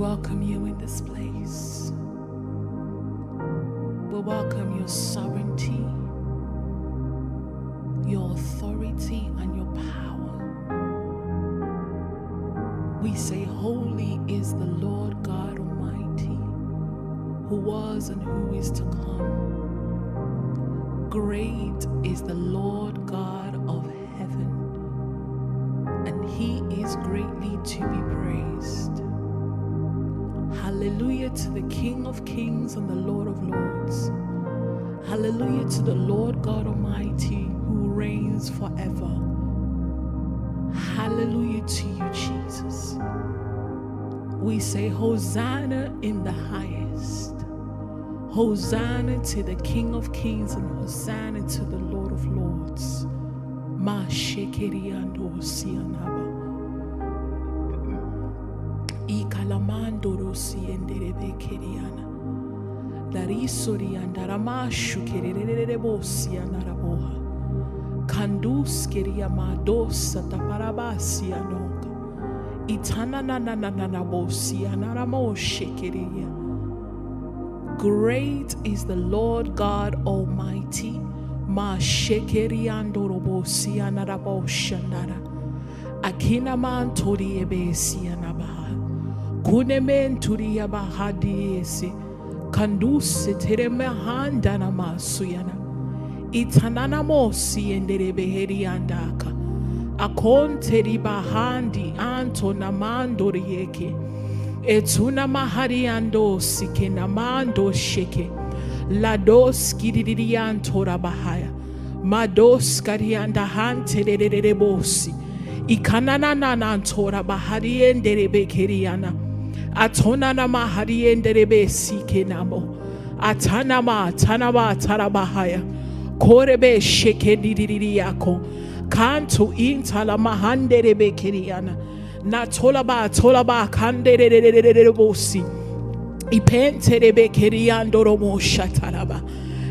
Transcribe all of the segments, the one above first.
We welcome you in this place. We welcome your sovereignty, your authority, and your power. We say, Holy is the Lord God Almighty, who was and who is to come. Great is the Lord God of heaven, and he is greatly to be praised. Hallelujah to the King of Kings and the Lord of Lords. Hallelujah to the Lord God Almighty who reigns forever. Hallelujah to you, Jesus. We say, Hosanna in the highest. Hosanna to the King of Kings and Hosanna to the Lord of Lords. Ma shekeriando sianaba. Ikalamando rosienderebe keriana. Darisori andaramashu kererebo sianaraboha. Kandus keriama dosa taparabasi anoka. Itana na na na na na bosi anaramo shekeria. Great is the Lord God Almighty. Ma shekeriando robosi anarabo shandara. Akina man tori ebesi anabaha. Kunemen turi abahadiesi. Kanduse tereme handana masuyana. Itanana mosi endere beheri andaka. Akonte ribahandi anto namando rieke. Etuna mahari ando sike namando sheke. Lados kiririanto rabahaya. Mados. Ikanana nanantora bahari endere bekeriana. Atonana mahari endere besike namo. Atanama tanaba tarabahaya. Korebe shekedidiriako. Kanto intala mahandere bekeriana. Na tolaba tolaba kandere bosi. Ipentere bekeriando romo shataraba.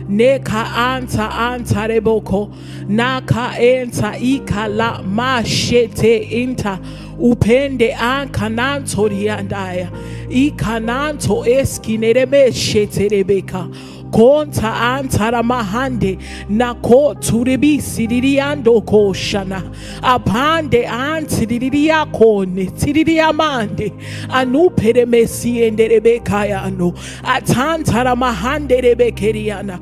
Neka anta anta reboko. Naka enta ikala mashete inta. Upende ankananto riandaya. Ikananto eskinereme sheterebeka. konta antara mahande nako turibi siririando koshana apande antiriria kone tiriria mande anupere mesiendere bekayano atantara mahande rebekeriana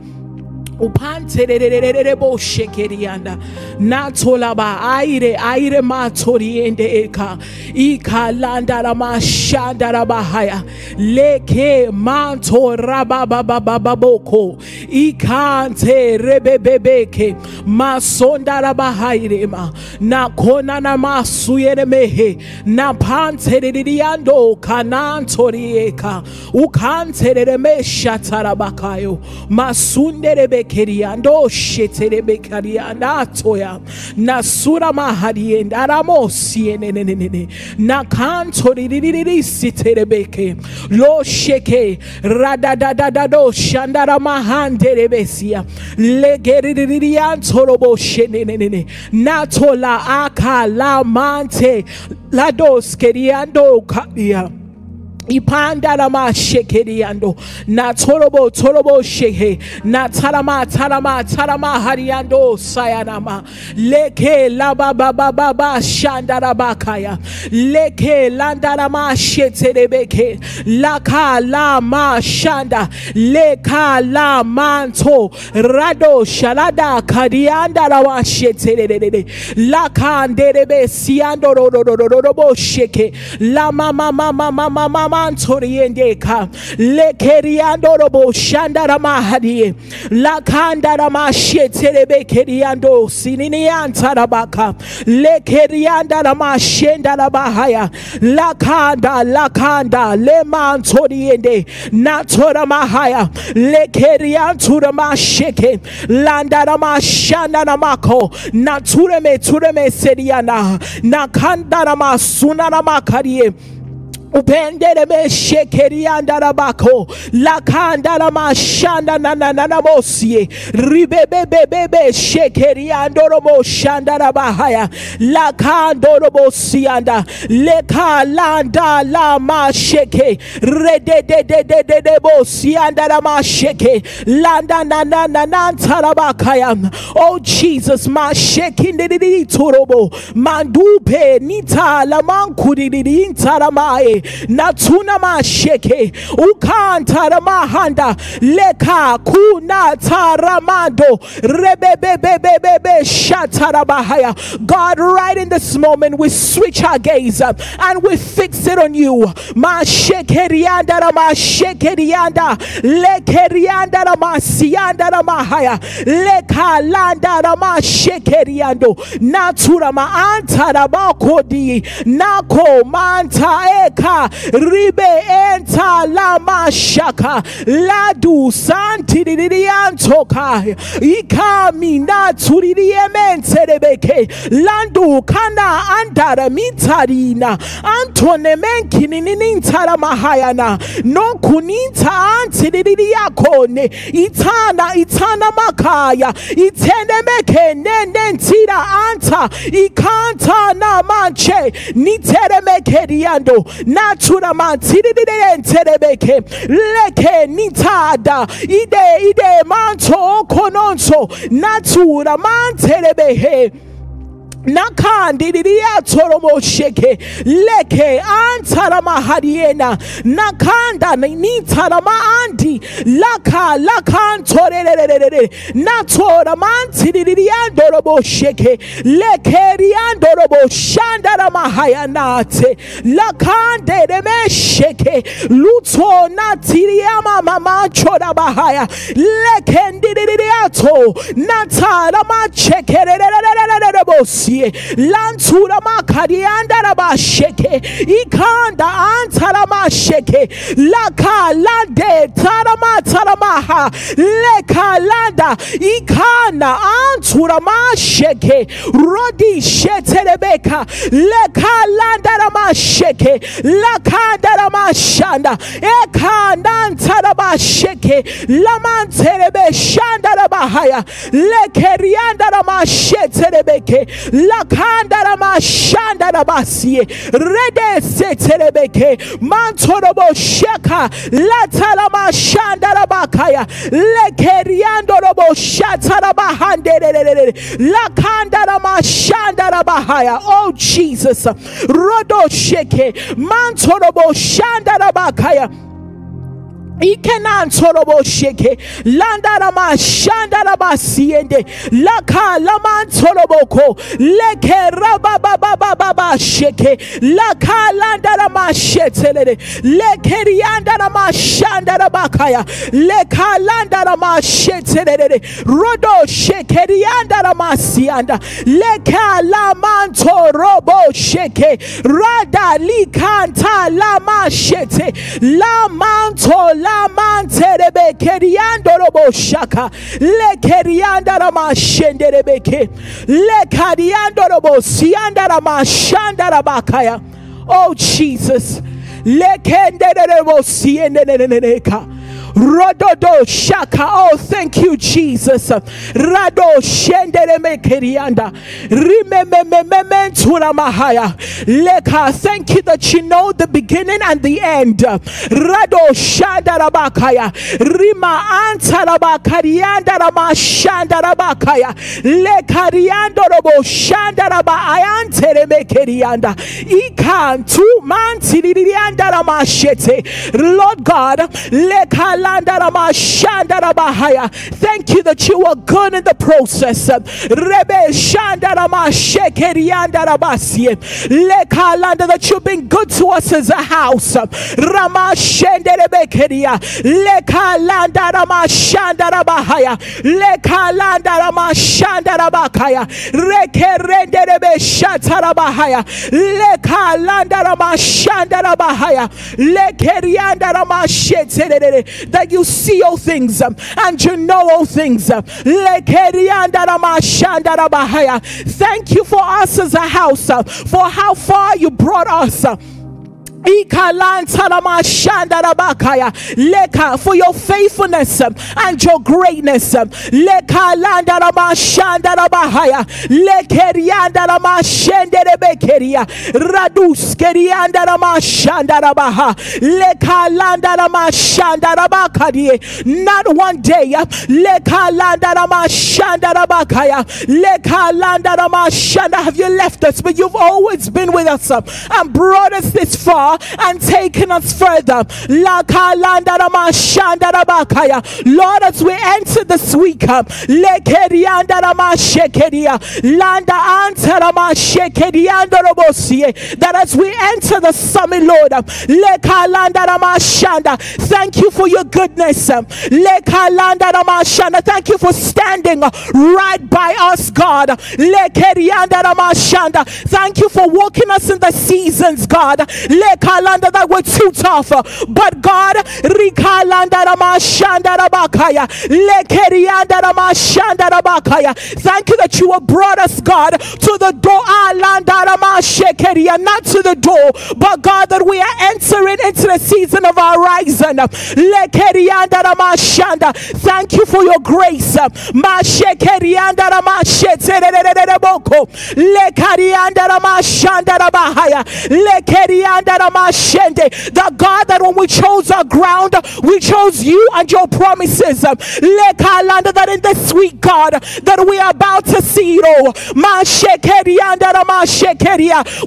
upanterererere boshekerianda natolaba aire aire matoriende eka. Ikalandara mashandara bahaya leke manto rabababababoko ikante rebebebeke masondara bahairema nakona na masuyere mehe na bekarianda toya nasura maharienda aramosienenenene nakantoririri sitere beke. Lo sheke radadadadado shandara mahandere besia legeririantorobo shenenene natola akala mante lados keriando kadia ipanda lama shekeriando na torobo shehe na tarama tarama hariando sayanama leke laba baba baba shandara bakaya leke landara ma sheterebeke. Laka la ma shanda. Leka la manto. Rado shalada karianda la wa sheterere laka nderebe siando ro ro ro ro ro bo sheke la mama mama mama mama mantoriendeka. Lekeriando robo shandara mahadie lakandara masheterebe keriando sininiantara baka lekeriandara mashendara bahaya lakanda lakanda. Lemantoriende. Natora mahaya lekeriantura masheke landara mashandara mako natureme tureme seriana. Nakandara masunara makarie Upendereme shekerianda rabako lakanda ramashanda nanana mosie ribebebebebe shekeriando romo shanda rabahaya lakando robo sianda leka landa lama sheke rededededede bo sianda rama sheke landa nanana nantarabakaya oh Jesus ma shekindidi turobo mandupe nita intaramae natuna masheke ukantara leka kuna taramando rebebebebebebe shatarabahaya. God right in this moment we switch our gaze and we fix it on you. Mashekerianda ramashekerianda lekerianda ramasianda ramahaya leka landa ramashekeriando natura maanta rabakodi nako manta eka ribe enta lama shaka ladu santi diriantoka ikami naturiementerebeke landu kana andara mintarina antone menkininintara mahayana no kuninta antiririakone itana itana makaya itenemeke nenentira anta ikanta na manche niteremekeriando natura mantiririenterebeke leke nitada ide ide manto kononso natura manterebehe nakandi liliatoromosheke leke antaramahariena nakanda nitarama andi laka lakantorererere natora mantiririandorobosheke lekeriandoroboshandaramahayanate lakanderemesheke luto natiriamamamachorabahaya lekendiriato nataramachekerererererebosi lantura makarianda rabasheke ikanda antara masheke laka lande tarama taramaha leka landa ikana antura masheke rodi sheterebeka. Leka landa ramasheke lakanda ramashanda ekanda antara masheke lamanterebe shanda rabahaya lekerianda ramasheterebeke lakanda ramashanda rabasie rede seterebeke mantorobo sheka. Lataramashanda rabakaya lekeriando robo shatarabahanderere lakanda ramashanda rabahaya oh Jesus. Rodo sheke. Mantorobo shanda rabakaya Ikenan torobo sheke landarama shandaraba siende laka laman toroboko leke raba baba baba sheke laka landarama shetelere leke riandarama shandaraba kaya leka landarama shetelere rodo sheke riandarama sianda. Leka laman torobo sheke rada likanta lama shete laman to la manterebe keriando robo shaka. Le kerianda rama shenderebeke le kariando robo sianda rama shanda rabakaya oh Jesus. Le kenderebo siendeneneka Rododo shaka. Oh, thank you, Jesus. Rado shendere mekerianda. Rimememementura mahaya. Leka. Thank you that you know the beginning and the end. Rado shanda rabakaya. Rima anta rabakarianda rama shanda rabakaya. Lekariando robo shanda raba ayantere mekerianda. Ikan tu manti lirianda rama shete. Lord God, leka Thank you that you are good in the process. That you've been good to us as a house. Ramashenderebekeria. That you see all things um, and you know all things. um. Thank you for us as a house, uh, for how far you brought us. Uh, Leka for your faithfulness and your greatness. Leka landa rama shanda raba haya. Lekerianda rama shende. Radus kerianda rama raba. Leka landa rama shanda raba kadie. Not one day. Leka landa rama shanda raba kaya. Leka landa rama shanda. Have you left us? But you've always been with us and brought us this far and taking us further. Lord, as we enter this week, um, that as we enter the summit, Lord, um, thank you for your goodness. um. Thank you for standing uh, right by us, God. Thank you for walking us in the seasons, God. Lekalanda that were too tough. But God, Rikalanda rama shanda rabakaya. Lekerianda rama shanda rabakaya. Thank you that you have brought us, God, to the door. Alanda rama shekeria. Not to the door, but God, that we are entering into the season of our rising. Lekerianda rama shanda. Thank you for your grace. Mashekerianda rama shetererereboko. The God that when we chose our ground, we chose you and your promises. That in this sweet God that we are about to see. Oh, Mashekerianda.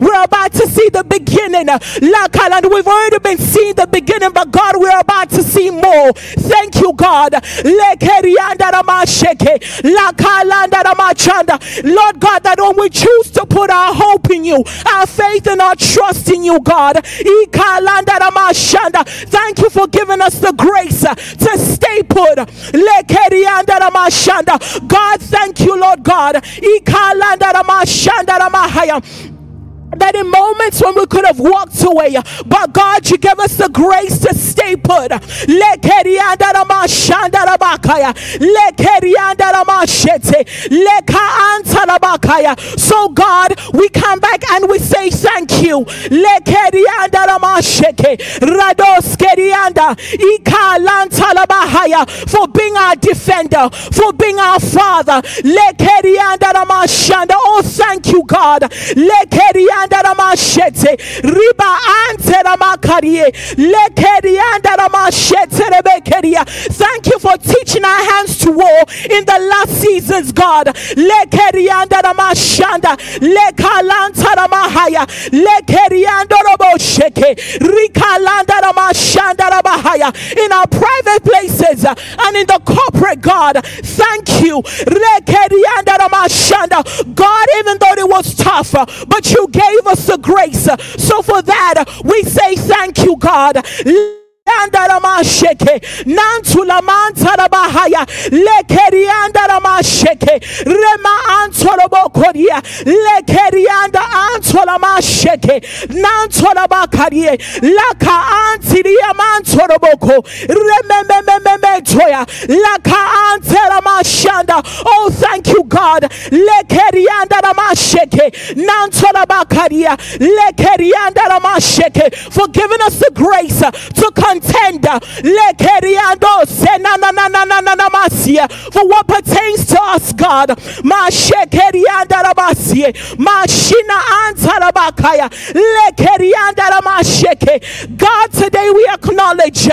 We're about to see the beginning. Lakalanda, we've already been seeing the beginning, but God, we're about to see more. Thank you, God. Lord God, that when we choose to put our hope in you, our faith and our trust in you, God. Thank you for giving us the grace uh, to stay put. God, thank you, Lord God. That in moments when we could have walked away, but God, you give us the grace to stay put. So God, we come back and we say thank you. For being our defender, for being our father. Oh, thank you, God. Riba thank you for teaching our hands to war in the last seasons god. Lekerianda ramashanda lekalanta ramahaya lekerianda robosheke rikalanda ramashanda ramahaya in our private places uh, and in the corporate god. Thank you. Lekerianda ramashanda god even though it was tough uh, but you gave us the grace. So for that, we say thank you, God. Andaramasheke Nantulamantarabahaya. Lekeriandaramasheke Rema Antorobokoria Lekerianda Antolamasheke Nantolabakarie. Laka Laka Oh thank you God. For giving us the grace to contend for what pertains to us God. God today we acknowledge.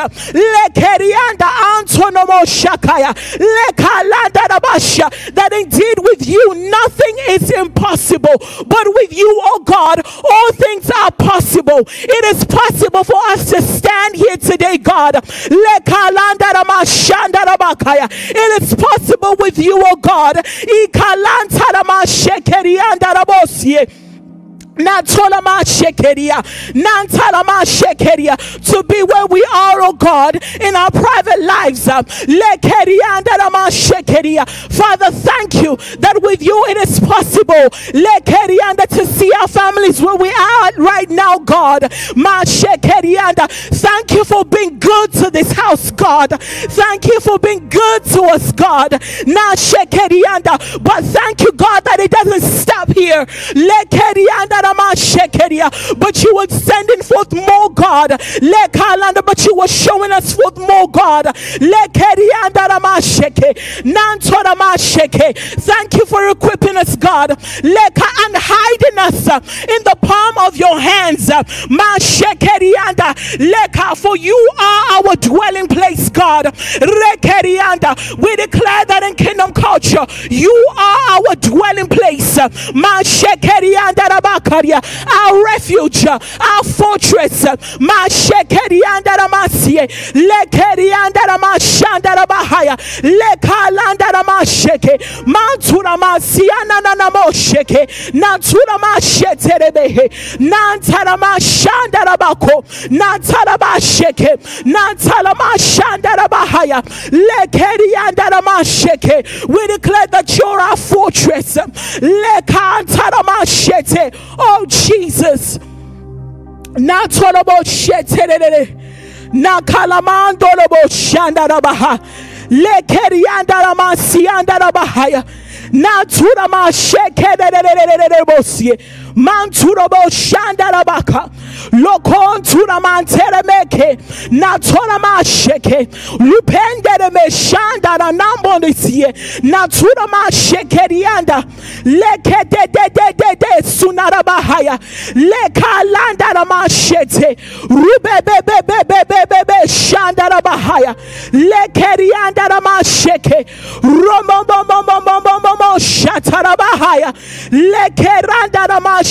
That indeed with you nothing is impossible. But with you oh God all things are possible. It is possible for us to stand here today, God. Lekalandaramashanda-rabakaya. It is possible with you, oh God. To be where we are, oh God, in our private lives. Um, shekeria. Father, thank you that with you it is possible to see our families where we are right now, God. Thank you for being good to this house, God. Thank you for being good to us, God. But thank you, God, that it doesn't stop here. But you were sending forth more, God. But you were showing us forth more, God. Thank you for equipping us, God, and hiding us uh, in the palm of your hands. For you are our dwelling place, God. We declare that in kingdom culture, you are our dwelling place. Our refuge, our fortress. Mantura masiana na na mosheke nantura masheterebehe nantara mashandara bako nantara basheke nantara mashandara bahaya lekeri andara masheke we declare that you're our fortress. Lekantara mashete oh Jesus natara bosheterere nakalamandoro shandara baha lekeri andara masiandara bahaya natura mashekerererererebosie manturobo shandarabaka lokontura manteremeke natora masheke leke de de de de de sunarabahaya. Leka landara mashete rubebebebebebebe shandarabahaya lekeriandara masheke romomomomomomomo shatarabahaya. Lekerandara mashete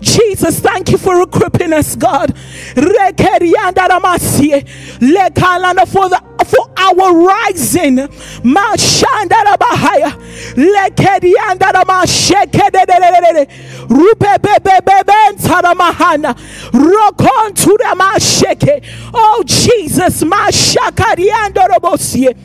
Jesus, thank you for equipping us, God. For the for our rising. Oh Jesus, mashakariandorobosie.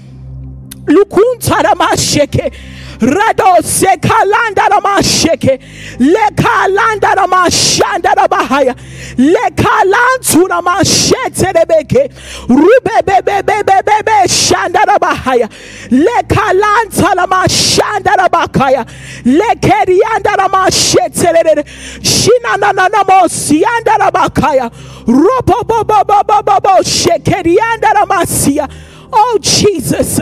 Lukuntaramasheke. Rado sekalanda ramasheke. Lekalanda ramashanda ramahaya. Lekalantu ramashete rebeke. Rubebebebebebe shanda ramahaya. Lekalanta ramashanda ramakaya. Lekerianda ramashete rebe. Shina na na na mo sianda ramakaya. Robo bo bo bo bo bo bo shekerianda ramasia. Oh Jesus.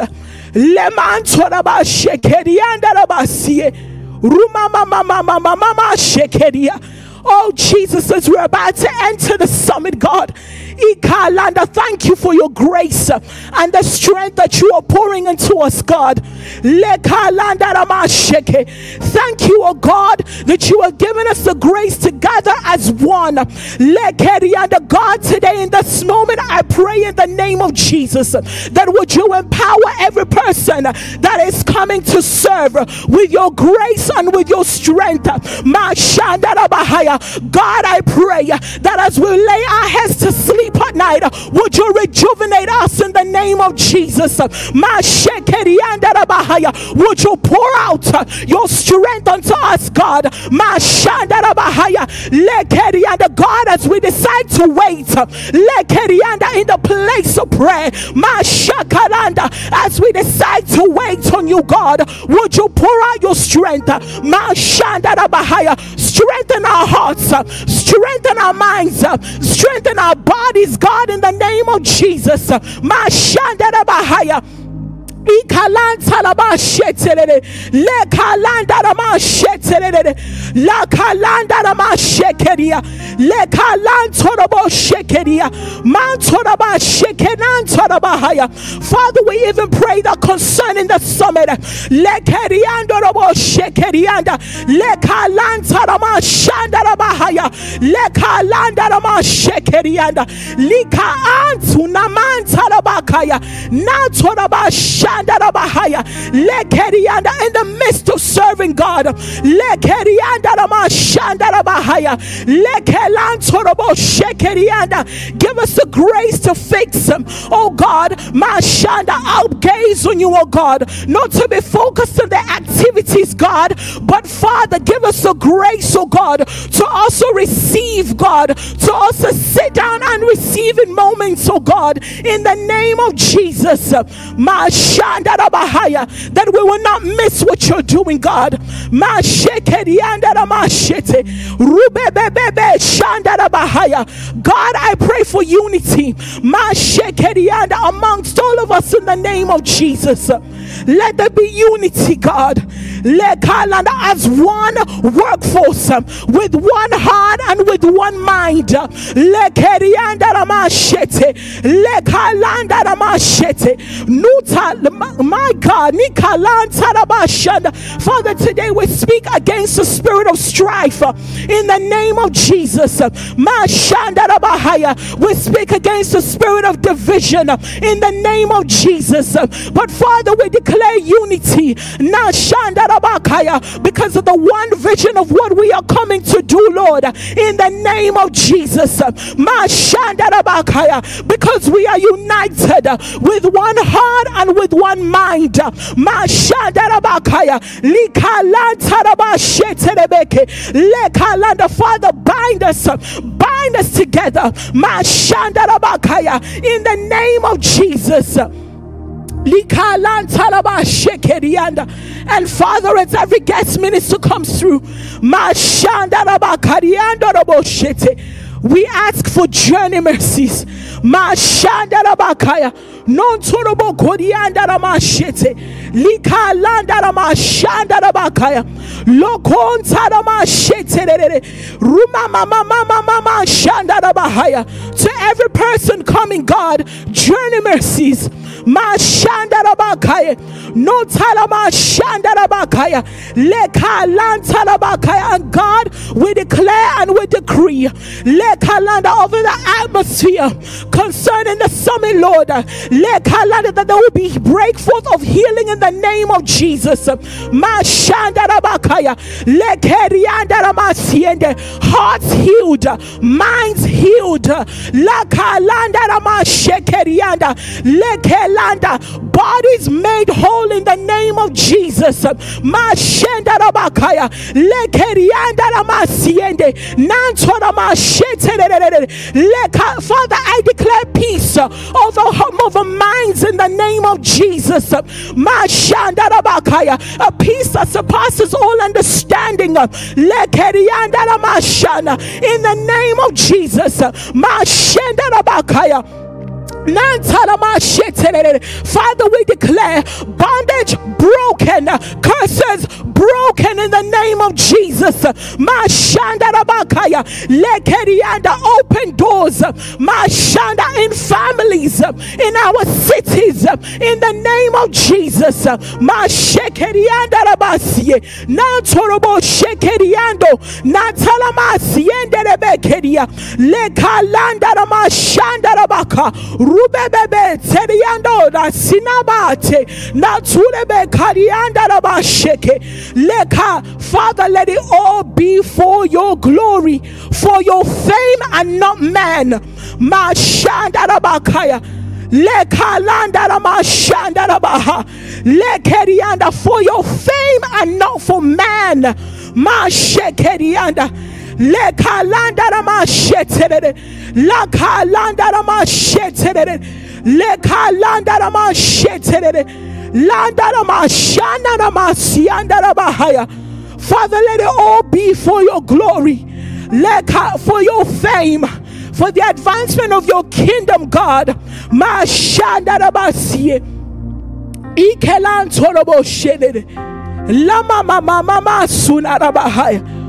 Lemantoraba shekerianda rabasie. Ruma mama mama mama mama shekeria. Oh Jesus, as we're about to enter the summit, God, Ikalanda, thank you for your grace and the strength that you are pouring into us, God. Thank you, oh God, that you are giving us the grace to gather as one. God, today in this moment, I pray in the name of Jesus that would you empower every person that is coming to serve with your grace and with your strength. God, I pray that as we lay our heads to sleep, sleep at night, would you rejuvenate us in the name of Jesus? Would you pour out your strength unto us, God? God, as we decide to wait in the place of prayer, as we decide to wait on you, God, would you pour out your strength? Strengthen our hearts, strengthen our minds, strengthen our bodies God, in the name of Jesus. Bahaya. Ikalanta la ba shetelele. Le kalanda la ma shetelele. La kalanda la ma shekeria. Le kalanto la bo shekeria. Manto la ba shekenanto la ba haya. Father, we even pray that concerning the summit. Le keriando la bo shekerianda. Le kalanta la ma shanda la ba haya. Le kalanda la ma shekerianda. Lika antu na manta la ba kaya. Nanto la ba shanda in the midst of serving God. Give us the grace to fix him. Oh God, my shanda, I'll gaze on you, oh God, not to be focused on the activities, God, but Father, give us the grace, oh God, to also receive, God, to also sit down and receive in moments, oh God, in the name of Jesus. That we will not miss what you're doing, God. God, I pray for unity amongst all of us in the name of Jesus. Let there be unity, God. Let Kalanda as one workforce with one heart and with one mind. Let Kerianda My God. Father, today we speak against the spirit of strife uh, in the name of Jesus. We speak against the spirit of division uh, in the name of Jesus. Uh, but Father, we declare unity because of the one vision of what we are coming to do, Lord, in the name of Jesus. Because we are united with one heart and with one mind. Father, bind us, bind us together. In the name of Jesus. And Father, as every guest minister comes through, we ask for journey mercies. Non torobo koriandaramashete. Lika landaramashanda Lokon taramashete. Ruma mama mama mama shandarabahaya. To every person coming, God, journey mercies. Mashandarabakaya. No talamashandarabakaya. Lantalabakaya. And God, we declare and we decree. Lekalanda over the atmosphere concerning the summit, Lord. Lekalanda that there will be breakforth of healing in the name of Jesus. Mashandarabakaya. Lekeriandaramasiende. Hearts healed, minds healed. Lakalanda ramashekerianda. Lekel land, bodies made whole in the name of Jesus. Father, I declare peace over over minds in the name of Jesus. A peace that surpasses all understanding. In the name of Jesus. Father, we declare bondage broken, curses broken in the name of Jesus. Open doors. In families, in our cities, in the name of Jesus. Lekalanda ramashanda rabaka rubebebe teriando da sinabate naturebe karianda rabasheke leka father let it all be for your glory for your fame and not man. Mashanda rabakaya for your fame and not for man. Mashekerianda. Lekalanda ramashetere. Lakalanda ramashetere. Lekalanda ramashetere. Landa ramashana ramasianda ramahaya. Father, let it all be for your glory. Leka for your fame for the advancement of your kingdom, God. Ikelan torobo shedere. Lama mama mama sunarabahaya.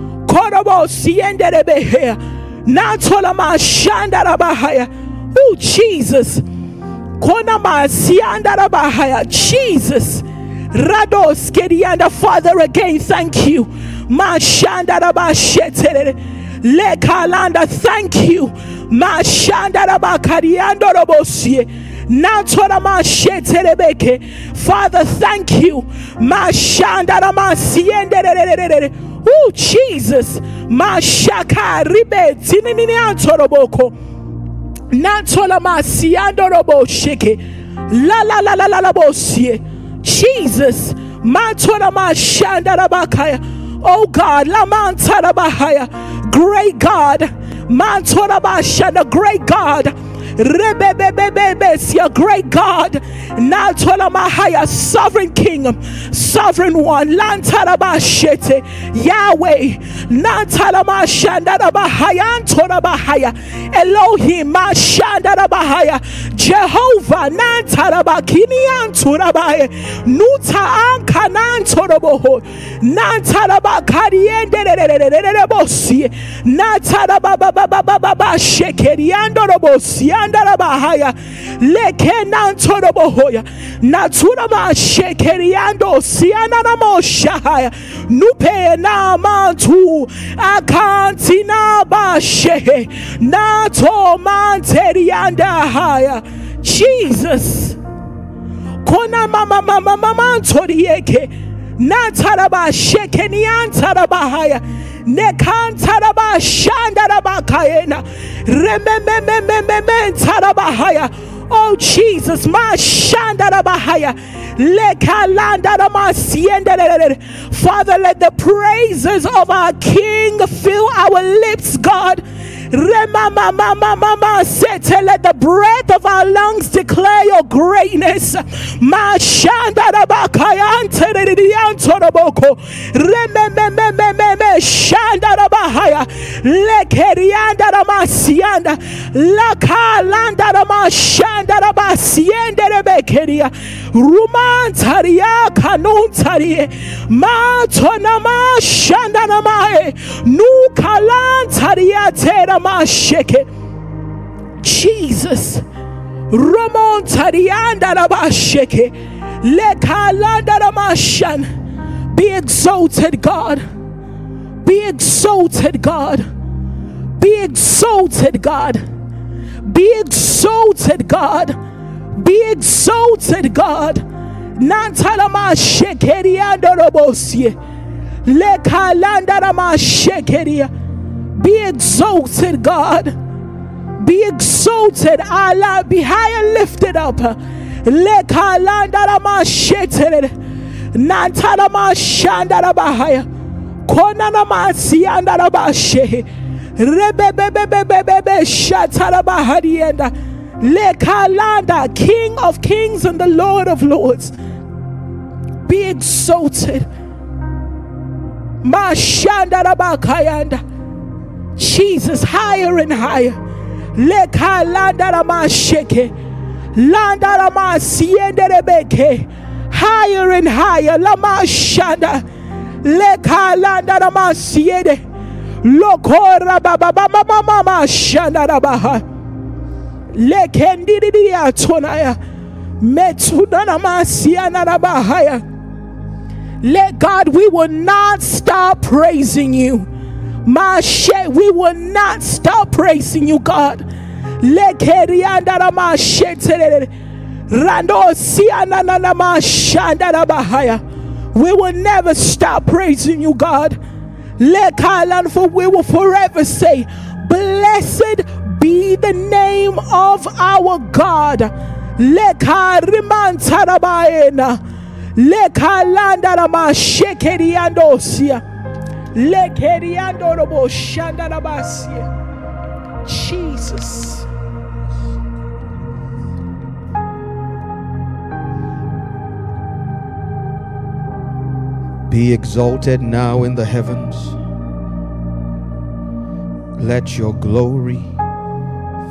Oh, Jesus. Jesus. Rados kedianda. Father, again, thank you. Lekalanda, thank you. Father, thank you. Oh, Jesus. Mashaka ribe tinini antoroboko. Nantola masiando robo sheke. La la la la la la bosie. Jesus. Oh God, la mantara bahaya. great God, the great God your great God, Mahaya, sovereign King, sovereign one, Lantarabashete, Yahweh, Nantaramashanda Torabahaya, Elohim, Mashandarabahaya, Jehovah, Nantarabakinian Turabaye, Nuta Ankanan Toraboho, Nantarabakariende, Nantarababa Shekeriandorobosia andara bahaya leke nantoro bohoya natura ma shekeriando siana na moshaya nupe na mantu. Akanti na bashe nato manterianda haya Jesus. Kona mama mama mama ntorieke nataraba shekeniantarabahaya nekantaraba shandarabakayena remememememmentarabahaya Oh Jesus, my shandarabahaya. Father, let the praises of our King fill our lips, God. Let the breath of our lungs declare your greatness. Rumantaria Kanuntarie Matonama Shandanamae Nukalantaria Teramasheke Jesus Ramon Tarianda Rabasheke Lekalanda Ramashan Be exalted, God. Be exalted, God. Be exalted, God. Be exalted, God. Be exalted, God. Nantalama shekeria dorobosie. Be exalted, God. Be exalted, Allah. Be high and lifted up. King of kings and the Lord of lords. Be exalted. Mashandarabakayanda. Jesus, higher and higher. Lekalandaramasheke. Landaramasienderebeke. Higher and higher. Lamashanda lekalanda na masiede lokora baba mama mama shanda na baha lekendiri ya tonaya metuna na masiana na bahaya let God, we will not stop praising you. Mashe, we will not stop praising you, God. We will never stop praising you, God. Let Kayland, for we will forever say, Blessed be the name of our God. Let Lekarimantarabahena. Lekalandarama shekeriandosia. Lekeriandorobo shandarabasia. Jesus. Be exalted now in the heavens. Let your glory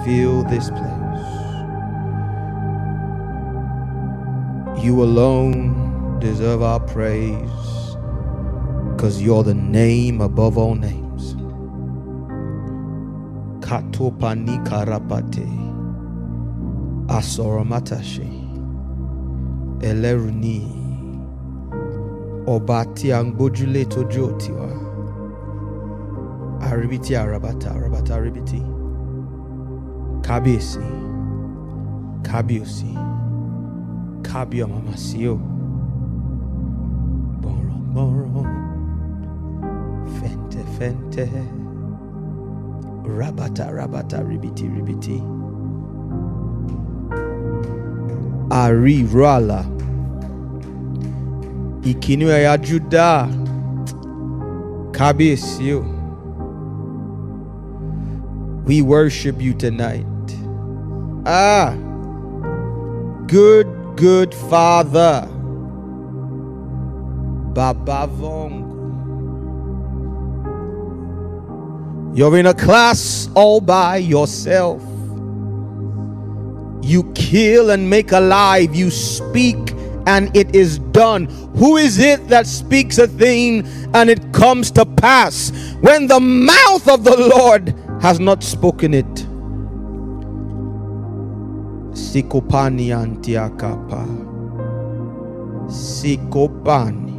fill this place. You alone deserve our praise because you're the name above all names. Katopani karapate asoramatashi eleruni ọba tí a ń àríbítí àràbàtà àràbàtà àríbítí kábíyèsí kábíyèsí kábíyọmọmọsí o bọ̀rọ̀bọ̀rọ̀ fente. rabata rabata ribiti ribiti ìró àlà. Ikinua ya Judah. Kabisio. We worship you tonight. Ah, good, good Father. Baba Vongo. You're in a class all by yourself. You kill and make alive. You speak and it is done. Who is it that speaks a thing and it comes to pass when the mouth of the Lord has not spoken it? Sikopani antiakapa. Sikopani.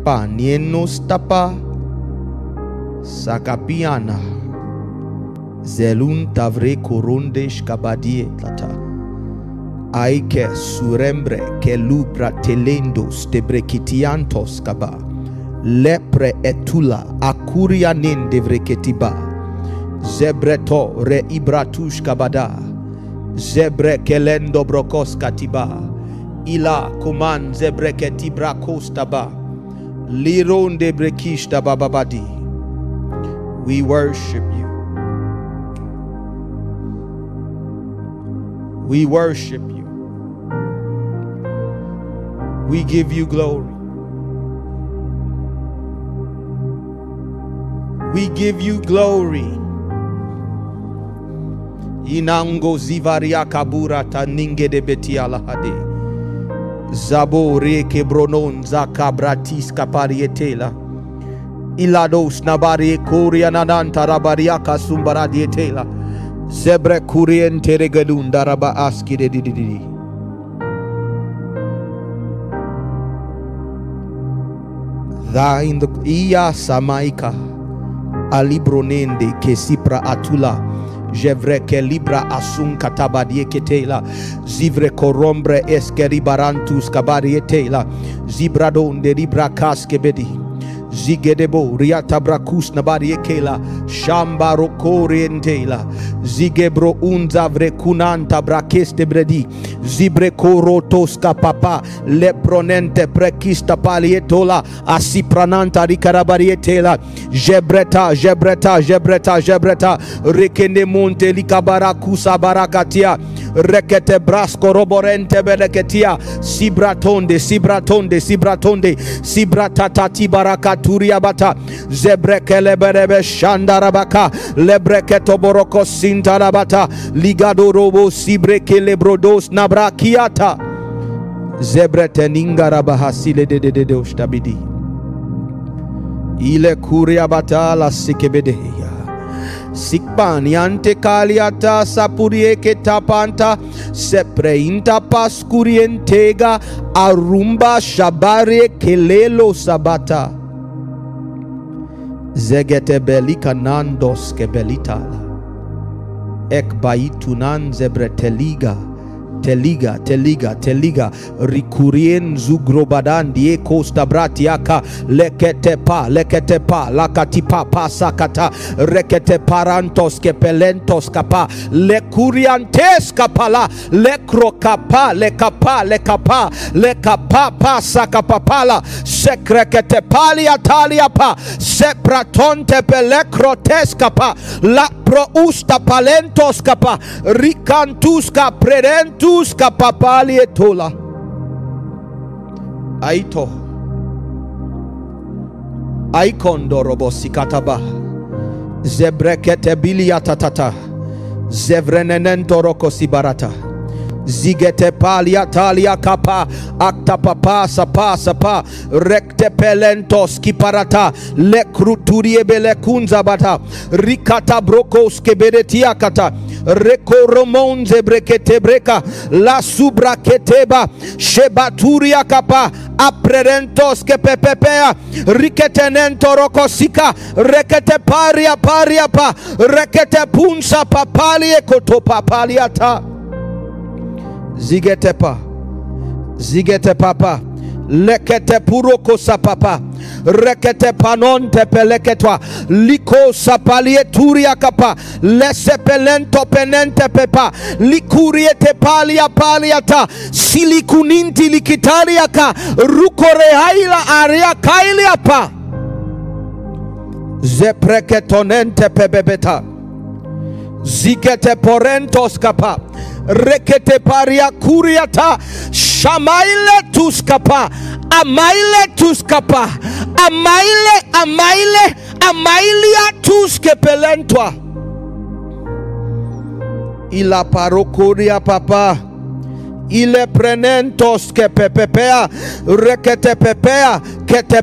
Ekpani enostapa. Sakapiana. Zelun tavre korondesh kabadie tata. Aike surembre ke lubra telendos debrekitiantos kaba. Lepre etula akuria nin devreketiba. Zebreto re ibratush kabada. Zebre kelendo brokos katiba. Ila kuman zebreketibra kostaba. Bababadi. We worship you. We worship you. We give you glory. We give you glory. Inango zivaria kabura taninge de betiala hade. ke reke bronon zakabratis kaparietela. Ilados nabari kuria nananta rabariaka sumbaradietela. Zebre kuriente regadun raba aski de dididi. Thine the iya samaika alibronende ke sipra atula jevre ke libra asun katabadie ketela zivre korombre eskeri barantus kabarietela zibradon de libra kaskebedi zigedebo riata brakus nabari ekela shamba rokorientela zigebro unza vrekunanta brakeste bredi zibre korotoska papa lepronente prekista palietola asiprananta rikarabarietela jebreta jebreta jebreta jebreta rekende monte likabarakusa barakatia rekete brasko roborente beleketia sibratonde sibratonde sibratonde. Sibratatati barakaturia bata. Zebrekeleberebe shandarabaka. Lebreketo boroko sintarabata ligado robo sibrekelebrodos nabrakiata. Zebreteningarabahasile dedededostabidi ile kuriabata la sikebedeya Sikpani ante kaliata sapurie ke tapanta sepreinta paskurientega arumba shabare kelelo sabata. Zegete belika nandos kebelitala ekbaitunan zebreteliga teliga teliga teliga. Rikurien zugrobadan die costa bratiaka. Lekete pa lekete pa lakatipa parantos kepelentos kapa. Lekuriantes kapala. Lekrokapa lekapa lekapa lekapa pasakapapala sekrekete palia pa. Sepratonte pelekrotes kapa. La prousta palentos kapa rikantuska predentus tuska papali etola aito. Aikondorobo sikataba. Zebrekete biliatatata. Zevrenenentoroko sibarata zigete palia talia kapa. Akta papa sapa sapa rekte pelentos kiparata lekruturie belekunza bata. Rikata brokos keberetia kata rekoromonze brekete breka. La subra keteba. Shebaturia kapa. Aprerentos kepepepea riketenento rokosika rekete paria paria pa. Rekete punsa papalie kotopapaliata zigetepa. Zigete papa lekete puroko sapapa rekete panonte peleketwa liko sapalie turia kapa lesepelento penente pepa likuriete palia paliata silikuninti likitariaka rukorehaila aria kailiapa zepreketonente pebebeta zikete porentos kapa rekete paria kuriata shamaile tuskapa. Amaile tuskapa. Amaile amaile amailia tuskepelentwa ila parokoria papa. Ile prenentos que pepepea. Rekete pepea. Que te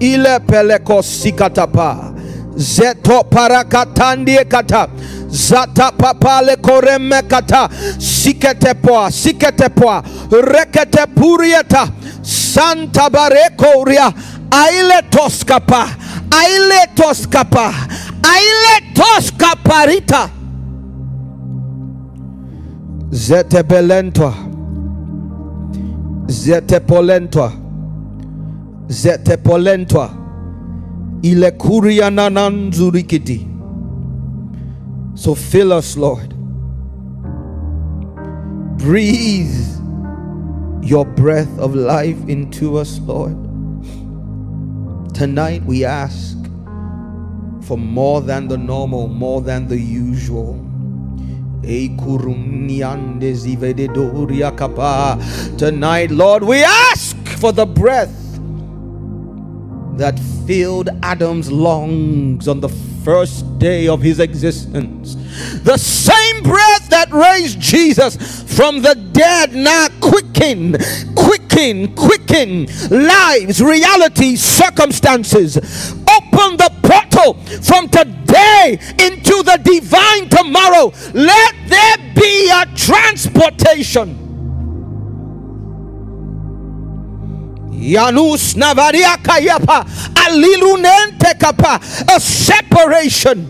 ile pelekosikatapa zeto parakatandie kata. Zata papale koreme kata. Siketepoa siketepoa rekete purieta. Santa barekoria aile toskapa aile toskapa aile toskaparita zete belentwa. Zete so fill us lord. Breathe your breath of life into us lord. Tonight we ask for more than the normal more than the usual. Tonight, Lord, we ask for the breath that filled Adam's lungs on the first day of his existence. The same breath that raised Jesus from the dead now quicken, quicken, quicken lives, realities, circumstances. Open the portal from today into the divine tomorrow. Let there be a transportation. Yanus Navaria Kayapa. Alilunente Kapa. A separation.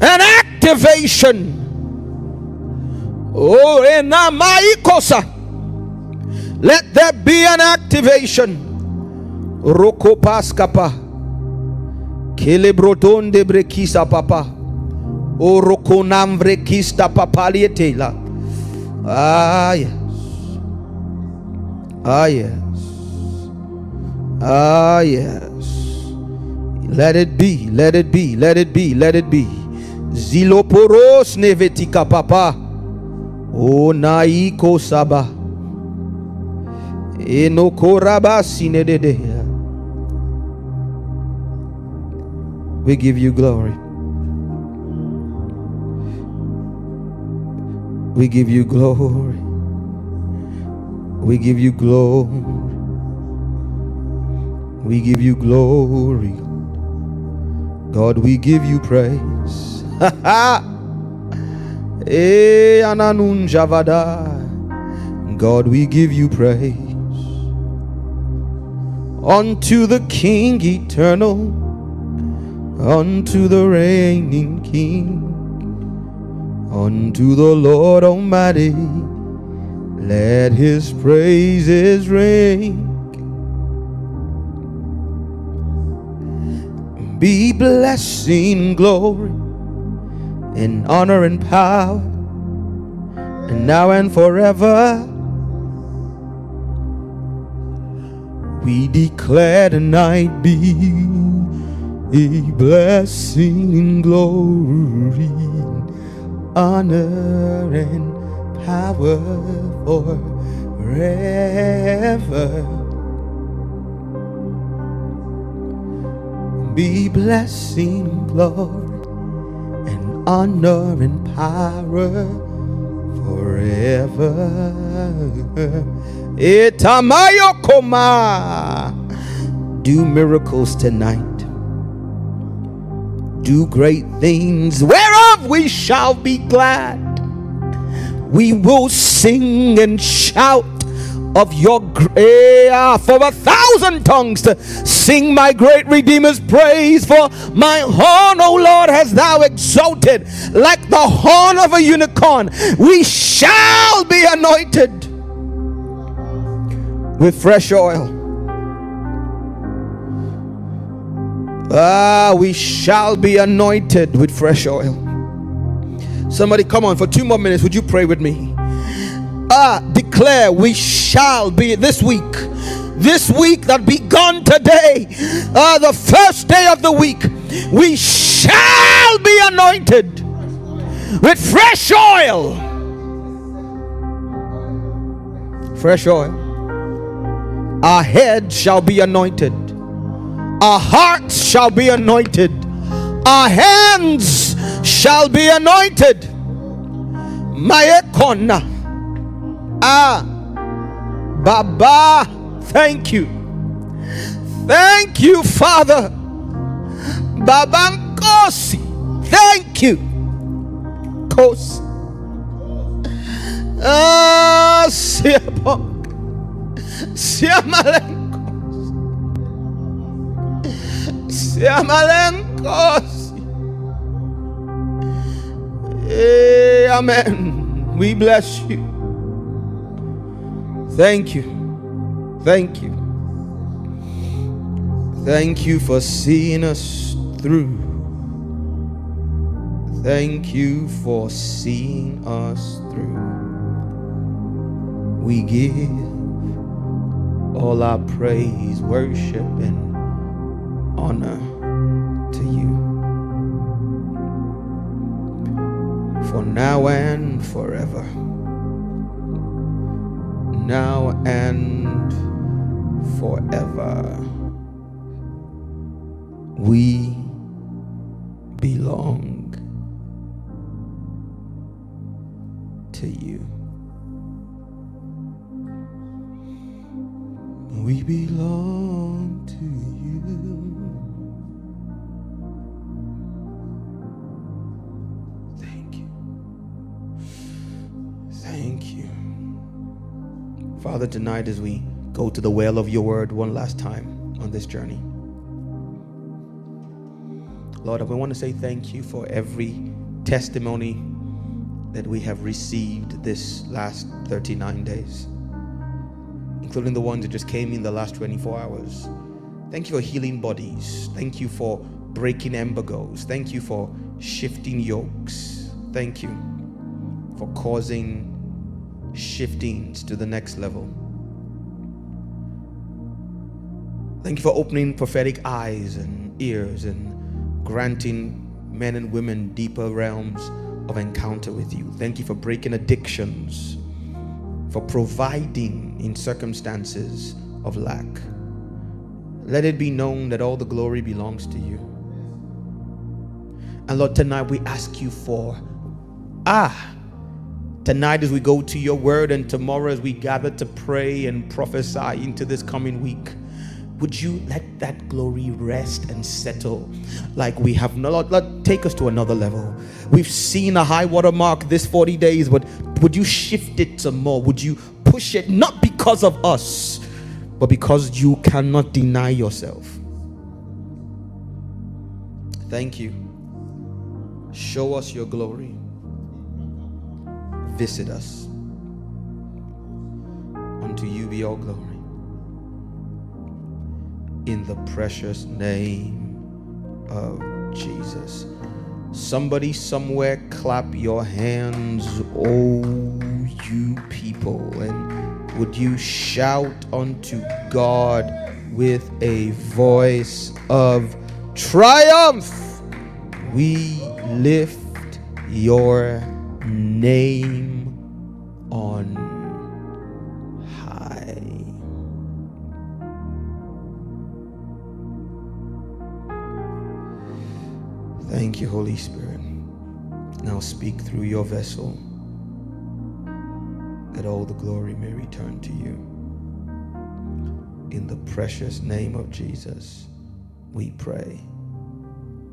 An activation. Oh Enamaikosa let there be an activation. Roko Paskapa. Kelebroton de Brekisa Papa. O Roko Namvrekista Papalietela Ah yes Ah, yes. Ah, yes. Let it be, let it be, let it be, let it be. Ziloporos nevetika papa. O naiko saba. We give you glory. We give you glory. We give you glory. We give you glory. God, we give you praise. Eh. God, we give you praise. Unto the King eternal, unto the reigning King, unto the Lord Almighty. Let his praises ring. Be blessing, glory, in honor and power, and now and forever. We declare tonight be a blessing, glory, honor, and power forever. Be blessing, glory, and honor and power forever. Itamayo koma. Do miracles tonight. Do great things whereof we shall be glad we will sing and shout of your grace, for a thousand tongues to sing my great Redeemer's praise. For my horn, O Lord, has thou exalted like the horn of a unicorn. We shall be anointed with fresh oil. Ah, we shall be anointed with fresh oil. Somebody, come on, for two more minutes, would you pray with me? Ah, declare we shall be this week, this week that begun today, ah, the first day of the week, we shall be anointed with fresh oil. Fresh oil. Our head shall be anointed, our hearts shall be anointed, our hands shall be anointed. Maekona. Ah, Baba, thank you. Thank you, Father. Babankosi, thank you. Kos. Ah, Siabok. Siamalenkos. Siamalenkos. Hey, amen. We bless you. Thank you. Thank you. Thank you for seeing us through. Thank you for seeing us through. We give all our praise, worship, and honor to you. For now and forever now and forever. We belong to you. We belong to you. Thank you. Father, tonight as we go to the well of your word one last time on this journey, Lord, I want to say thank you for every testimony that we have received this last 39 days, including the ones that just came in the last 24 hours. Thank you for healing bodies. Thank you for breaking embargoes. Thank you for shifting yokes. Thank you for causing shiftings to the next level. Thank you for opening prophetic eyes and ears and granting men and women deeper realms of encounter with you. Thank you for breaking addictions, for providing in circumstances of lack. Let it be known that all the glory belongs to you. And Lord, tonight we ask you for, ah, Tonight, as we go to your word, and tomorrow, as we gather to pray and prophesy into this coming week, would you let that glory rest and settle like we have not? Lord, take us to another level. We've seen a high water mark this 40 days, but would you shift it some more? Would you push it not because of us, but because you cannot deny yourself? Thank you. Show us your glory visit us. Unto you be all glory. In the precious name of Jesus. Somebody somewhere clap your hands, oh you people, and would you shout unto God with a voice of triumph? We lift your name on high. Thank you, Holy Spirit. Now speak through your vessel that all the glory may return to you. In the precious name of Jesus, we pray.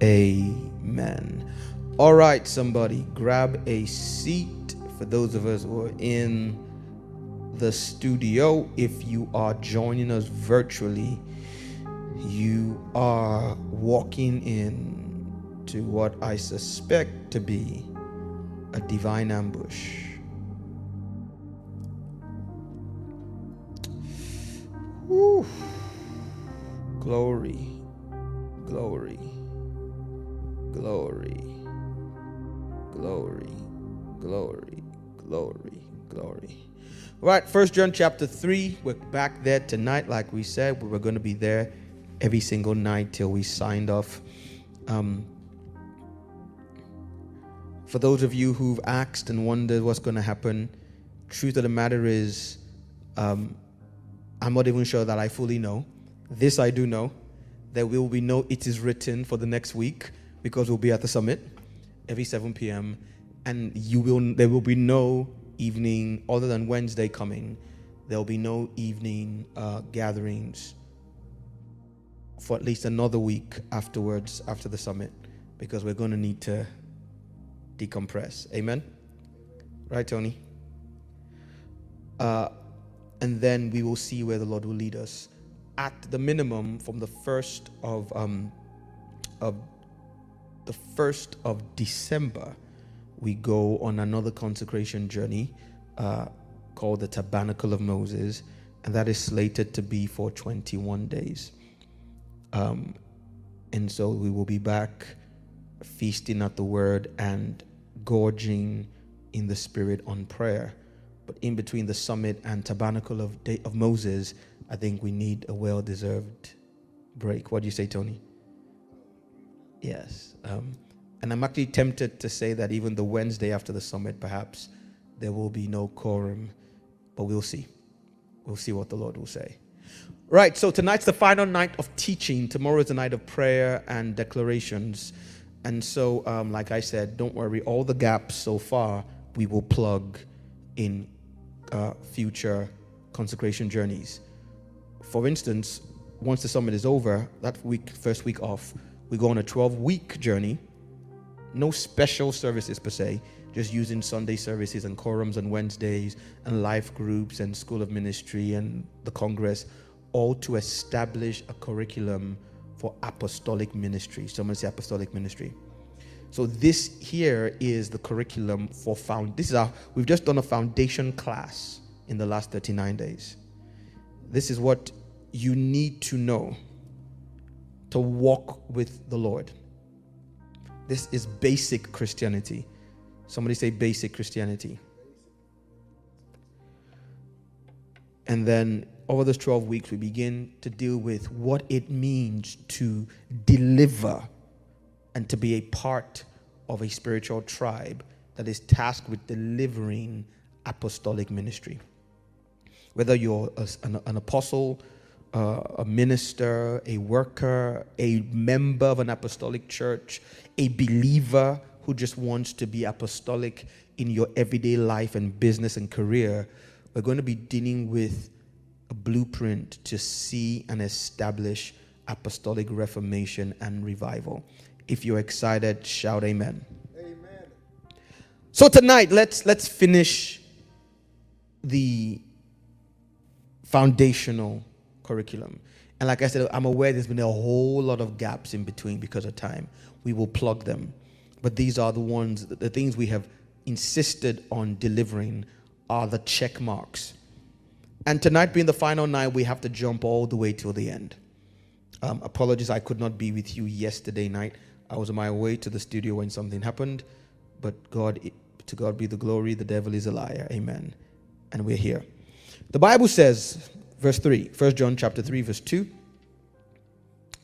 Amen. All right, somebody, grab a seat for those of us who are in the studio. If you are joining us virtually, you are walking in to what I suspect to be a divine ambush. Whew. Glory, glory, glory, glory, glory, glory, glory. All right, First John chapter 3. We're back there tonight, like we said. We were going to be there every single night till we signed off. Um, for those of you who've asked and wondered what's going to happen, truth of the matter is, um, I'm not even sure that I fully know. This I do know. There will be no it is written for the next week because we'll be at the summit every 7 p.m. And you will there will be no evening other than Wednesday coming. There will be no evening uh, gatherings for at least another week afterwards after the summit because we're going to need to decompress. Amen? Right, Tony? Uh, and then we will see where the Lord will lead us. At the minimum, from the first of um, of the first of December, we go on another consecration journey uh, called the Tabernacle of Moses, and that is slated to be for 21 days. Um, and so we will be back feasting at the Word and gorging in the spirit on prayer. But in between the summit and tabernacle of, of Moses, I think we need a well deserved break. What do you say, Tony? Yes. Um, and I'm actually tempted to say that even the Wednesday after the summit, perhaps there will be no quorum, but we'll see. We'll see what the Lord will say. Right, so tonight's the final night of teaching. Tomorrow is the night of prayer and declarations. And so, um, like I said, don't worry, all the gaps so far we will plug in uh, future consecration journeys. For instance, once the summit is over, that week, first week off, we go on a 12 week journey. No special services per se, just using Sunday services and quorums on Wednesdays and life groups and school of ministry and the Congress, all to establish a curriculum for apostolic ministry. Someone say apostolic ministry. So this here is the curriculum for found. This is our. We've just done a foundation class in the last 39 days. This is what you need to know to walk with the Lord. This is basic Christianity. Somebody say basic Christianity. And then over those 12 weeks, we begin to deal with what it means to deliver and to be a part of a spiritual tribe that is tasked with delivering apostolic ministry. Whether you're an, apostle, uh, a minister, a worker, a member of an apostolic church, a believer who just wants to be apostolic in your everyday life and business and career, we're going to be dealing with a blueprint to see and establish apostolic reformation and revival. If you're excited, shout amen. Amen. So tonight, let's let's finish the foundational curriculum. And like I said, I'm aware there's been a whole lot of gaps in between because of time. We will plug them. But these are the ones, the things we have insisted on delivering are the check marks and tonight being the final night, we have to jump all the way till the end. Um, apologies, I could not be with you yesterday night. I was on my way to the studio when something happened, but God, to God be the glory. The devil is a liar. Amen. And we're here. The Bible says, verse 3, 1 John chapter 3, verse 2.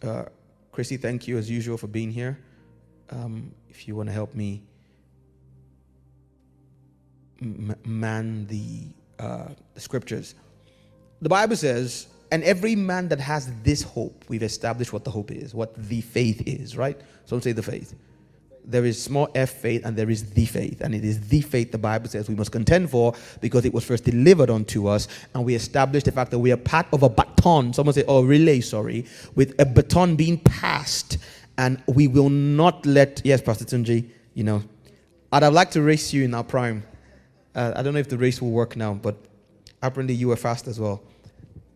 Uh, Chrissy, thank you as usual for being here. Um, if you want to help me man the, uh, the scriptures the Bible says, and every man that has this hope, we've established what the hope is, what the faith is, right? So say the faith. There is small f faith and there is the faith. And it is the faith the Bible says we must contend for because it was first delivered unto us. And we established the fact that we are part of a baton. Someone say, oh, relay, sorry, with a baton being passed. And we will not let, yes, Pastor Tunji, you know, I'd have liked to race you in our prime. Uh, I don't know if the race will work now, but Apparently, you were fast as well.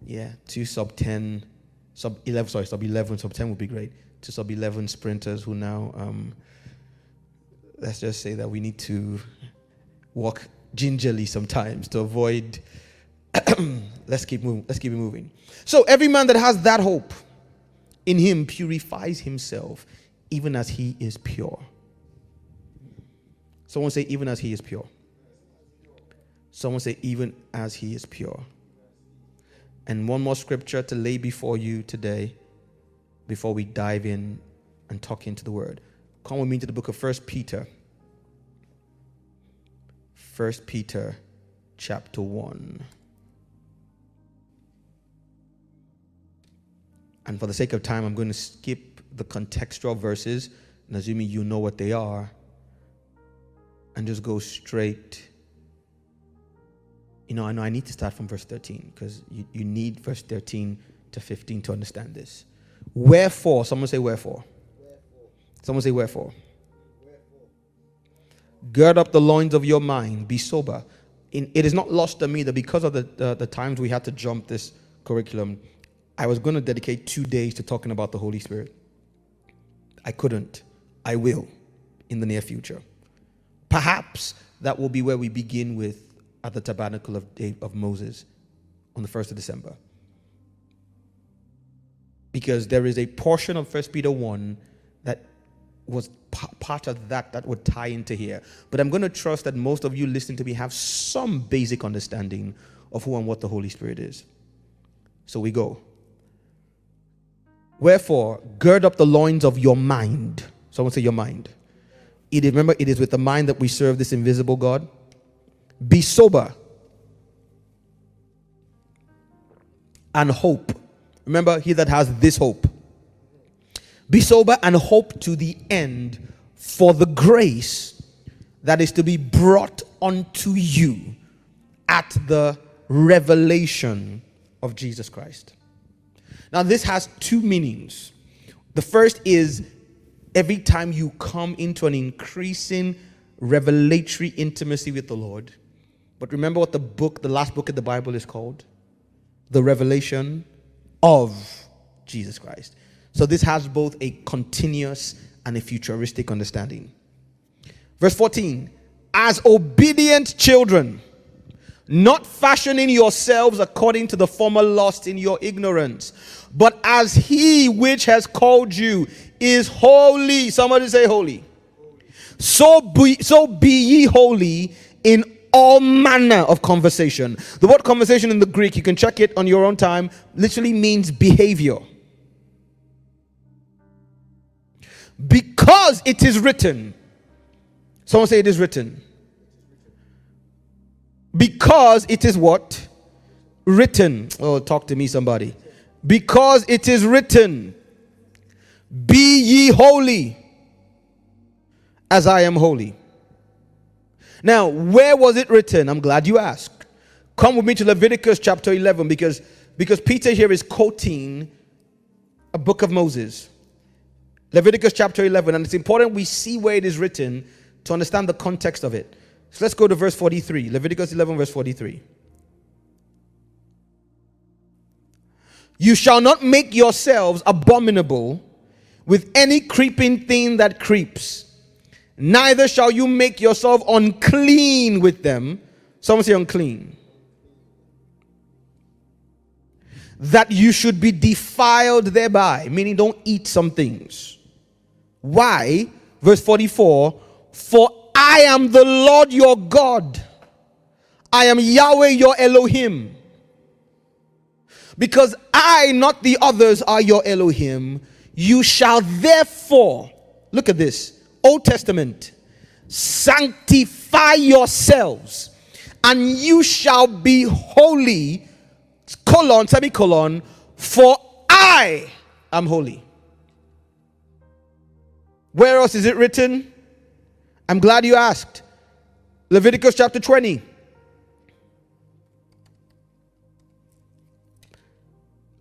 Yeah, two sub 10, sub 11, sorry, sub 11, sub 10 would be great. Two sub 11 sprinters who now, um, let's just say that we need to walk gingerly sometimes to avoid. let's keep moving. Let's keep it moving. So every man that has that hope in him purifies himself, even as he is pure. Someone say, even as he is pure. Someone say, even as he is pure. And one more scripture to lay before you today before we dive in and talk into the word. Come with me to the book of First Peter. First Peter chapter 1. And for the sake of time, I'm going to skip the contextual verses, and assuming you know what they are, and just go straight. You know, I know I need to start from verse 13 because you, you need verse 13 to 15 to understand this. Wherefore, someone say, wherefore. Someone say, wherefore. Gird up the loins of your mind, be sober. In, it is not lost on me that because of the, the, the times we had to jump this curriculum, I was going to dedicate two days to talking about the Holy Spirit. I couldn't. I will in the near future. Perhaps that will be where we begin with at the tabernacle of, of Moses on the 1st of December. Because there is a portion of 1 Peter 1 that was part of that that would tie into here. But I'm going to trust that most of you listening to me have some basic understanding of who and what the Holy Spirit is. So we go. Wherefore, gird up the loins of your mind. Someone say your mind. It is, remember, it is with the mind that we serve this invisible God. Be sober and hope. Remember, he that has this hope. Be sober and hope to the end for the grace that is to be brought unto you at the revelation of Jesus Christ. Now, this has two meanings. The first is every time you come into an increasing revelatory intimacy with the Lord. But remember what the book, the last book of the Bible is called? The revelation of Jesus Christ. So this has both a continuous and a futuristic understanding. Verse 14, as obedient children, not fashioning yourselves according to the former lust in your ignorance, but as he which has called you is holy. Somebody say holy. So be, so be ye holy in all manner of conversation. The word conversation in the Greek, you can check it on your own time, literally means behavior. Because it is written. Someone say it is written. Because it is what? Written. Oh, talk to me, somebody. Because it is written, Be ye holy, as I am holy. Now, where was it written? I'm glad you asked. Come with me to Leviticus chapter 11 because, because Peter here is quoting a book of Moses. Leviticus chapter 11, and it's important we see where it is written to understand the context of it. So let's go to verse 43. Leviticus 11, verse 43. You shall not make yourselves abominable with any creeping thing that creeps, neither shall you make yourself unclean with them. Someone say unclean. That you should be defiled thereby, meaning don't eat some things. Why? Verse 44 For I am the Lord your God. I am Yahweh your Elohim. Because I, not the others, are your Elohim. You shall therefore, look at this, Old Testament, sanctify yourselves, and you shall be holy, colon, semicolon, for I am holy. Where else is it written? I'm glad you asked. Leviticus chapter 20.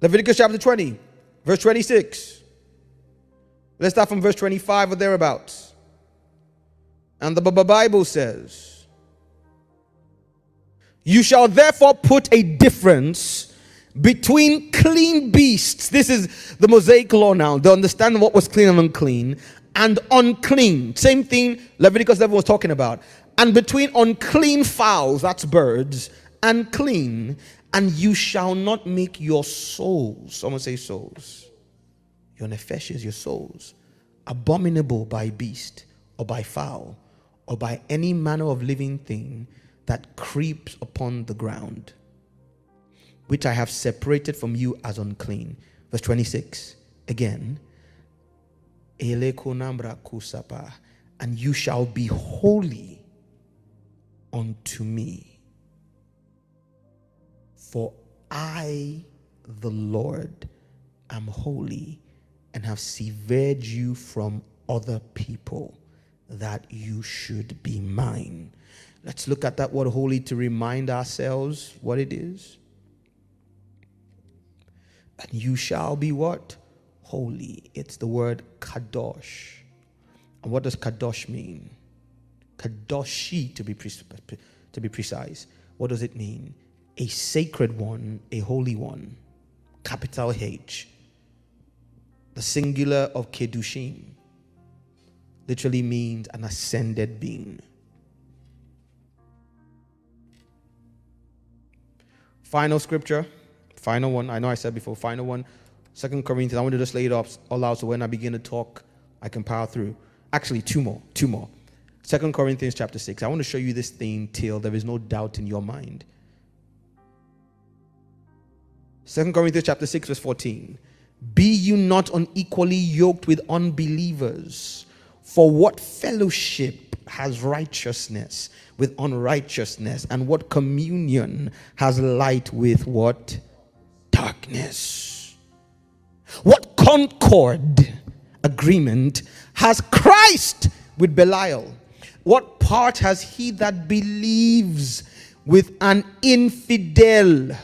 Leviticus chapter 20, verse 26. Let's start from verse 25 or thereabouts. And the Bible says, You shall therefore put a difference between clean beasts. This is the Mosaic law now. They understand what was clean and unclean, and unclean. Same thing Leviticus 11 was talking about. And between unclean fowls, that's birds, and clean, and you shall not make your souls, someone say souls, your nefeshes, your souls, abominable by beast or by fowl or by any manner of living thing that creeps upon the ground, which I have separated from you as unclean. Verse 26 again. And you shall be holy unto me. For I, the Lord, am holy and have severed you from other people that you should be mine. Let's look at that word holy to remind ourselves what it is. And you shall be what? Holy. It's the word kadosh. And what does kadosh mean? Kadoshi, to be, pre- to be precise. What does it mean? A sacred one, a holy one. Capital H. The singular of kedushim literally means an ascended being. Final scripture, final one. I know I said before, final one. Second Corinthians. I want to just lay it up all so when I begin to talk, I can power through. Actually, two more. Two more. Second Corinthians chapter 6. I want to show you this thing till there is no doubt in your mind. Second Corinthians chapter 6, verse 14. Be you not unequally yoked with unbelievers. For what fellowship has righteousness with unrighteousness? And what communion has light with what? Darkness. What concord agreement has Christ with Belial? What part has he that believes with an infidel?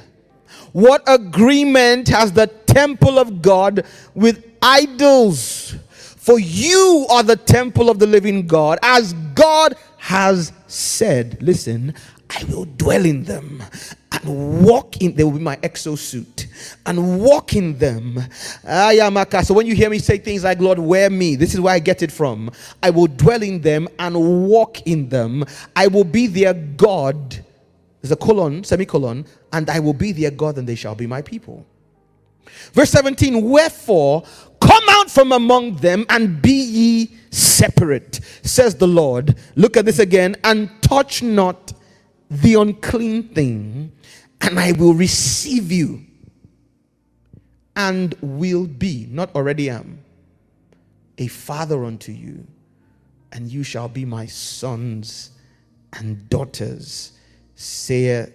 What agreement has the temple of God with idols? For you are the temple of the living God, as God has said. Listen, I will dwell in them and walk in they will be my exosuit and walk in them. Ah, Ayamaka so when you hear me say things like lord wear me this is where i get it from. I will dwell in them and walk in them. I will be their god. There's a colon semicolon and i will be their god and they shall be my people. Verse 17 wherefore Come out from among them and be ye separate, says the Lord. Look at this again. And touch not the unclean thing, and I will receive you and will be, not already am, a father unto you, and you shall be my sons and daughters, saith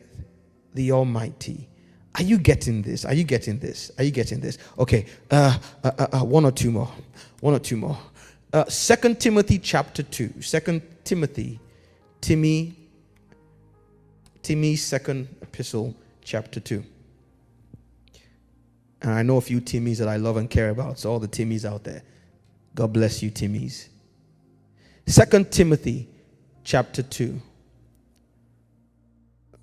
the Almighty. Are you getting this? Are you getting this? Are you getting this? Okay, uh, uh, uh, uh, one or two more. One or two more. Uh, Second Timothy chapter 2. Second Timothy, Timmy, Timmy's second epistle, chapter 2. And I know a few Timmys that I love and care about. So all the Timmys out there, God bless you, Timmys. Second Timothy chapter 2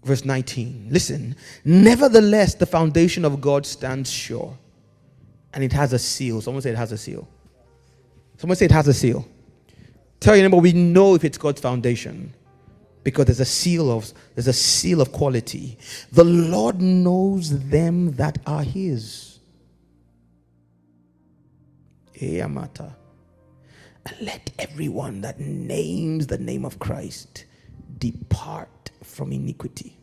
verse 19. Listen, nevertheless, the foundation of God stands sure, and it has a seal. Someone say it has a seal. Someone say it has a seal. Tell your neighbor, we know if it's God's foundation because there's a seal of there's a seal of quality. The Lord knows them that are His. Eh, Eamata. And let everyone that names the name of Christ depart from iniquity.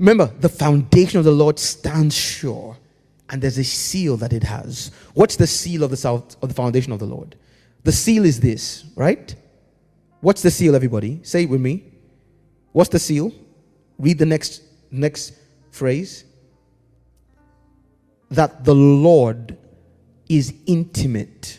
Remember, the foundation of the Lord stands sure, and there's a seal that it has. What's the seal of the south of the foundation of the Lord? The seal is this, right? What's the seal, everybody? Say it with me. What's the seal? Read the next next phrase. That the Lord is intimate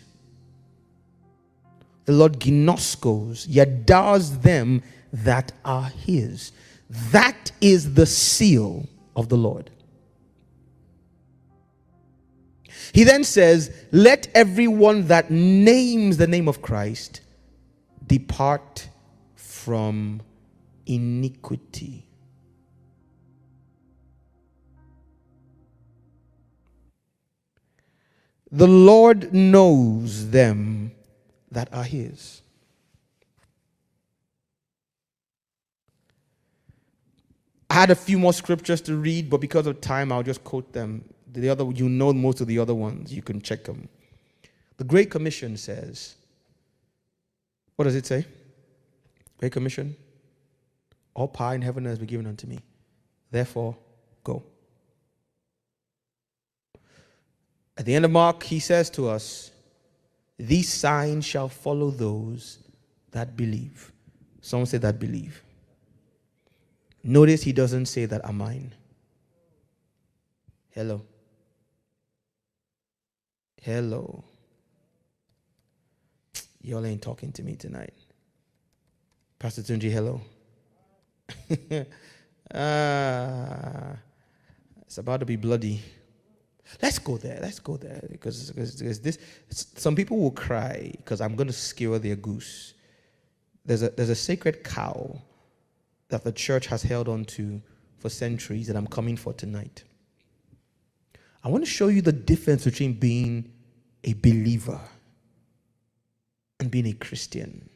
the Lord ginoskos, yet does them that are his. That is the seal of the Lord. He then says, Let everyone that names the name of Christ depart from iniquity. The Lord knows them that are his. I had a few more scriptures to read, but because of time, I'll just quote them. The other, you know most of the other ones. You can check them. The Great Commission says, what does it say? Great Commission. All power in heaven has been given unto me. Therefore, go. At the end of Mark, he says to us, These signs shall follow those that believe. Someone say that believe. Notice he doesn't say that are mine. Hello. Hello. Y'all ain't talking to me tonight. Pastor Tunji, hello. ah, it's about to be bloody. Let's go there. Let's go there because, because, because this. Some people will cry because I'm going to skewer their goose. There's a there's a sacred cow that the church has held on to for centuries that I'm coming for tonight. I want to show you the difference between being a believer and being a Christian.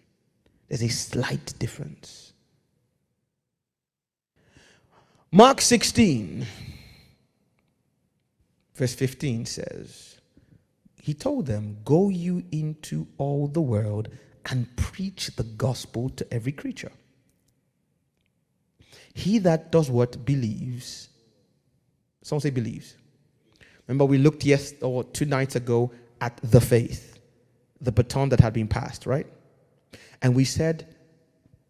There's a slight difference. Mark 16, verse 15 says, He told them, Go you into all the world and preach the gospel to every creature. He that does what believes, someone say believes. Remember, we looked yes or two nights ago at the faith, the baton that had been passed, right? And we said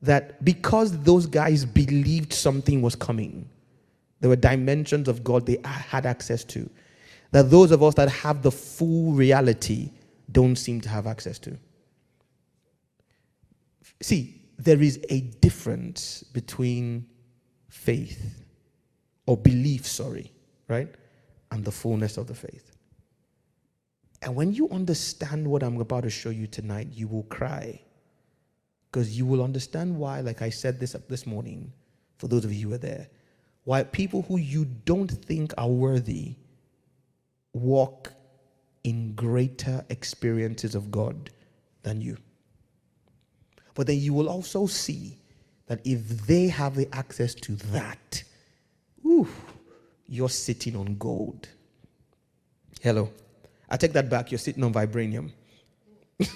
that because those guys believed something was coming, there were dimensions of God they had access to, that those of us that have the full reality don't seem to have access to. See, there is a difference between faith or belief, sorry, right? And the fullness of the faith. And when you understand what I'm about to show you tonight, you will cry because you will understand why, like I said this this morning, for those of you who are there, why people who you don't think are worthy walk in greater experiences of God than you. But then you will also see that if they have the access to that, ooh, you're sitting on gold. Hello. I take that back. You're sitting on vibranium.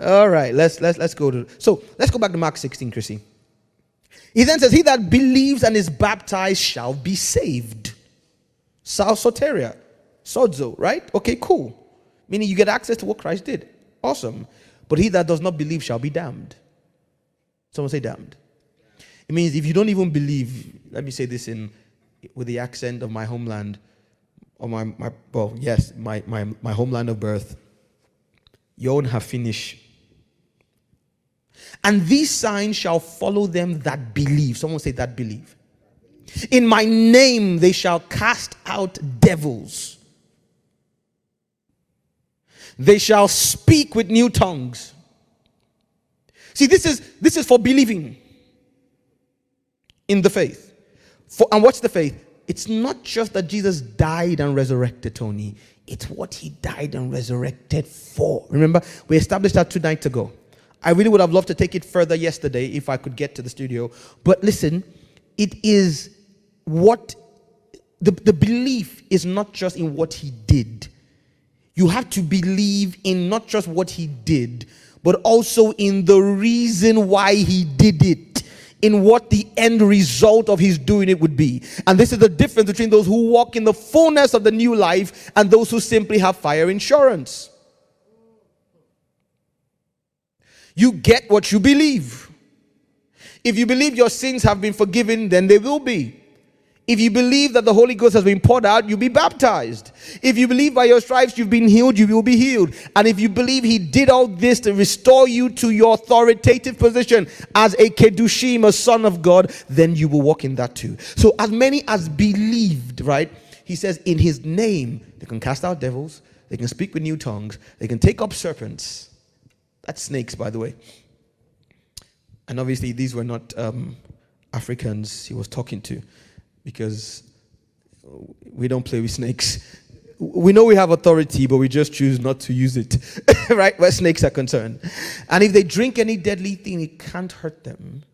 All right, let's let's let's go to so let's go back to Mark 16, Chrissy. He then says, He that believes and is baptized shall be saved. Sal soteria. Sozo, right? Okay, cool. Meaning you get access to what Christ did. Awesome. But he that does not believe shall be damned. Someone say damned. It means if you don't even believe, let me say this in with the accent of my homeland, or my, my well, yes, my, my, my homeland of birth, won't have finished and these signs shall follow them that believe. Someone say that believe. In my name they shall cast out devils. They shall speak with new tongues. See, this is this is for believing in the faith. For, and what's the faith? It's not just that Jesus died and resurrected, Tony. It's what he died and resurrected for. Remember, we established that two nights ago. I really would have loved to take it further yesterday if I could get to the studio. But listen, it is what the, the belief is not just in what he did. You have to believe in not just what he did, but also in the reason why he did it, in what the end result of his doing it would be. And this is the difference between those who walk in the fullness of the new life and those who simply have fire insurance. You get what you believe. If you believe your sins have been forgiven, then they will be. If you believe that the Holy Ghost has been poured out, you'll be baptized. If you believe by your stripes you've been healed, you will be healed. And if you believe He did all this to restore you to your authoritative position as a Kedushim, a son of God, then you will walk in that too. So, as many as believed, right? He says, in His name, they can cast out devils, they can speak with new tongues, they can take up serpents. That's snakes, by the way. And obviously, these were not um, Africans he was talking to because we don't play with snakes. We know we have authority, but we just choose not to use it, right? Where snakes are concerned. And if they drink any deadly thing, it can't hurt them.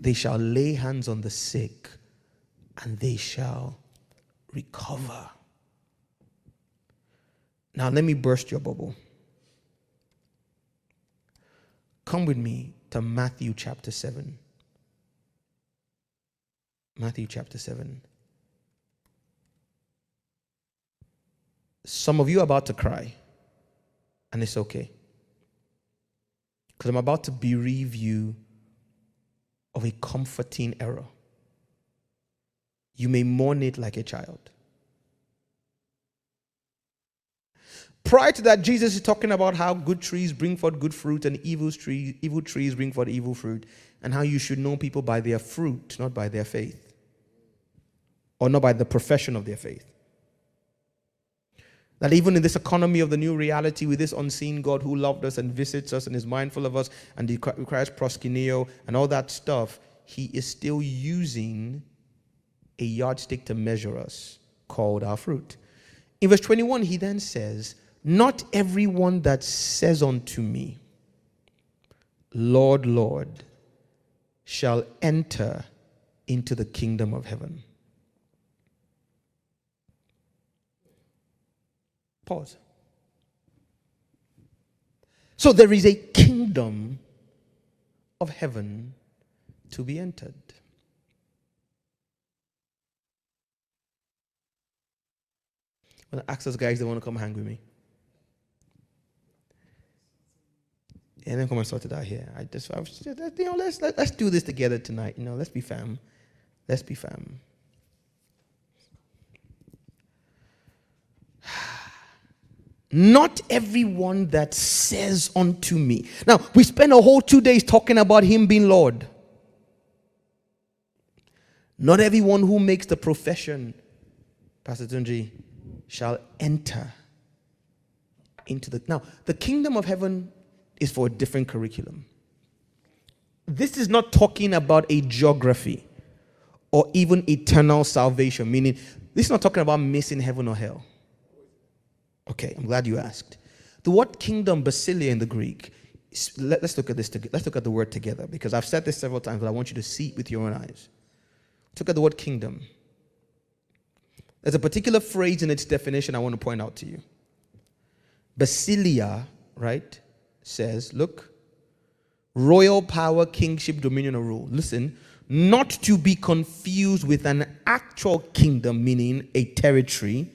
They shall lay hands on the sick and they shall recover. Now, let me burst your bubble. Come with me to Matthew chapter 7. Matthew chapter 7. Some of you are about to cry, and it's okay. Because I'm about to bereave you of a comforting error. You may mourn it like a child. Prior to that, Jesus is talking about how good trees bring forth good fruit and evil trees, evil trees bring forth evil fruit, and how you should know people by their fruit, not by their faith, or not by the profession of their faith. That even in this economy of the new reality, with this unseen God who loved us and visits us and is mindful of us and requires proskuneo and all that stuff, He is still using a yardstick to measure us called our fruit. In verse 21, He then says, not everyone that says unto me, Lord, Lord, shall enter into the kingdom of heaven. Pause. So there is a kingdom of heaven to be entered. When I ask those guys, they want to come hang with me. and then come and sort it out here. I just, I was you know, let's let, let's do this together tonight. You know, let's be fam. Let's be fam. Not everyone that says unto me. Now, we spent a whole two days talking about him being Lord. Not everyone who makes the profession, Pastor Tunji, shall enter into the. Now, the kingdom of heaven is for a different curriculum. This is not talking about a geography or even eternal salvation, meaning this is not talking about missing heaven or hell. Okay, I'm glad you asked. The word kingdom, Basileia in the Greek, let, us look at this. Together. Let's look at the word together because I've said this several times, but I want you to see it with your own eyes. Look at the word kingdom. There's a particular phrase in its definition I want to point out to you. Basileia, right, says, look, royal power, kingship, dominion, or rule. Listen, not to be confused with an actual kingdom, meaning a territory,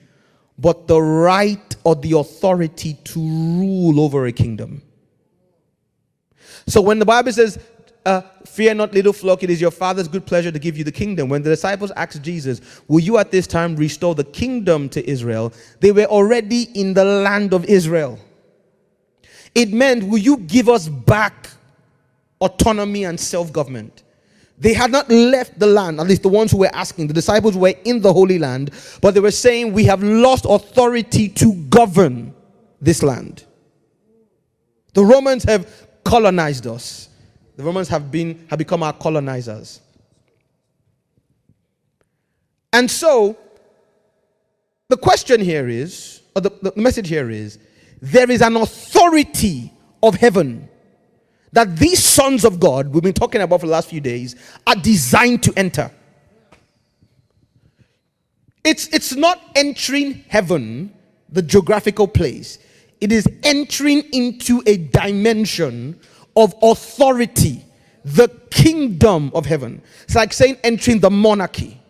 but the right or the authority to rule over a kingdom. So when the Bible says, uh, Fear not, little flock, it is your Father's good pleasure to give you the kingdom. When the disciples asked Jesus, Will you at this time restore the kingdom to Israel? They were already in the land of Israel. It meant, will you give us back autonomy and self government? They had not left the land, at least the ones who were asking. The disciples were in the Holy Land, but they were saying, We have lost authority to govern this land. The Romans have colonized us. The Romans have been have become our colonizers. And so the question here is, or the, the message here is, there is an authority of heaven that these sons of God, we've been talking about for the last few days, are designed to enter. It's, it's not entering heaven, the geographical place, it is entering into a dimension of authority, the kingdom of heaven. It's like saying entering the monarchy.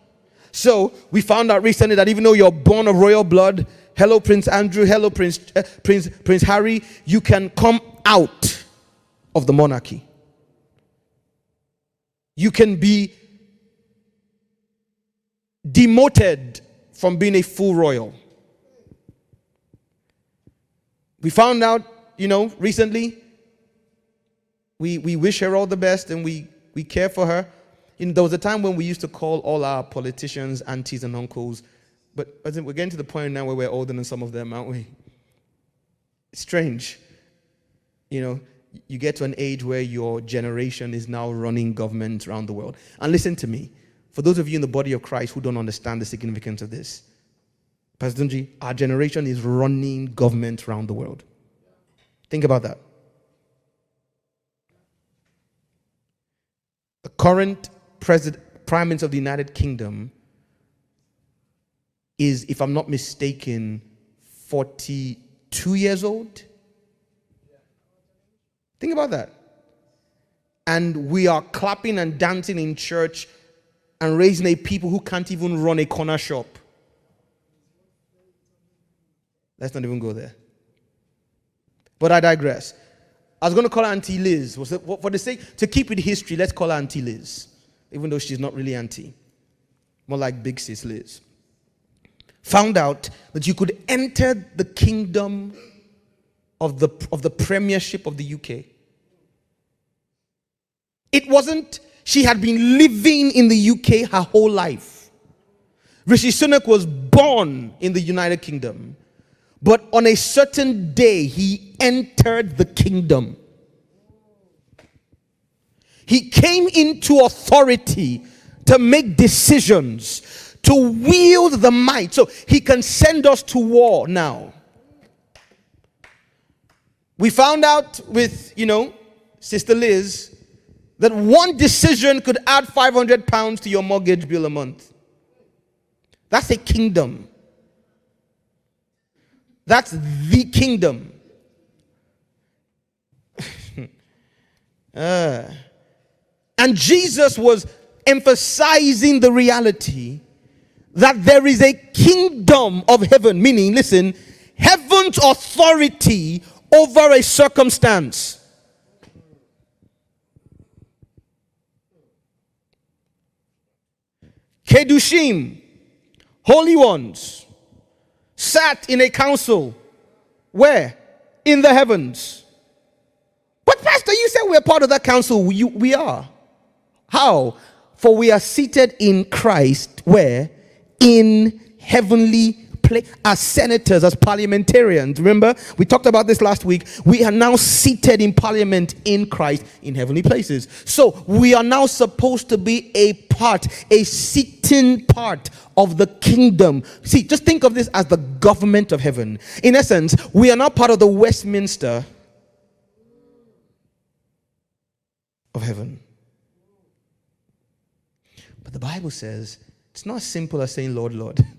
So we found out recently that even though you're born of royal blood, hello Prince Andrew, hello Prince uh, Prince Prince Harry, you can come out of the monarchy. You can be demoted from being a full royal. We found out, you know, recently. We, we wish her all the best and we, we care for her. You know, there was a time when we used to call all our politicians aunties and uncles but we're getting to the point now where we're older than some of them, aren't we? Strange. You know, you get to an age where your generation is now running government around the world. And listen to me. For those of you in the body of Christ who don't understand the significance of this, Pastor Tunji, our generation is running government around the world. Think about that. The current president, prime minister of the United Kingdom is, if I'm not mistaken, 42 years old. Think about that. And we are clapping and dancing in church and raising a people who can't even run a corner shop. Let's not even go there. But I digress. I was going to call her Auntie Liz. For the sake, to keep with history, let's call her Auntie Liz, even though she's not really Auntie. More like Big Sis Liz. Found out that you could enter the kingdom of the, of the premiership of the UK. It wasn't, she had been living in the UK her whole life. Rishi Sunak was born in the United Kingdom but on a certain day, he entered the kingdom. He came into authority to make decisions, to wield the might. So he can send us to war now. We found out with, you know, Sister Liz, that one decision could add 500 pounds to your mortgage bill a month. That's a kingdom. That's the kingdom. uh, and Jesus was emphasizing the reality that there is a kingdom of heaven, meaning, listen, heaven's authority over a circumstance. Kedushim, holy ones sat in a council. Where? In the heavens. But, Pastor, you said we're part of that council. We, we are. How? For we are seated in Christ, where? In heavenly place, as senators, as parliamentarians. Remember, we talked about this last week. We are now seated in parliament in Christ in heavenly places. So we are now supposed to be a part, a sitting part of the kingdom. See, just think of this as the government of heaven. In essence, we are now part of the Westminster of heaven. But the Bible says it's not as simple as saying, Lord, Lord.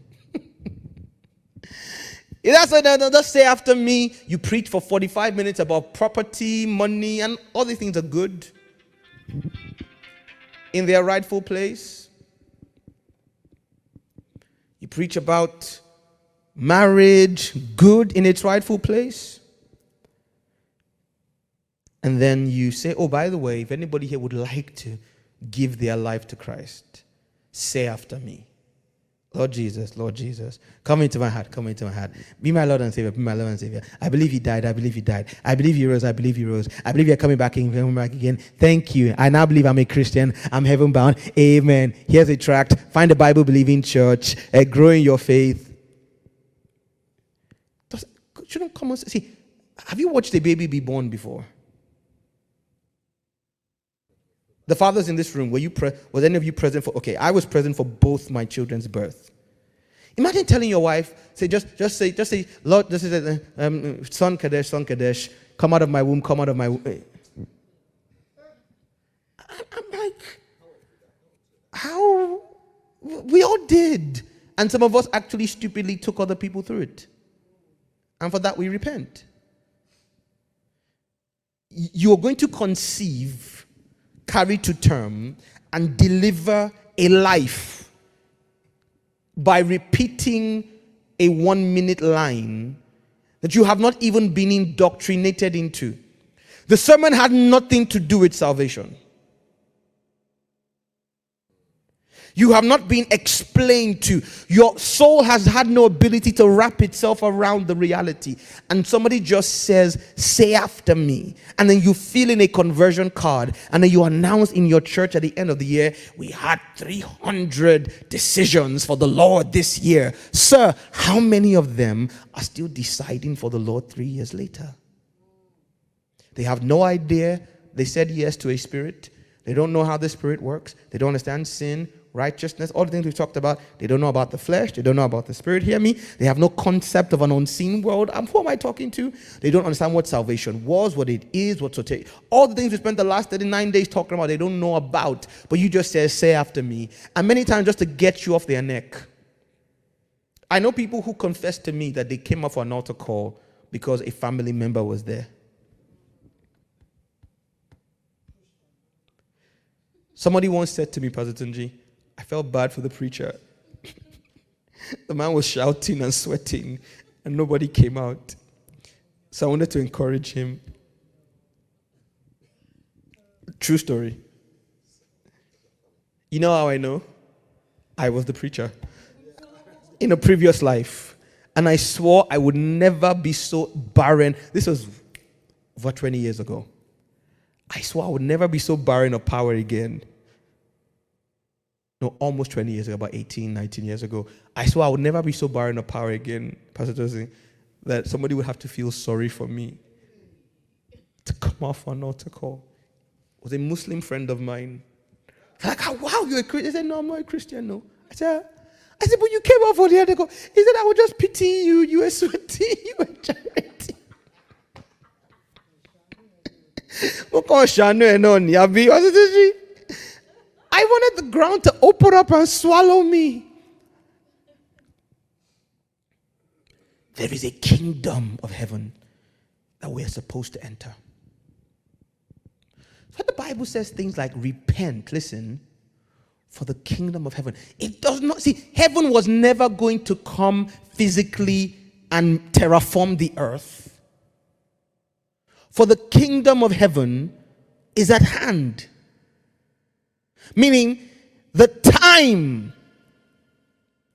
That's what just say after me. You preach for 45 minutes about property, money, and all these things are good in their rightful place. You preach about marriage, good in its rightful place. And then you say, oh, by the way, if anybody here would like to give their life to Christ, say after me. Lord Jesus, Lord Jesus, come into my heart, come into my heart. Be my Lord and Savior, be my Lord and Savior. I believe He died, I believe He died. I believe He rose, I believe He rose. I believe You're coming back again, coming back again. Thank you. I now believe I'm a Christian. I'm heaven bound. Amen. Here's a tract. Find a Bible believing church, uh, grow in your faith. Does, shouldn't come on, see. Have you watched a baby be born before? The fathers in this room, were you pre- was any of you present for? Okay, I was present for both my children's birth. Imagine telling your wife, say, just, just say, just say, Lord, this is a, um, son Kadesh, son Kadesh, come out of my womb, come out of my womb. I'm like, how? We all did. And some of us actually stupidly took other people through it. And for that, we repent. You're going to conceive carry to term and deliver a life by repeating a one minute line that you have not even been indoctrinated into. The sermon had nothing to do with salvation. You have not been explained to. Your soul has had no ability to wrap itself around the reality. And somebody just says, Say after me. And then you fill in a conversion card. And then you announce in your church at the end of the year, We had 300 decisions for the Lord this year. Sir, how many of them are still deciding for the Lord three years later? They have no idea. They said yes to a spirit. They don't know how the spirit works. They don't understand sin, righteousness, all the things we've talked about. They don't know about the flesh. They don't know about the spirit. Hear me? They have no concept of an unseen world. Um, who am I talking to? They don't understand what salvation was, what it is, what to take. All the things we spent the last 39 days talking about, they don't know about. But you just say, say after me. And many times just to get you off their neck. I know people who confess to me that they came off an altar call because a family member was there. Somebody once said to me, Pastor Tunji, I felt bad for the preacher. the man was shouting and sweating, and nobody came out. So I wanted to encourage him. True story. You know how I know? I was the preacher in a previous life. And I swore I would never be so barren. This was over 20 years ago. I swore I would never be so barren of power again. No, almost 20 years ago, about 18, 19 years ago. I swore I would never be so barren of power again, Pastor Josie, that somebody would have to feel sorry for me to come off an altar call. It was a Muslim friend of mine. Like, oh, wow, you're a Christian. I said, no, I'm not a Christian, no. I said, I said, but you came off on the other go. He said, I was just pitying you. You were sweating. You were charity. I wanted the ground to open up and swallow me. There is a kingdom of heaven that we are supposed to enter. So the Bible says things like repent, listen, for the kingdom of heaven. It does not see, heaven was never going to come physically and terraform the earth. For the kingdom of heaven is at hand. Meaning, the time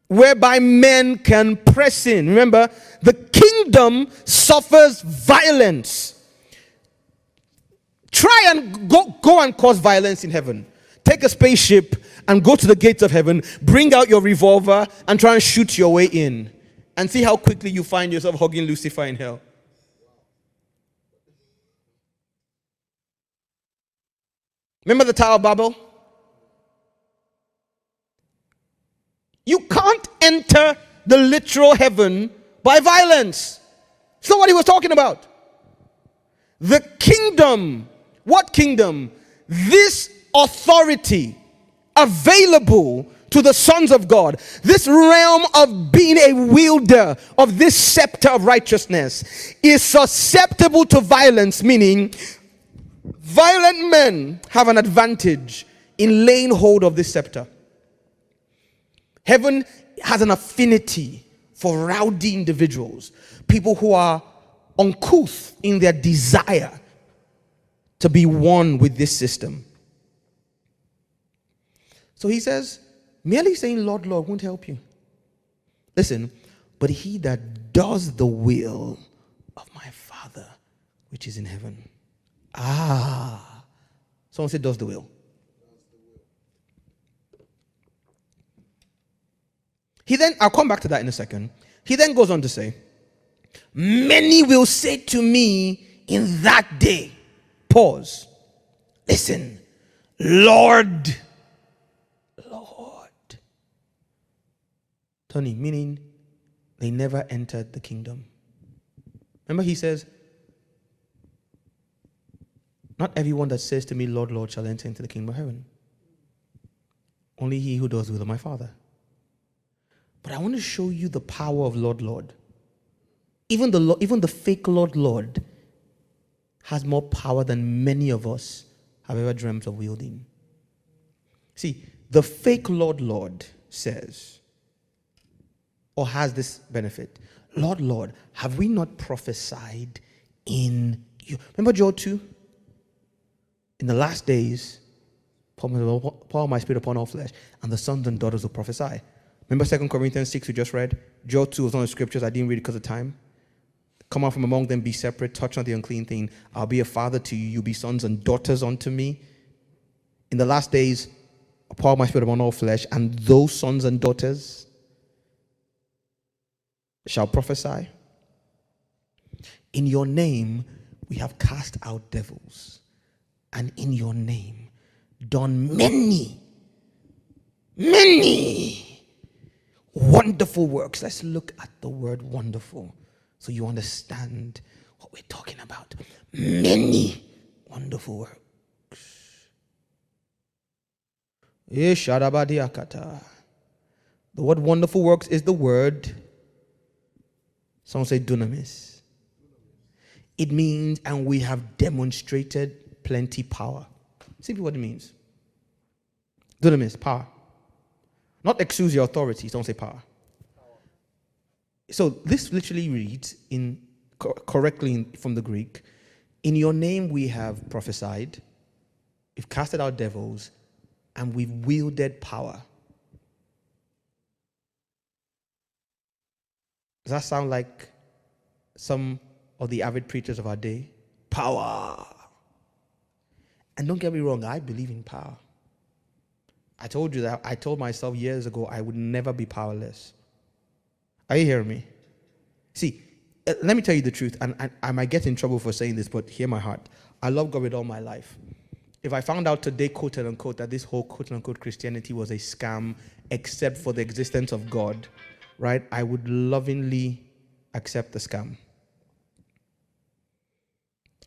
whereby men can press in. Remember, the kingdom suffers violence. Try and go, go and cause violence in heaven. Take a spaceship and go to the gates of heaven, bring out your revolver and try and shoot your way in. And see how quickly you find yourself hugging Lucifer in hell. Remember the Tower of Babel? You can't enter the literal heaven by violence. It's not what he was talking about. The kingdom, what kingdom? This authority available to the sons of God, this realm of being a wielder of this scepter of righteousness is susceptible to violence, meaning violent men have an advantage in laying hold of this scepter. Heaven has an affinity for rowdy individuals, people who are uncouth in their desire to be one with this system. So he says, merely saying, Lord, Lord, won't help you. Listen, but he that does the will of my Father which is in heaven. Ah. Someone said, does the will. He then, I'll come back to that in a second. He then goes on to say, Many will say to me in that day, pause, listen, Lord, Lord. Tony, meaning they never entered the kingdom. Remember, he says, Not everyone that says to me, Lord, Lord, shall enter into the kingdom of heaven. Only he who does the will of my Father. But I want to show you the power of Lord Lord. Even the, even the fake Lord Lord has more power than many of us have ever dreamt of wielding. See, the fake Lord Lord says, or has this benefit Lord, Lord, have we not prophesied in you? Remember Joel 2? In the last days, pour my spirit upon all flesh, and the sons and daughters will prophesy. Remember 2 Corinthians 6 we just read? Joel 2 was one of the scriptures I didn't read because of time. Come out from among them, be separate, touch not the unclean thing. I'll be a father to you, you'll be sons and daughters unto me. In the last days, I'll pour my spirit upon all flesh, and those sons and daughters shall prophesy. In your name, we have cast out devils and in your name done many, many wonderful works. Let's look at the word wonderful so you understand what we're talking about. Many wonderful works. Eh, the word wonderful works is the word. Someone say dunamis. It means, and we have demonstrated plenty power. See what it means. Dunamis, power. Not exousia authorities, don't say power. So this literally reads in correctly in, from the Greek, in your name we have prophesied, we've casted out devils, and we've wielded power. Does that sound like some of the avid preachers of our day? Power. And don't get me wrong, I believe in power. I told you that I told myself years ago I would never be powerless. Are you hearing me? See, uh, let me tell you the truth, and, and I might get in trouble for saying this, but hear my heart. I love God with all my life. If I found out today, quote unquote, that this whole quote unquote Christianity was a scam, except for the existence of God, right, I would lovingly accept the scam.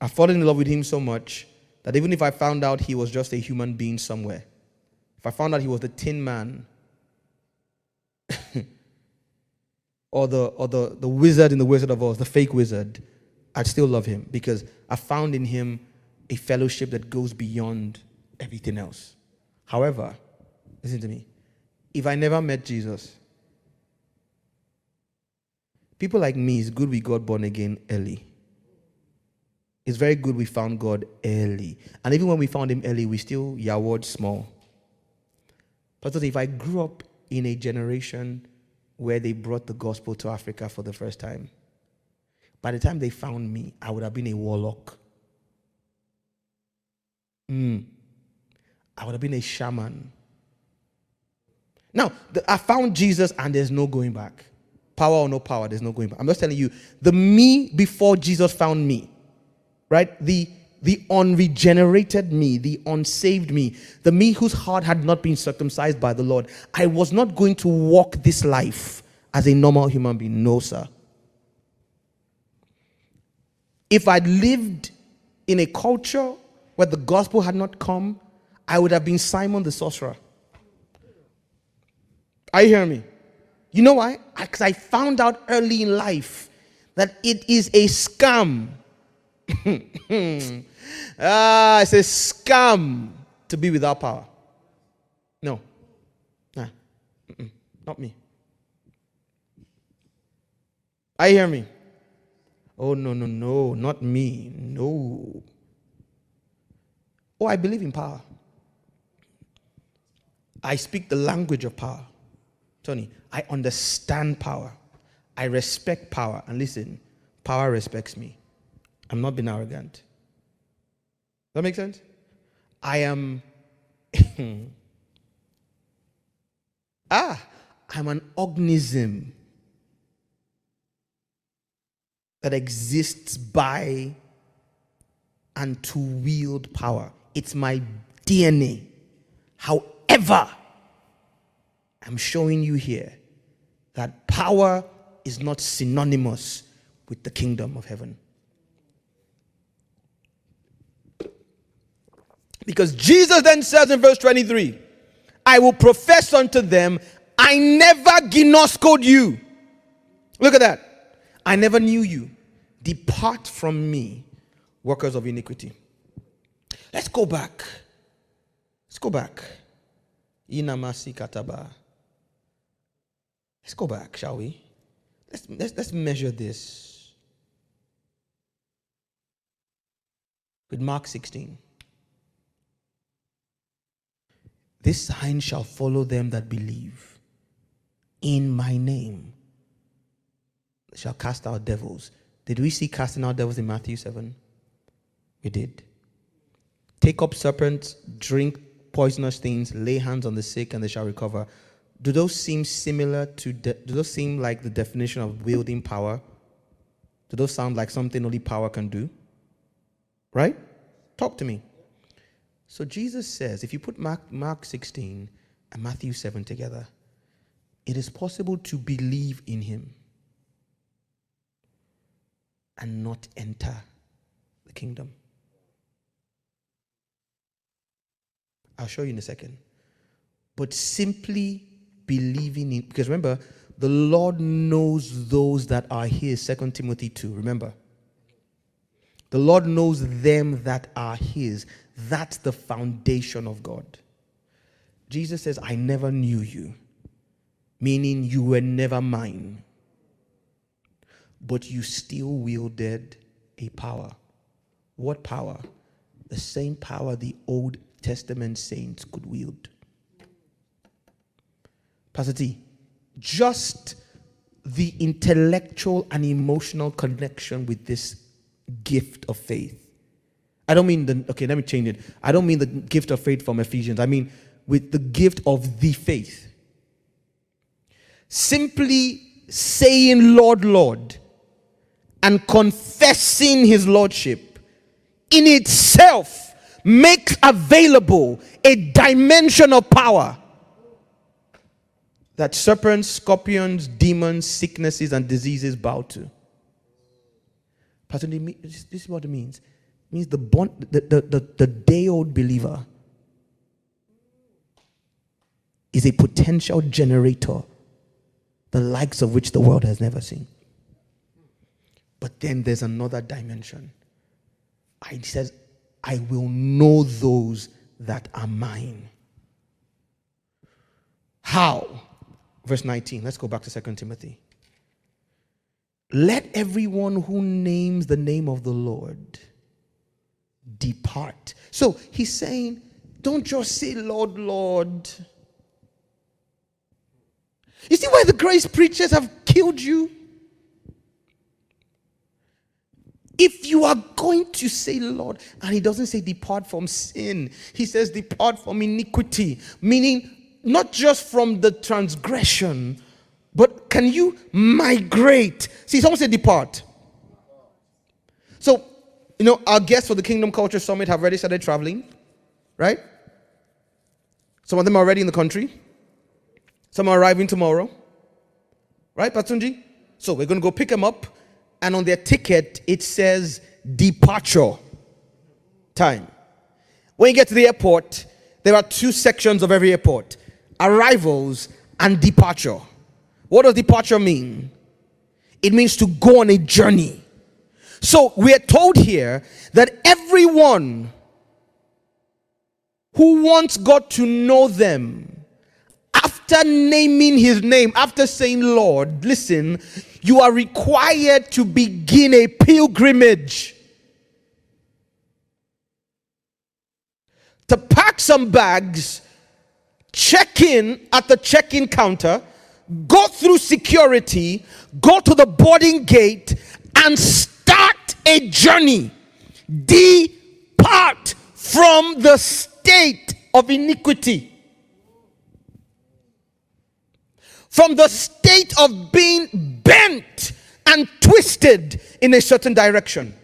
I've fallen in love with him so much that even if I found out he was just a human being somewhere, I found out he was the tin man, or the or the, the wizard in the Wizard of Oz, the fake wizard, I'd still love him because I found in him a fellowship that goes beyond everything else. However, listen to me. If I never met Jesus, people like me, it's good we got born again early. It's very good we found God early. And even when we found Him early, we still yawed small. But if I grew up in a generation where they brought the gospel to Africa for the first time, by the time they found me, I would have been a warlock. Mm. I would have been a shaman. Now, the, I found Jesus and there's no going back. Power or no power, there's no going back. I'm just telling you, the me before Jesus found me, right? The the unregenerated me, the unsaved me, the me whose heart had not been circumcised by the Lord. I was not going to walk this life as a normal human being. No, sir. If I'd lived in a culture where the gospel had not come, I would have been Simon the sorcerer. Are you hearing me? You know why? Because I found out early in life that it is a scam. ah, it's a scam to be without power. No. Nah. Not me. I hear me. Oh, no, no, no, not me. No. Oh, I believe in power. I speak the language of power. Tony, I understand power. I respect power. And listen, power respects me. I'm not being arrogant. That make sense? I am. ah, I'm an organism that exists by and to wield power. It's my DNA. However, I'm showing you here that power is not synonymous with the kingdom of heaven. Because Jesus then says in verse 23, I will profess unto them, I never ginoskoed you. Look at that. I never knew you. Depart from me, workers of iniquity. Let's go back. Let's go back. Inamasi kataba. Let's go back, shall we? Let's, let's, let's measure this with Mark 16. This sign shall follow them that believe. In my name shall cast out devils. Did we see casting out devils in Matthew 7? We did. Take up serpents, drink poisonous things, lay hands on the sick, and they shall recover. Do those seem similar to, de- do those seem like the definition of wielding power? Do those sound like something only power can do? Right? Talk to me. So Jesus says, if you put Mark, Mark 16 and Matthew 7 together, it is possible to believe in him and not enter the kingdom. I'll show you in a second. But simply believing in, because remember, the Lord knows those that are his, 2 Timothy 2. Remember? The Lord knows them that are his. That's the foundation of God. Jesus says, I never knew you, meaning you were never mine, but you still wielded a power. What power? The same power the Old Testament saints could wield. Pastor T, just the intellectual and emotional connection with this gift of faith. I don't mean the, okay, let me change it. I don't mean the gift of faith from Ephesians. I mean with the gift of the faith. Simply saying, Lord, Lord, and confessing his lordship in itself makes available a dimension of power that serpents, scorpions, demons, sicknesses, and diseases bow to. Pastor, this is what it means. Means the, the, the, the, the day old believer is a potential generator, the likes of which the world has never seen. But then there's another dimension. I says, I will know those that are mine. How? Verse 19. Let's go back to 2 Timothy. Let everyone who names the name of the Lord depart. So he's saying, don't just say, Lord, Lord. You see why the grace preachers have killed you? If you are going to say, Lord, and he doesn't say depart from sin, he says depart from iniquity, meaning not just from the transgression, but can you migrate? See, someone said depart. So, you know, our guests for the Kingdom Culture Summit have already started traveling, right? Some of them are already in the country. Some are arriving tomorrow. Right, Patunji? So we're going to go pick them up and on their ticket it says departure time. When you get to the airport, there are two sections of every airport arrivals and departure. What does departure mean? It means to go on a journey. So we are told here that everyone who wants God to know them after naming his name, after saying, Lord, listen, you are required to begin a pilgrimage. To pack some bags, check in at the check in counter, go through security, go to the boarding gate, and start a journey. Depart from the state of iniquity. from the state of being bent and twisted in a certain direction.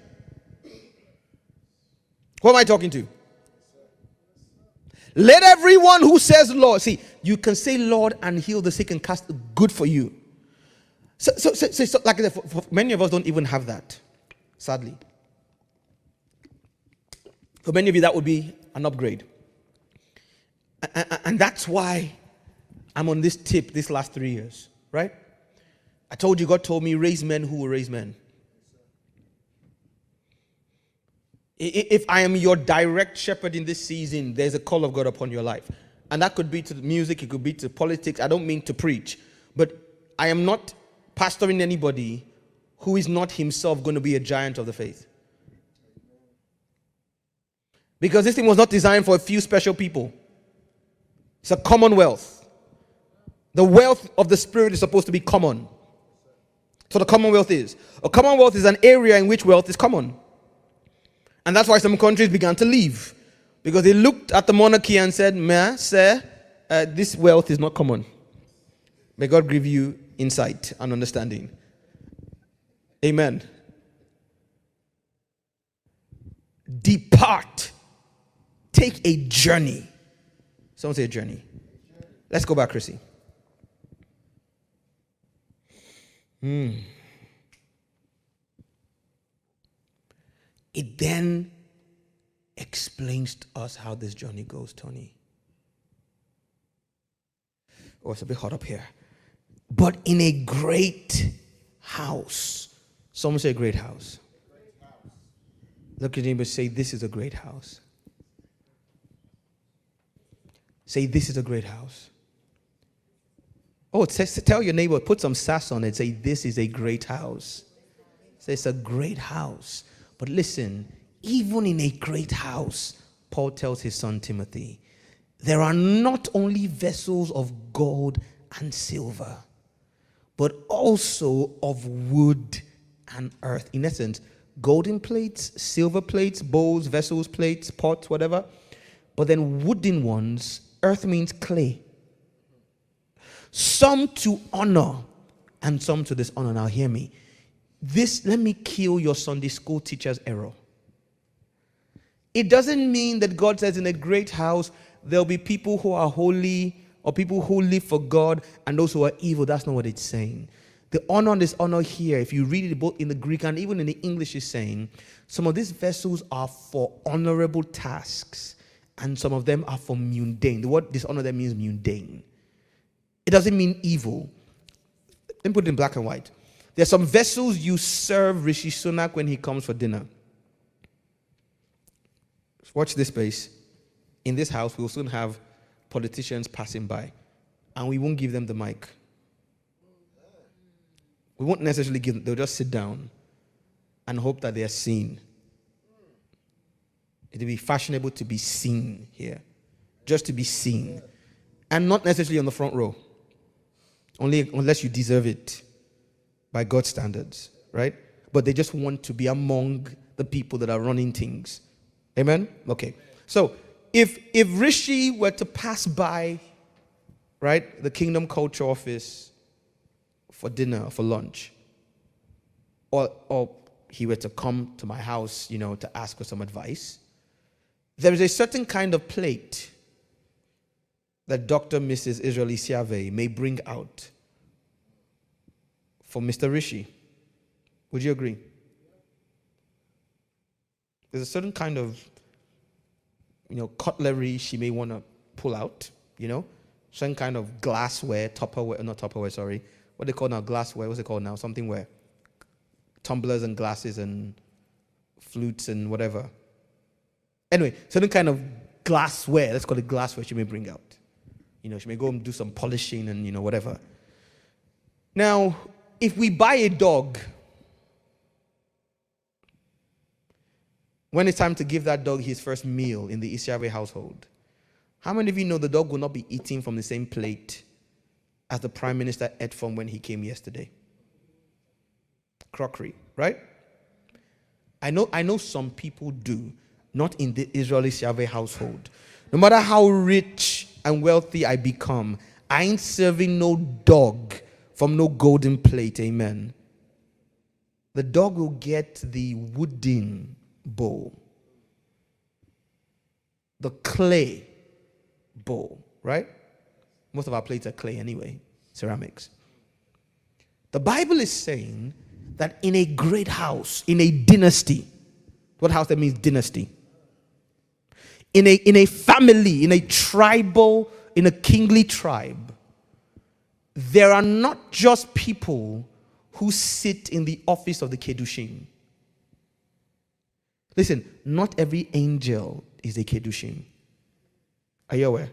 Who am I talking to? Let everyone who says Lord, see, you can say Lord and heal the sick and cast good for you. So, so, so, so, like for, for many of us don't even have that, sadly. For many of you, that would be an upgrade. And, that's why I'm on this tip this last three years, right? I told you, God told me, raise men who will raise men. If I am your direct shepherd in this season, there's a call of God upon your life. And that could be to music, it could be to politics. I don't mean to preach, but I am not pastoring anybody who is not himself going to be a giant of the faith. Because this thing was not designed for a few special people, it's a commonwealth. The wealth of the Spirit is supposed to be common. So the commonwealth is. A commonwealth is an area in which wealth is common. And that's why some countries began to leave. Because they looked at the monarchy and said, Meh, sir, uh, this wealth is not common. May God give you insight and understanding. Amen. depart, take a journey. Someone say a journey. Let's go back, Chrissy. Hmm. It then explains to us how this journey goes, Tony. Oh, it's a bit hot up here. But in a great house. Someone say great house. Look at him and say, This is a great house. Say, This is a great house. Oh, tell your neighbor, put some sass on it. Say, This is a great house. Say, It's a great house. But listen, even in a great house, Paul tells his son Timothy, there are not only vessels of gold and silver, but also of wood and earth. In essence, golden plates, silver plates, bowls, vessels, plates, pots, whatever. But then wooden ones, earth means clay. Some to honor and some to dishonor. Now, hear me. This, let me kill your Sunday school teacher's error. It doesn't mean that God says in a great house there'll be people who are holy or people who live for God and those who are evil. That's not what it's saying. The honor and dishonor here, if you read it both in the Greek and even in the English, is saying some of these vessels are for honorable tasks and some of them are for mundane. The word dishonor there means mundane. It doesn't mean evil. Let me put it in black and white. There are some vessels you serve Rishi Sunak when he comes for dinner. Watch this space. In this house, we'll soon have politicians passing by, and we won't give them the mic. We won't necessarily give them, they'll just sit down and hope that they are seen. It'll be fashionable to be seen here, just to be seen, and not necessarily on the front row, only unless you deserve it by God's standards, right? But they just want to be among the people that are running things. Amen? Okay. So if if Rishi were to pass by, right, the Kingdom Culture Office for dinner, or for lunch, or or he were to come to my house, you know, to ask for some advice, there is a certain kind of plate that Dr. Mrs. Israeli Siave may bring out for Mr. Rishi. Would you agree? There's a certain kind of you know cutlery she may want to pull out, you know, some kind of glassware, tupperware, not tupperware, sorry. What they call now glassware, what's it called now? Something where tumblers and glasses and flutes and whatever. Anyway, certain kind of glassware, let's call it glassware, she may bring out. You know, she may go and do some polishing and, you know, whatever. Now, if we buy a dog, when it's time to give that dog his first meal in the Isiave household, how many of you know the dog will not be eating from the same plate as the prime minister ate from when he came yesterday? Crockery, right? I know, I know some people do, not in the Israeli Siave household. No matter how rich and wealthy I become, I ain't serving no dog from no golden plate. Amen. The dog will get the wooden bowl, the clay bowl, right? Most of our plates are clay anyway, ceramics. The Bible is saying that in a great house, in a dynasty, what house that means dynasty? In a, in a family, in a tribal, in a kingly tribe, there are not just people who sit in the office of the Kedushim. Listen, not every angel is a Kedushim. Are you aware?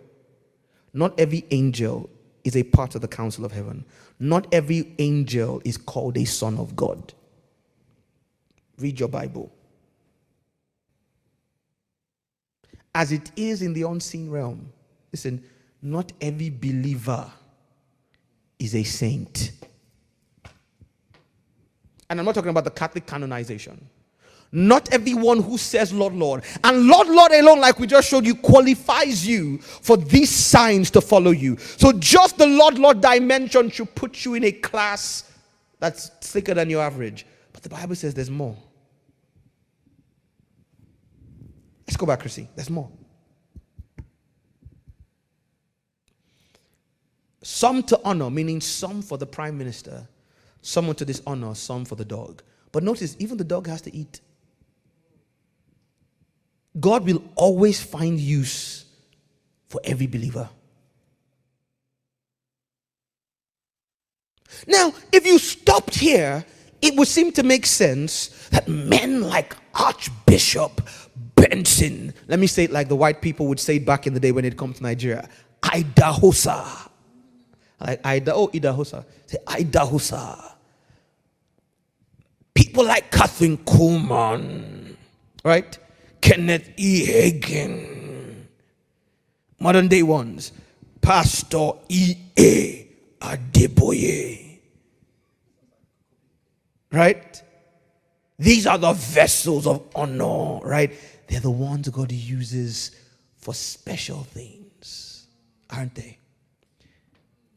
Not every angel is a part of the council of heaven. Not every angel is called a son of God. Read your Bible. As it is in the unseen realm, listen, not every believer is a saint. And I'm not talking about the Catholic canonization. Not everyone who says Lord, Lord, and Lord, Lord alone, like we just showed you, qualifies you for these signs to follow you. So just the Lord, Lord dimension should put you in a class that's thicker than your average. But the Bible says there's more. Let's go back, Chrissy. There's more. Some to honor, meaning some for the prime minister, someone to dishonor, some for the dog. But notice, even the dog has to eat. God will always find use for every believer. Now, if you stopped here, it would seem to make sense that men like Archbishop Benson, let me say it like the white people would say it back in the day when it comes to Nigeria, Idahosa. Like Ida, oh, Idahosa. Say Idahosa. People like Kathryn Kuhlman, right? Kenneth E. Hagin. Modern day ones. Pastor E. A. Adeboye. Right? These are the vessels of honor, right? They're the ones God uses for special things, aren't they?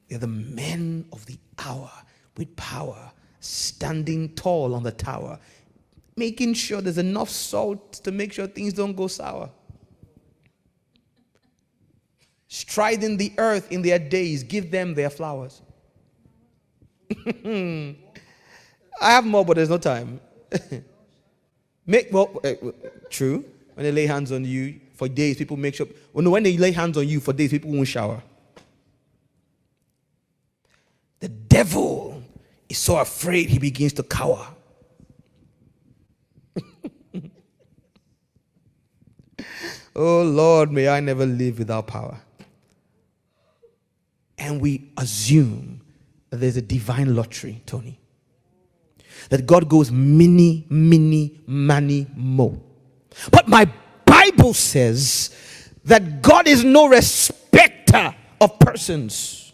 They're the men of the hour with power, standing tall on the tower, making sure there's enough salt to make sure things don't go sour. Striding the earth in their days, give them their flowers. I have more, but there's no time. make well, uh, true. When they lay hands on you for days, people make sure. Well, no, when they lay hands on you for days, people won't shower. The devil is so afraid he begins to cower. Oh Lord, may I never live without power. And we assume that there's a divine lottery, Tony. That God goes mini, mini, many, more. But my Bible says that God is no respecter of persons.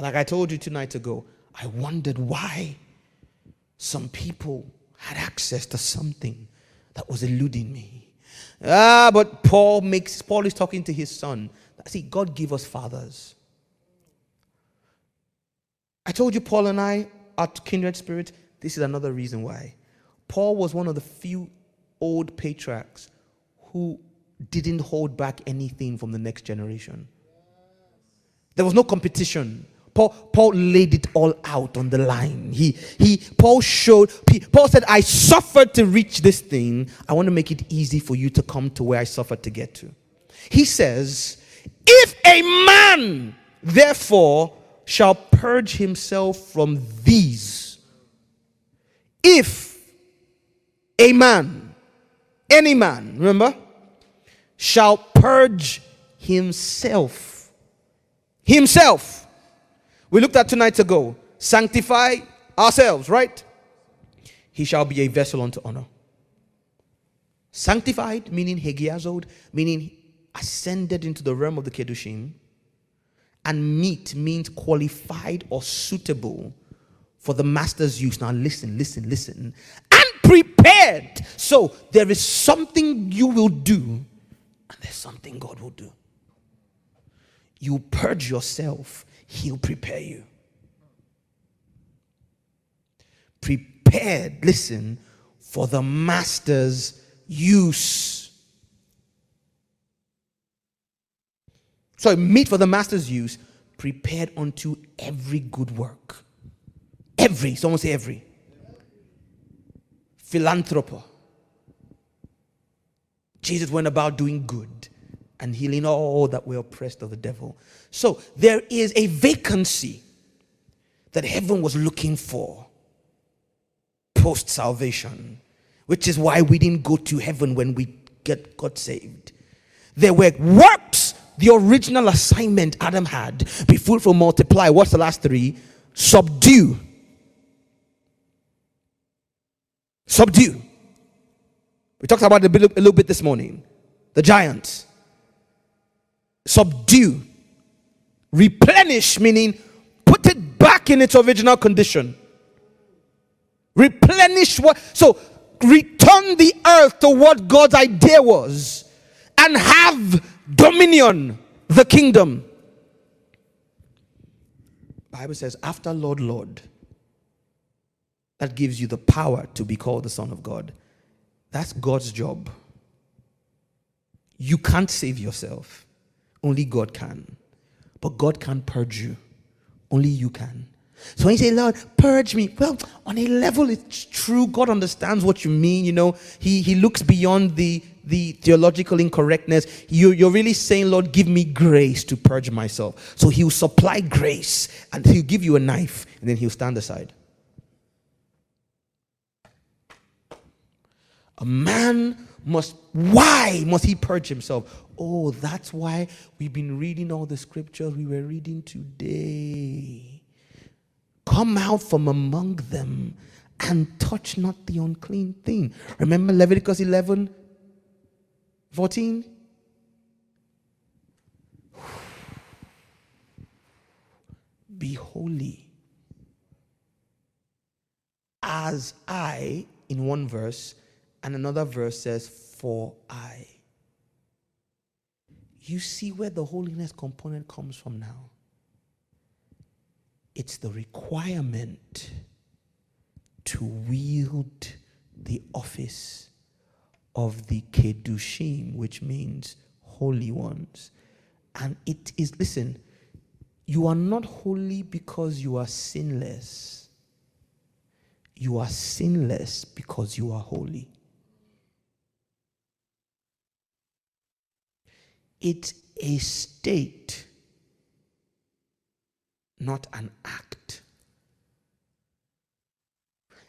Like I told you two nights ago, I wondered why some people had access to something that was eluding me. Ah, but Paul makes Paul is talking to his son. See, God give us fathers. I told you, Paul and I are kindred spirit. This is another reason why. Paul was one of the few old patriarchs who didn't hold back anything from the next generation. There was no competition. Paul, Paul laid it all out on the line. He, he, Paul showed, Paul said, I suffered to reach this thing. I want to make it easy for you to come to where I suffered to get to. He says, If a man, therefore, shall purge himself from these, if a man, any man, remember, shall purge himself, himself we looked at two nights ago. Sanctify ourselves, right? He shall be a vessel unto honor. Sanctified, meaning Hegiazod, meaning ascended into the realm of the Kedushim. And meet means qualified or suitable for the master's use. Now, listen, listen, listen. And prepared. So, there is something you will do, and there's something God will do. You purge yourself He'll prepare you. Prepared, listen, for the master's use. So, meet for the master's use, prepared unto every good work. Every, someone say every. Philanthropo. Jesus went about doing good and healing all that were oppressed of the devil. So there is a vacancy that heaven was looking for post salvation, which is why we didn't go to heaven when we get got saved. There were works, the original assignment Adam had be fruitful, multiply. What's the last three? Subdue. Subdue. We talked about it a little bit this morning. The giants subdue, replenish, meaning put it back in its original condition. Replenish what? So return the earth to what God's idea was and have dominion, the kingdom. Bible says, after Lord, Lord, that gives you the power to be called the Son of God. That's God's job. You can't save yourself, only God can. But God can't purge you, only you can. So when you say, Lord, purge me, well, on a level, it's true. God understands what you mean. You know, He, he looks beyond the, the theological incorrectness. You, you're really saying, Lord, give me grace to purge myself. So He'll supply grace and He'll give you a knife and then He'll stand aside. A man must, why must he purge himself? Oh, that's why we've been reading all the scriptures we were reading today. Come out from among them and touch not the unclean thing. Remember Leviticus 11 14? Be holy. As I, in one verse, and another verse says, For I. You see where the holiness component comes from now? It's the requirement to wield the office of the Kedushim, which means holy ones. And it is, listen, you are not holy because you are sinless. You are sinless because you are holy. It's a state, not an act.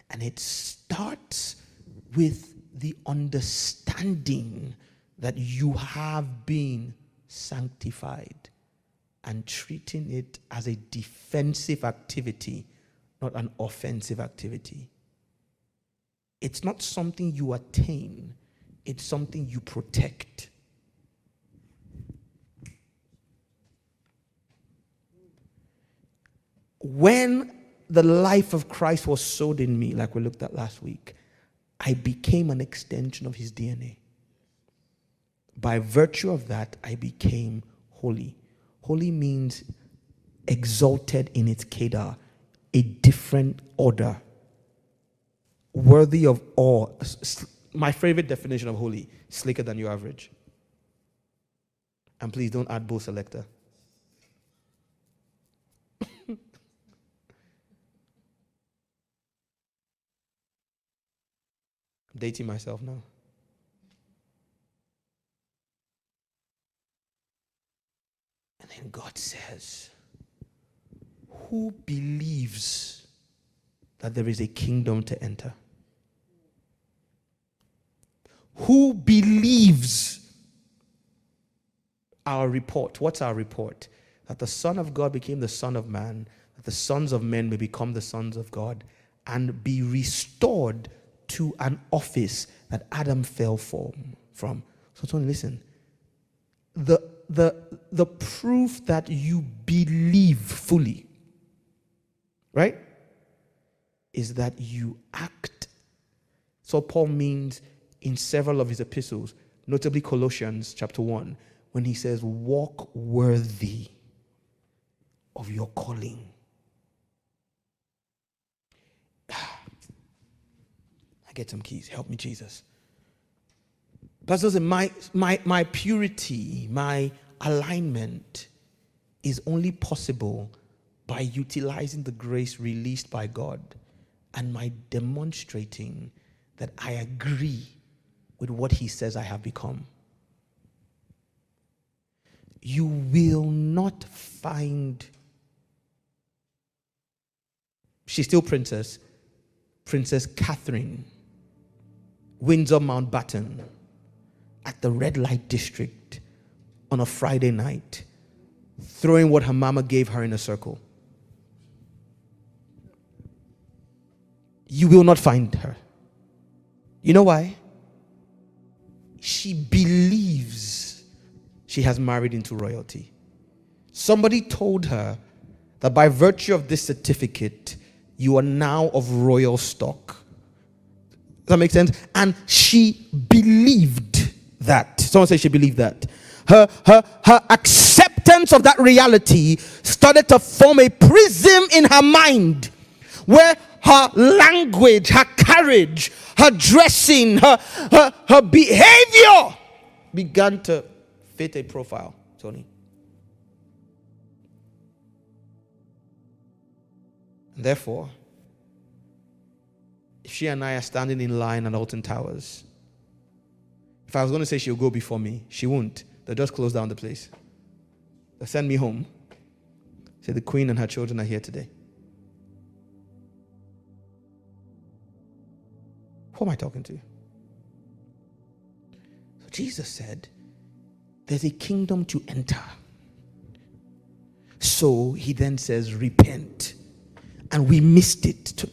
And it starts with the understanding that you have been sanctified and treating it as a defensive activity, not an offensive activity. It's not something you attain, it's something you protect. When the life of Christ was sowed in me, like we looked at last week, I became an extension of his DNA. By virtue of that, I became holy. Holy means exalted in its kedar, a different order, worthy of awe. My favorite definition of holy, slicker than your average. And please don't add Bo Selecta. I'm dating myself now. And then God says, Who believes that there is a kingdom to enter? Who believes our report? What's our report? That the Son of God became the Son of Man, that the sons of men may become the sons of God and be restored to an office that Adam fell from. from. So, Tony, listen. The, the, the proof that you believe fully, right, is that you act. So, Paul means in several of his epistles, notably Colossians chapter 1, when he says, Walk worthy of your calling. Get some keys. Help me, Jesus. Pastor said, my, my, my purity, my alignment is only possible by utilizing the grace released by God and my demonstrating that I agree with what He says I have become. You will not find, she's still princess, Princess Catherine Windsor Mountbatten at the red light district on a Friday night, throwing what her mama gave her in a circle. You will not find her. You know why? She believes she has married into royalty. Somebody told her that by virtue of this certificate, you are now of royal stock. Does that make sense? And she believed that. Someone say she believed that. Her, her, her acceptance of that reality started to form a prism in her mind where her language, her carriage, her dressing, her, her, her behavior began to fit a profile, Tony. Therefore, if she and I are standing in line at Alton Towers, if I was going to say she'll go before me, she won't. They'll just close down the place. They'll send me home. Say the queen and her children are here today. Who am I talking to? So Jesus said, There's a kingdom to enter. So he then says, Repent and we missed it.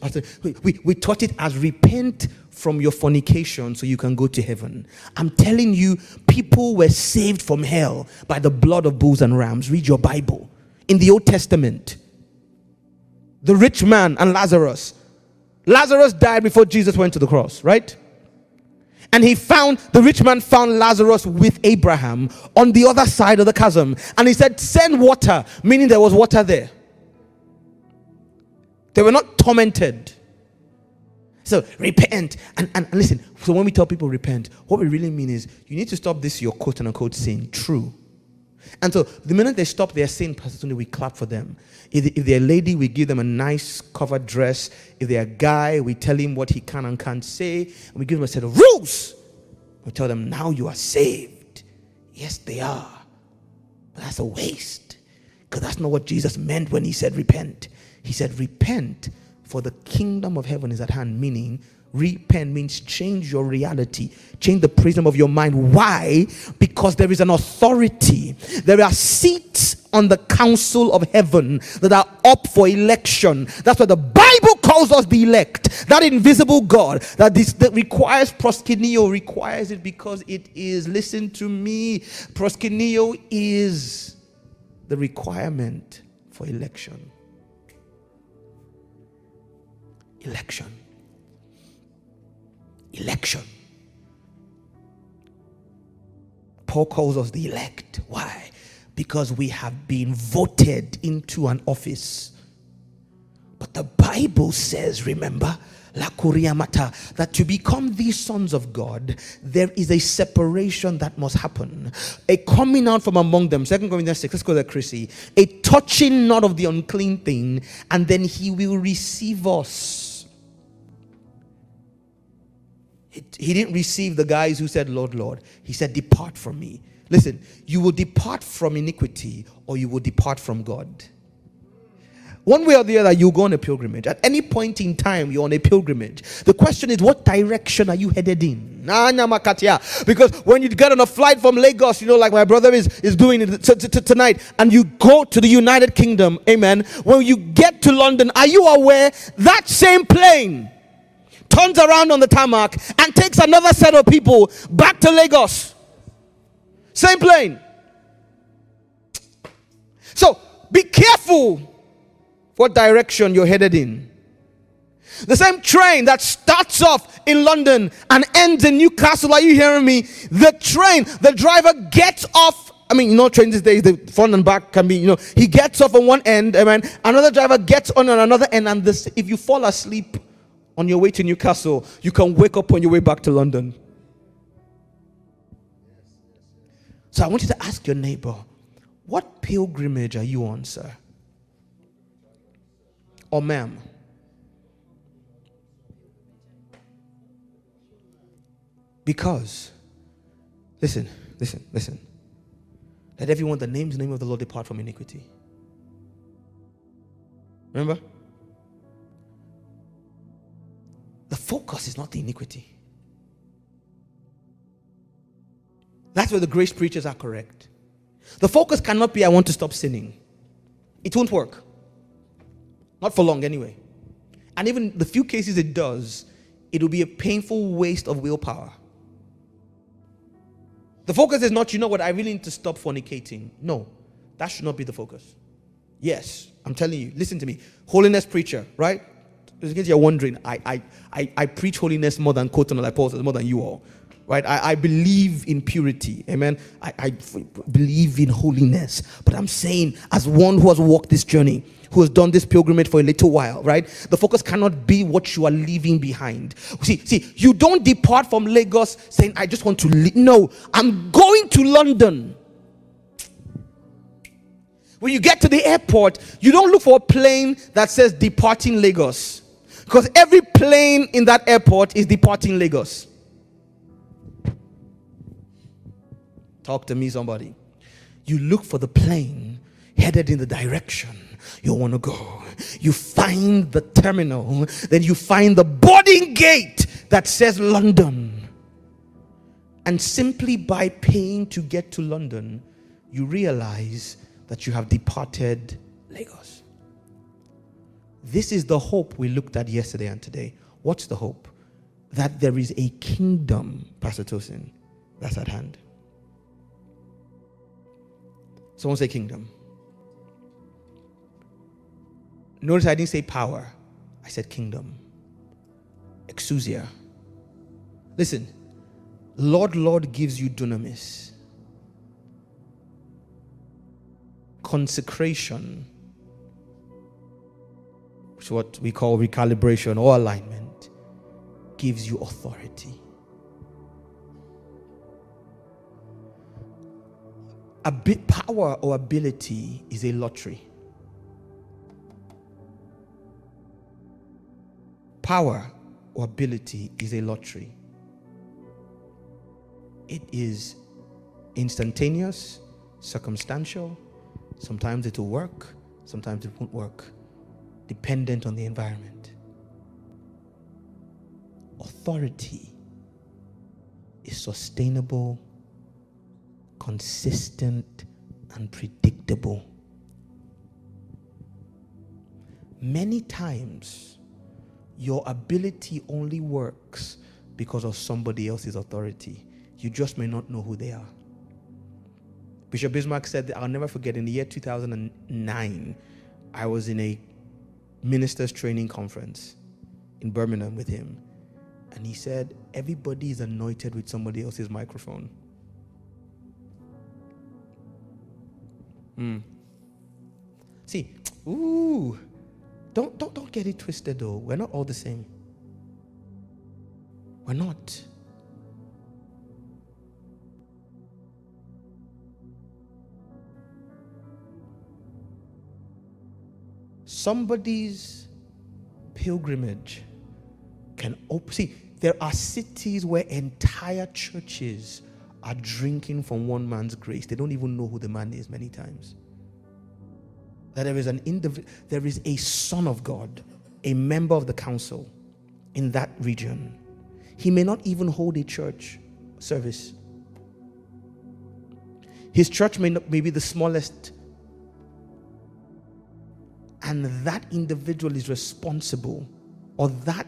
We, we, taught it as repent from your fornication so you can go to heaven. I'm telling you, people were saved from hell by the blood of bulls and rams. Read your Bible. In the Old Testament, the rich man and Lazarus. Lazarus died before Jesus went to the cross, right? And he found, the rich man found Lazarus with Abraham on the other side of the chasm. And he said, Send water, meaning there was water there. They were not tormented. So repent and, and, listen. So when we tell people repent, what we really mean is you need to stop this your quote unquote sin true. And so the minute they stop their sin, Pastor we clap for them. If, if they're a lady, we give them a nice covered dress. If they're a guy, we tell him what he can and can't say. And we give them a set of rules. We tell them, now you are saved. Yes, they are. But that's a waste. Because that's not what Jesus meant when he said repent. He said, Repent, for the kingdom of heaven is at hand, meaning repent means change your reality, change the prism of your mind. Why? Because there is an authority, there are seats on the council of heaven that are up for election. That's what the Bible calls us the elect. That invisible God that this that requires proskuneo requires it because it is. Listen to me. Proskuneo is the requirement for election. Election. Election. Paul calls us the elect. Why? Because we have been voted into an office. But the Bible says, remember, La Kuriamata, that to become these sons of God, there is a separation that must happen. A coming out from among them. Second Corinthians 6, let's go there, Chrissy. A touching not of the unclean thing, and then he will receive us he didn't receive the guys who said, Lord, Lord. He said, Depart from me. Listen, you will depart from iniquity or you will depart from God. One way or the other, you go on a pilgrimage. At any point in time, you're on a pilgrimage. The question is, what direction are you headed in? Because when you get on a flight from Lagos, you know, like my brother is, is doing it t- t- tonight, and you go to the United Kingdom, amen. When you get to London, are you aware that same plane turns around on the tarmac and takes another set of people back to Lagos. Same plane. So be careful what direction you're headed in. The same train that starts off in London and ends in Newcastle. Are you hearing me? The train, the driver gets off. I mean, you know, trains these days, the front and back can be, you know, he gets off on one end, amen. Another driver gets on on another end, and this, if you fall asleep, on your way to Newcastle, you can wake up on your way back to London. So I want you to ask your neighbor, what pilgrimage are you on, sir? Or ma'am? Because, listen, listen, listen. Let everyone that names the name of the Lord depart from iniquity. Remember? The focus is not the iniquity. That's where the grace preachers are correct. The focus cannot be, I want to stop sinning. It won't work. Not for long, anyway. And even the few cases it does, it will be a painful waste of willpower. The focus is not, you know what, I really need to stop fornicating. No, that should not be the focus. Yes, I'm telling you, listen to me. Holiness preacher, right? In case you're wondering, I, I, I, I preach holiness more than quote like Paul says, more than you all. right? I, I believe in purity. Amen. I, I believe in holiness. But I'm saying, as one who has walked this journey, who has done this pilgrimage for a little while, right? The focus cannot be what you are leaving behind. See, see, you don't depart from Lagos saying, I just want to leave. No, I'm going to London. When you get to the airport, you don't look for a plane that says departing Lagos. Because every plane in that airport is departing Lagos. Talk to me, somebody. You look for the plane headed in the direction you want to go. You find the terminal, then you find the boarding gate that says London. And simply by paying to get to London, you realize that you have departed Lagos. This is the hope we looked at yesterday and today. What's the hope? That there is a kingdom, Pastor Tosin, that's at hand. Someone say kingdom. Notice I didn't say power, I said kingdom. Exousia. Listen, Lord, Lord gives you dunamis. Consecration, what we call recalibration or alignment, gives you authority. a bit power or ability is a lottery. Power or ability is a lottery. It is instantaneous, circumstantial. Sometimes it will work, sometimes it won't work, dependent on the environment. Authority is sustainable consistent and predictable. Many times, your ability only works because of somebody else's authority. You just may not know who they are. Bishop Bismarck said that I'll never forget in the year 2009, I was in a ministers training conference in Birmingham with him. And he said, Everybody is anointed with somebody else's microphone. Mm. See, ooh, don't, don't, don't get it twisted though. We're not all the same. We're not. Somebody's pilgrimage can open. See, there are cities where entire churches are drinking from one man's grace. They don't even know who the man is many times. That there is an indiv- there is a son of God, a member of the council in that region. He may not even hold a church service. His church may not may be the smallest. And that individual is responsible, or that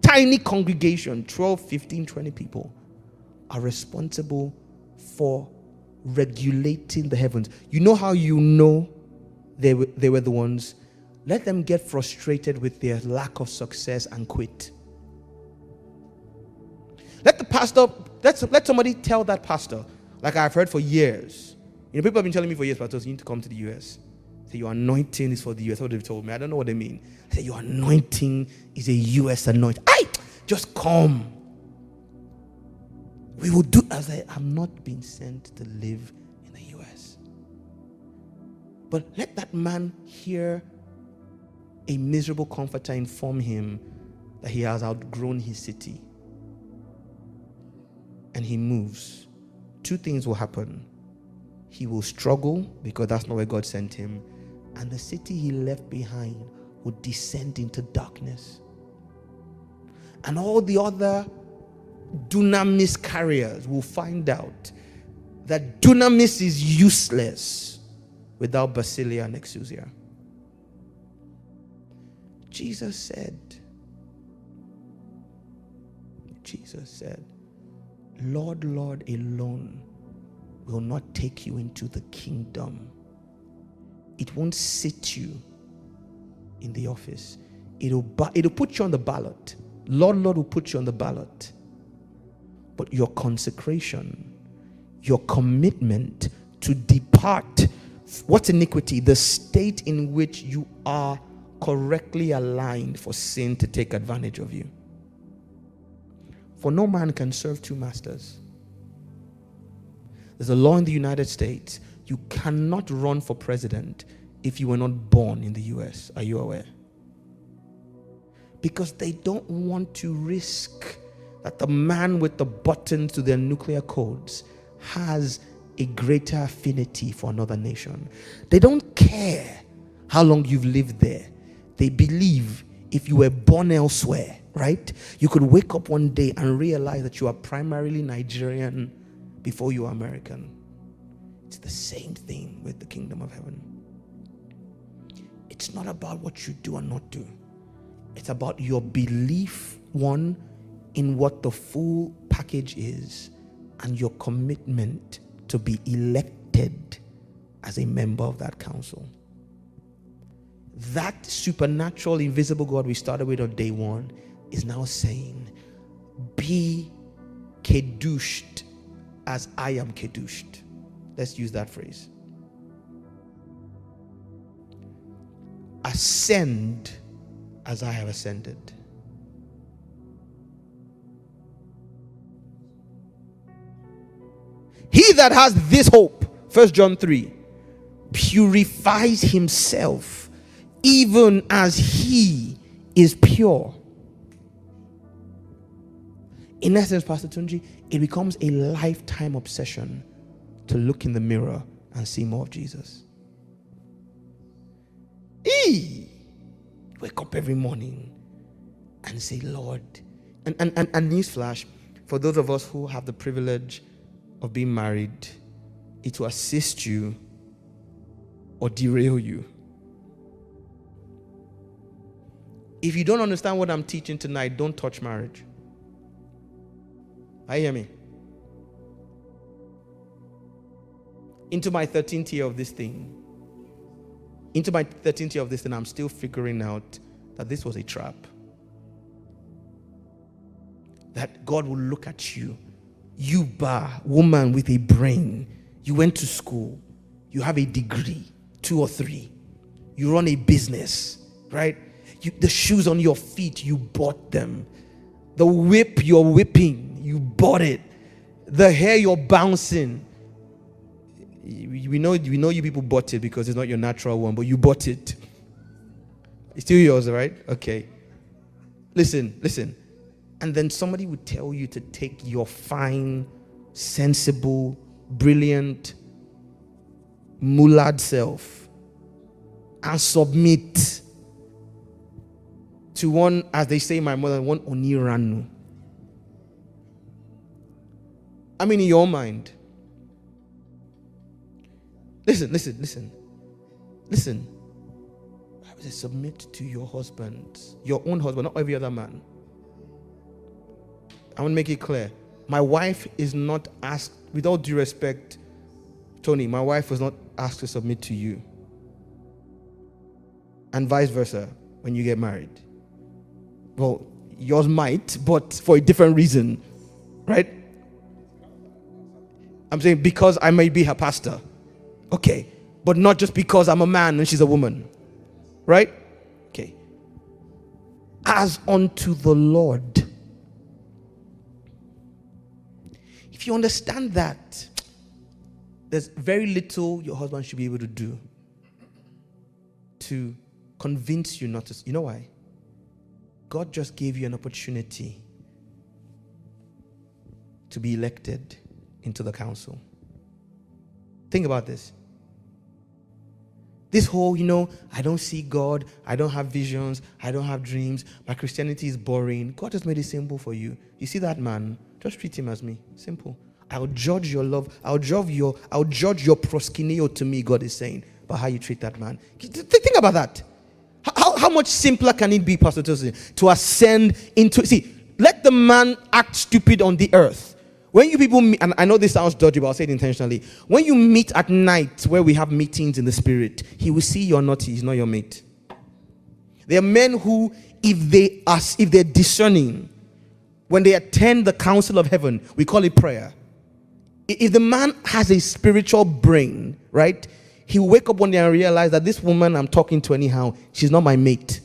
tiny congregation, 12, 15, 20 people, are responsible for regulating the heavens. You know how you know they were, they were the ones? Let them get frustrated with their lack of success and quit. Let the pastor, let, let somebody tell that pastor, like I've heard for years. You know, people have been telling me for years, Pastor, you need to come to the US. Say, your anointing is for the US. What they've told me. I don't know what they mean. I say, your anointing is a US anointing. I just come. We will do as I am not being sent to live in the US. But let that man hear a miserable comforter inform him that he has outgrown his city. And he moves. Two things will happen. He will struggle because that's not where God sent him. And the city he left behind will descend into darkness. And all the other dunamis carriers will find out that dunamis is useless without basileia and exousia. Jesus said, Jesus said, Lord, Lord alone will not take you into the kingdom. It won't sit you in the office. It'll, it'll put you on the ballot. Lord, Lord will put you on the ballot but your consecration, your commitment to depart. What's iniquity? The state in which you are correctly aligned for sin to take advantage of you. For no man can serve two masters. There's a law in the United States. You cannot run for president if you were not born in the US. Are you aware? Because they don't want to risk that the man with the buttons to their nuclear codes has a greater affinity for another nation. They don't care how long you've lived there. They believe if you were born elsewhere, right? You could wake up one day and realize that you are primarily Nigerian before you are American. It's the same thing with the kingdom of heaven. It's not about what you do or not do, it's about your belief, one, in what the full package is, and your commitment to be elected as a member of that council. That supernatural, invisible God we started with on day one is now saying, Be kedushed as I am kedushed. Let's use that phrase. Ascend as I have ascended. He that has this hope, First John 3, purifies himself even as he is pure. In essence, Pastor Tunji, it becomes a lifetime obsession to look in the mirror and see more of Jesus. Eee! Wake up every morning and say, Lord. And, and, and, and newsflash, for those of us who have the privilege of being married, it will assist you or derail you. If you don't understand what I'm teaching tonight, don't touch marriage. I hear me. Into my 13th year of this thing, into my 13th year of this thing, I'm still figuring out that this was a trap. That God will look at you, you bar, woman with a brain. You went to school, you have a degree, two or three, you run a business, right? You, the shoes on your feet, you bought them. The whip you're whipping, you bought it. The hair you're bouncing, we know we know you people bought it because it's not your natural one, but you bought it. It's still yours, right? Okay. Listen, listen. And then somebody would tell you to take your fine, sensible, brilliant, mullard self and submit to one, as they say, my mother, one oniranu. I mean, in your mind, Listen, listen, listen. Listen. I say submit to your husband, your own husband, not every other man. I want to make it clear. My wife is not asked, with all due respect, Tony, my wife was not asked to submit to you. And vice versa when you get married. Well, yours might, but for a different reason, right? I'm saying because I may be her pastor. Okay. But not just because I'm a man and she's a woman. Right? Okay. As unto the Lord. If you understand that, there's very little your husband should be able to do to convince you not to. You know why? God just gave you an opportunity to be elected into the council. Think about this. This whole, you know, I don't see God, I don't have visions, I don't have dreams, my Christianity is boring. God has made it simple for you. You see that man? Just treat him as me. Simple. I'll judge your love. I'll judge your, I'll judge your proskuneo to me, God is saying, but how you treat that man. Think about that. How, how much simpler can it be, Pastor Tosin, to ascend into see, let the man act stupid on the earth when you people meet, and I know this sounds dodgy, but I'll say it intentionally. When you meet at night where we have meetings in the spirit, he will see you're not, he's not your mate. There are men who, if they are if they're discerning, when they attend the council of heaven, we call it prayer. If the man has a spiritual brain, right, he will wake up one day and realize that this woman I'm talking to anyhow, she's not my mate.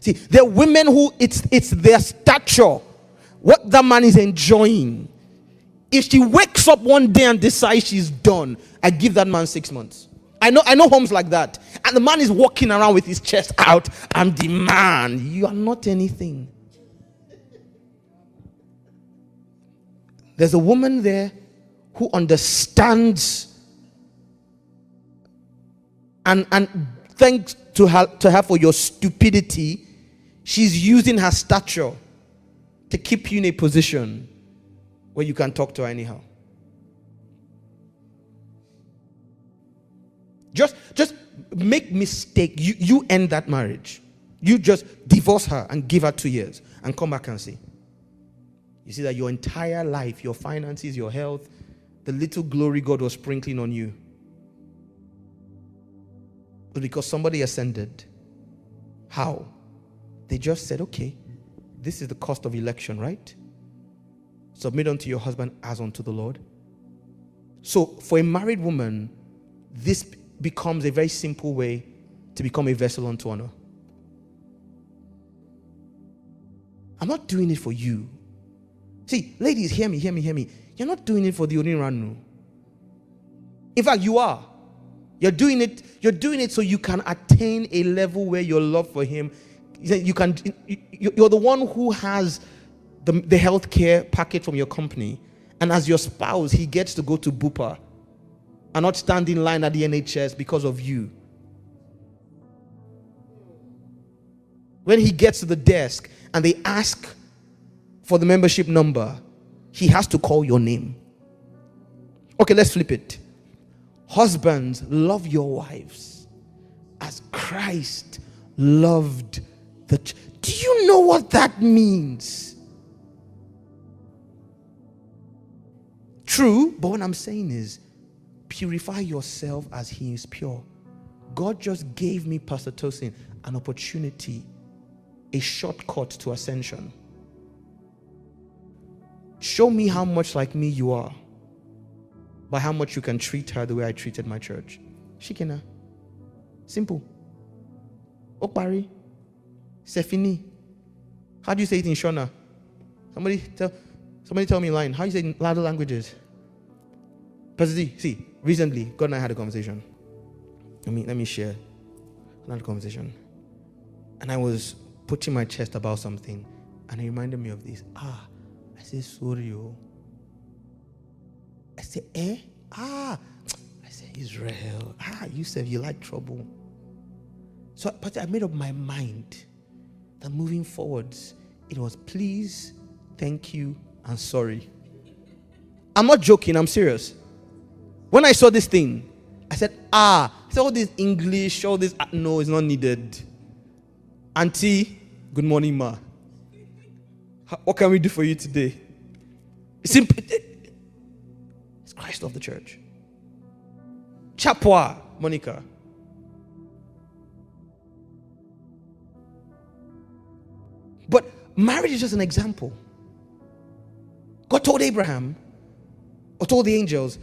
See, there are women who it's it's their stature, what that man is enjoying. If she wakes up one day and decides she's done, I give that man six months. I know I know homes like that. And the man is walking around with his chest out. I'm the man. You are not anything. There's a woman there who understands and and thanks to her to her for your stupidity, she's using her stature to keep you in a position where you can talk to her anyhow. Just just make mistake. You you end that marriage. You just divorce her and give her two years and come back and see. You see that your entire life, your finances, your health, the little glory God was sprinkling on you was because somebody ascended. How? They just said, okay, this is the cost of election, right? Submit unto your husband as unto the Lord. So, for a married woman, this becomes a very simple way to become a vessel unto honor. I'm not doing it for you. See, ladies, hear me, hear me, hear me. You're not doing it for the Oniranu. In fact, you are. You're doing it, you're doing it so you can attain a level where your love for him, you can you're the one who has the, the health care packet from your company. And as your spouse, he gets to go to Bupa and not stand in line at the NHS because of you. When he gets to the desk and they ask for the membership number, he has to call your name. Okay, let's flip it. Husbands, love your wives as Christ loved the Do you know what that means? True, but what I'm saying is purify yourself as he is pure. God just gave me, Pastor Tosin, an opportunity, a shortcut to ascension. Show me how much like me you are by how much you can treat her the way I treated my church. Shikina. Simple. Okpari. Sefini. How do you say it in Shona? Somebody tell somebody tell me line. How you say other languages? Pastor see, recently, God and I had a conversation. Let me let me share another conversation. And I was putting my chest about something, and it reminded me of this. Ah, I said sorry, oh. I said, eh? Ah. I said, Israel. Ah, you said you like trouble. So, but I made up my mind that moving forwards, it was please, thank you, and sorry. I'm not joking, I'm serious. When I saw this thing, I said, ah, so all this English, all this, ah, no, it's not needed. Auntie, good morning, ma. What can we do for you today? It's Simple. It's Christ of the church. Chapwa, Monica. But marriage is just an example. God told Abraham, or told the angels,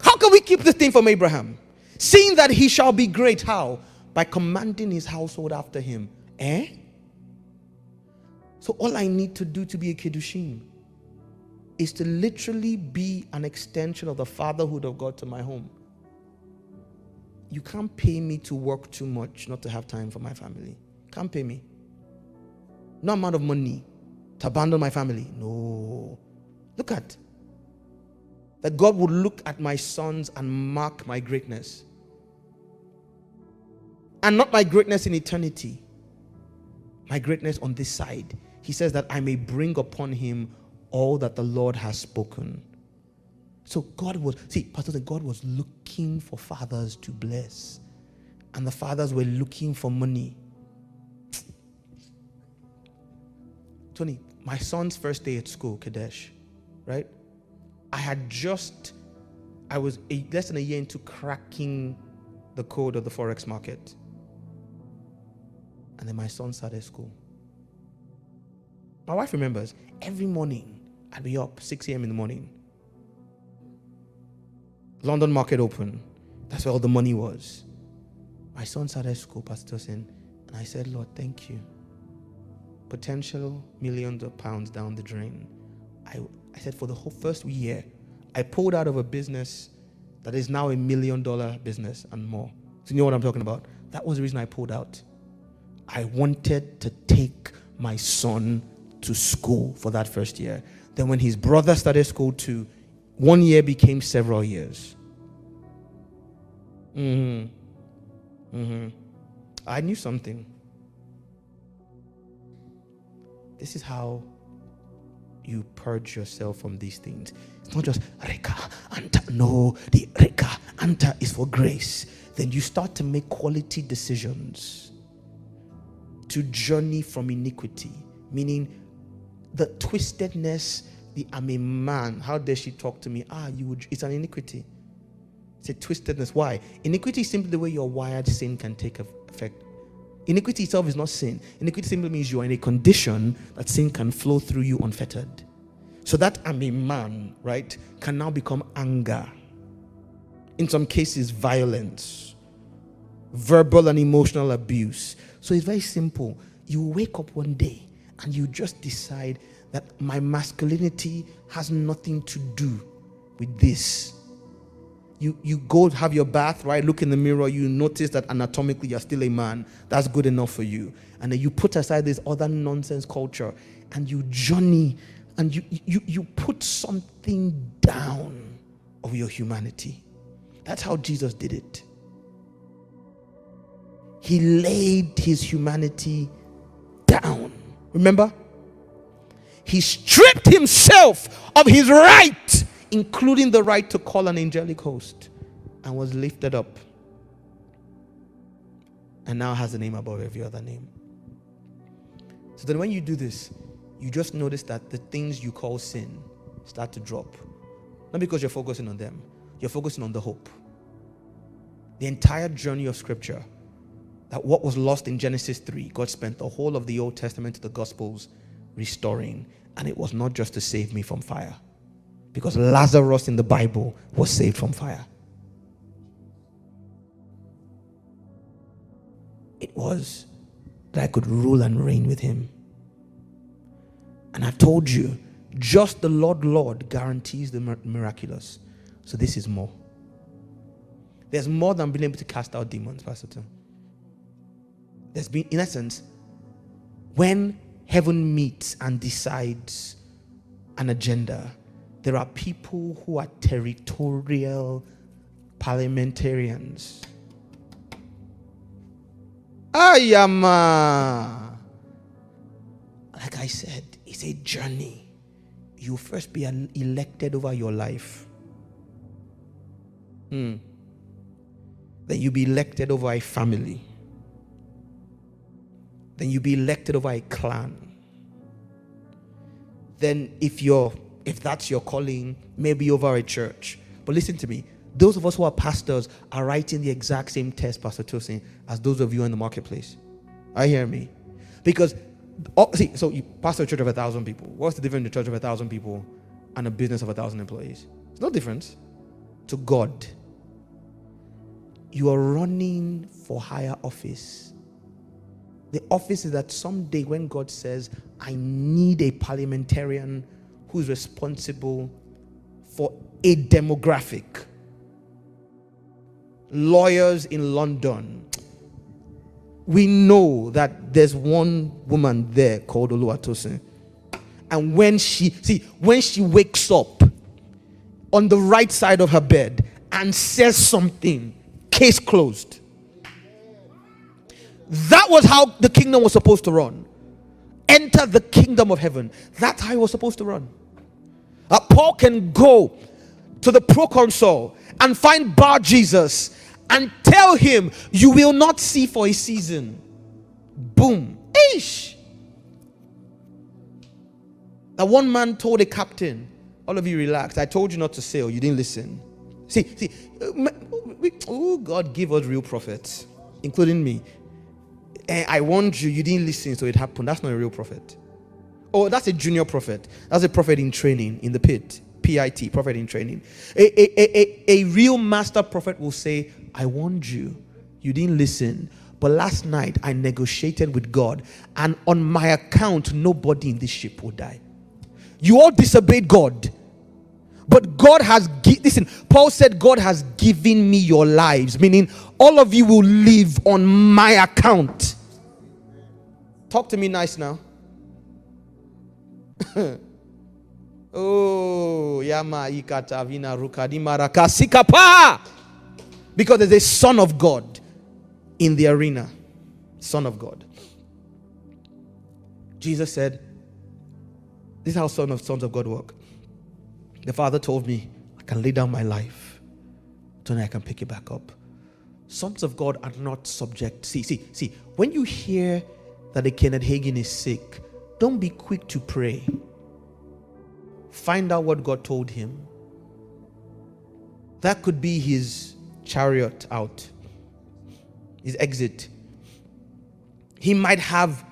How can we keep this thing from Abraham? Seeing that he shall be great, how? By commanding his household after him. Eh? So all I need to do to be a Kiddushin is to literally be an extension of the fatherhood of God to my home. You can't pay me to work too much, not to have time for my family. Can't pay me. No amount of money to abandon my family. No. Look at that God would look at my sons and mark my greatness. And not my greatness in eternity, my greatness on this side. He says that I may bring upon him all that the Lord has spoken. So God was, see, Pastor God was looking for fathers to bless. And the fathers were looking for money. Tony, my son's first day at school, Kadesh, right? I had just, I was a, less than a year into cracking the code of the Forex market. And then my son started school. My wife remembers every morning I'd be up 6 a.m. in the morning. London market open. That's where all the money was. My son started school, Pastor Tosin, and I said, Lord, thank you. Potential millions of pounds down the drain. I, I said, for the whole first year, I pulled out of a business that is now a million dollar business and more. So you know what I'm talking about? That was the reason I pulled out. I wanted to take my son to school for that first year. Then when his brother started school too, one year became several years. Mm-hmm. Mm-hmm. I knew something. This is how you purge yourself from these things. It's not just reka anta. No, the reka anta is for grace. Then you start to make quality decisions to journey from iniquity, meaning the twistedness, the I'm a man. How dare she talk to me? Ah, you would. It's an iniquity. It's a twistedness. Why? Iniquity is simply the way you're wired. Sin can take effect. Iniquity itself is not sin. Iniquity simply means you are in a condition that sin can flow through you unfettered. So that I'm a man, right, can now become anger. In some cases, violence, verbal and emotional abuse. So it's very simple. You wake up one day and you just decide that my masculinity has nothing to do with this. You, you go have your bath, right? Look in the mirror, you notice that anatomically you're still a man. That's good enough for you. And then you put aside this other nonsense culture and you journey and you, you, you put something down of your humanity. That's how Jesus did it. He laid his humanity down. Remember? He stripped himself of his right, including the right to call an angelic host, and was lifted up. And now has a name above every other name. So then, when you do this, you just notice that the things you call sin start to drop. Not because you're focusing on them, you're focusing on the hope. The entire journey of Scripture, that what was lost in Genesis 3, God spent the whole of the Old Testament to the Gospels restoring. And it was not just to save me from fire, because Lazarus in the Bible was saved from fire. It was that I could rule and reign with him. And I've told you, just the Lord, Lord guarantees the miraculous. So this is more. There's more than being able to cast out demons, Pastor Tim. There's been, in essence, when heaven meets and decides an agenda, there are people who are territorial parliamentarians. Ayama. Like I said, it's a journey. You first be elected over your life. Hmm. Then you be elected over a family. Then you be elected over a clan. Then if you're if that's your calling, maybe over a church. But listen to me. Those of us who are pastors are writing the exact same test, Pastor Tosin, as those of you in the marketplace. I hear me. Because Oh, see, so you pastor a church of a thousand people. What's the difference in a church of a thousand people and a business of a thousand employees? It's no difference to God. You are running for higher office. The office is that someday when God says, I need a parliamentarian who's responsible for a demographic. Lawyers in London, we know that there's one woman there called Oluwatosin. And when she, see, when she wakes up on the right side of her bed and says something, case closed. That was how the kingdom was supposed to run. Enter the kingdom of heaven. That's how it was supposed to run. Uh, Paul can go to the proconsul and find Bar Jesus and tell him, You will not see for a season. Boom. Ish. That one man told a captain, All of you relax. I told you not to sail. You didn't listen. See, see, oh, God, give us real prophets, including me. And I warned you, you didn't listen, so it happened. That's not a real prophet. Oh, that's a junior prophet. That's a prophet in training in the pit. PIT, prophet in training. A, a, a, a, a real master prophet will say, I warned you. You didn't listen. But last night I negotiated with God, and on my account, nobody in this ship will die. You all disobeyed God. But God has gi- listen, Paul said God has given me your lives, meaning all of you will live on my account. Talk to me nice now. oh, yama ikata vina rukadima rakasikapa. Because there's a son of God in the arena. Son of God. Jesus said, This is how son of sons of God work. The Father told me, I can lay down my life. Tonight I can pick it back up. Sons of God are not subject. See, see, see, when you hear that a Kenneth Hagin is sick, don't be quick to pray. Find out what God told him. That could be his chariot out, his exit. He might have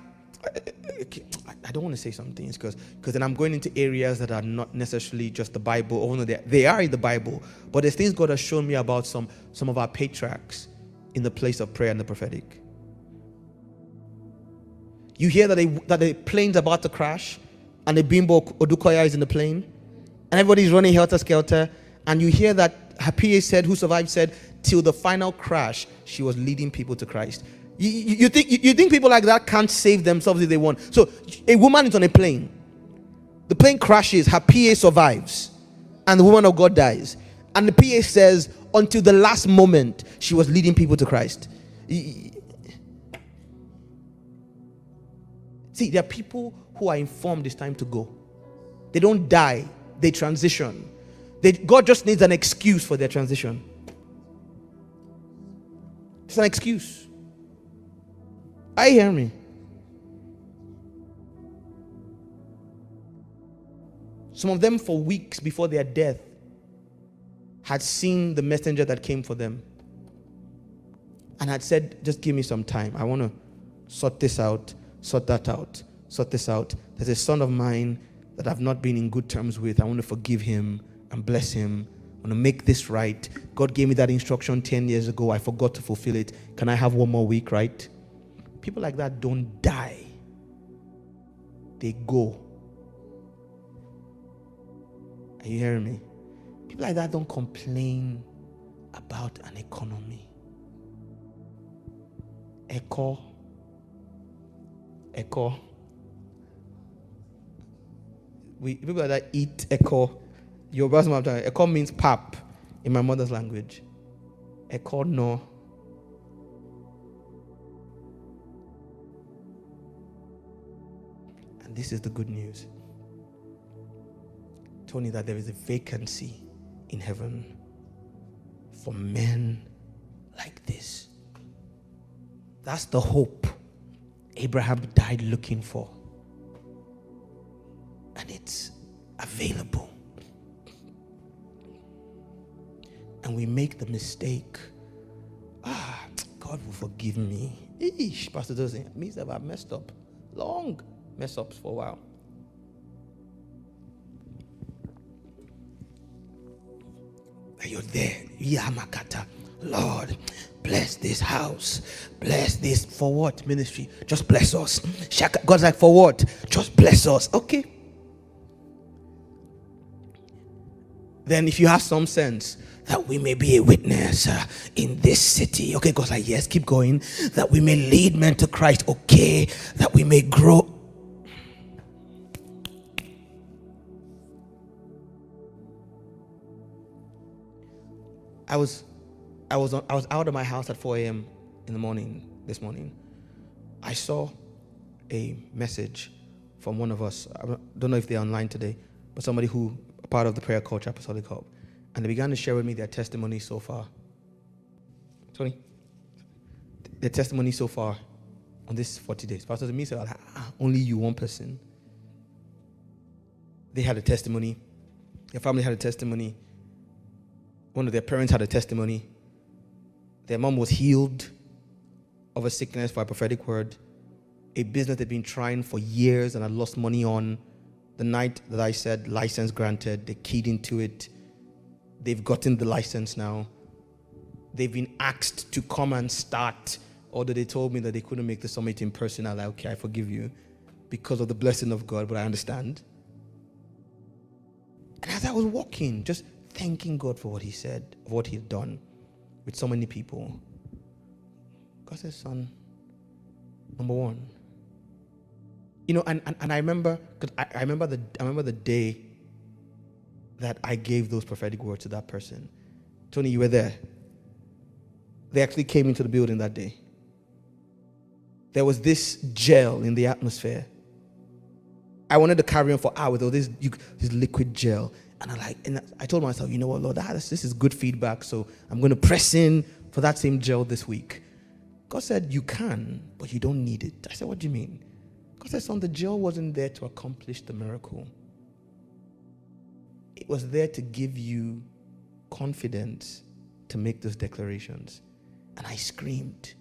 I don't want to say some things because because then I'm going into areas that are not necessarily just the Bible, although they, they are in the Bible. But there's things God has shown me about some some of our patriarchs in the place of prayer and the prophetic. You hear that they, that the plane's about to crash, and the bimbo Odukoya is in the plane, and everybody's running helter skelter, and you hear that Hapie said, who survived, said, till the final crash, she was leading people to Christ. You, you, you think, you, you think people like that can't save themselves if they want? So a woman is on a plane. The plane crashes, her PA survives, and the woman of God dies. And the PA says, until the last moment, she was leading people to Christ. See, there are people who are informed it's time to go. They don't die, they transition. They, God just needs an excuse for their transition. It's an excuse. I hear me. Some of them, for weeks before their death, had seen the messenger that came for them and had said, Just give me some time. I want to sort this out, sort that out, sort this out. There's a son of mine that I've not been in good terms with. I want to forgive him and bless him. I want to make this right. God gave me that instruction 10 years ago. I forgot to fulfill it. Can I have one more week, right? People like that don't die, they go. Are you hearing me? People like that don't complain about an economy. Echo. Echo. We people that eat echo. Your brother echo means pap in my mother's language. Echo no. And this is the good news. Tony, that there is a vacancy in heaven for men like this. That's the hope Abraham died looking for. And it's available. And we make the mistake. Ah, God will forgive me. Eesh, Pastor doesn't. means that I've messed up. Long mess ups for a while. You're there. Yamakata. Lord, bless this house. Bless this. For what? Ministry. Just bless us. God's like, for what? Just bless us. Okay. Then, if you have some sense, that we may be a witness uh, in this city. Okay, God's like, yes, keep going. That we may lead men to Christ. Okay, that we may grow. I was, I was, on, I was out of my house at 4 a.m. in the morning this morning. I saw a message from one of us. I don't know if they're online today, but somebody who a part of the prayer culture apostolic hope, and they began to share with me their testimony so far. Tony, their testimony so far on this 40 days. Pastor to me said, ah, only you, one person. They had a testimony. Their family had a testimony. One of their parents had a testimony. Their mom was healed of a sickness by a prophetic word. a business they'd been trying for years and I lost money on. The night that I said license granted, they keyed into it. They've gotten the license now. They've been asked to come and start, although they told me that they couldn't make the summit in person. I'm like, okay, I forgive you because of the blessing of God, but I understand. And as I was walking, just thanking God for what He said, what He'd done with so many people, God said, Son, number one, you know, and, and, and I remember, because I, I remember the I remember the day that I gave those prophetic words to that person. Tony, you were there. They actually came into the building that day. There was this gel in the atmosphere. I wanted to carry on for hours. There was this, this liquid gel. And I like, and I told myself, you know what, Lord, this, this is good feedback. So I'm going to press in for that same gel this week. God said, you can, but you don't need it. I said, what do you mean? God said, son, the gel wasn't there to accomplish the miracle. It was there to give you confidence to make those declarations. And I screamed.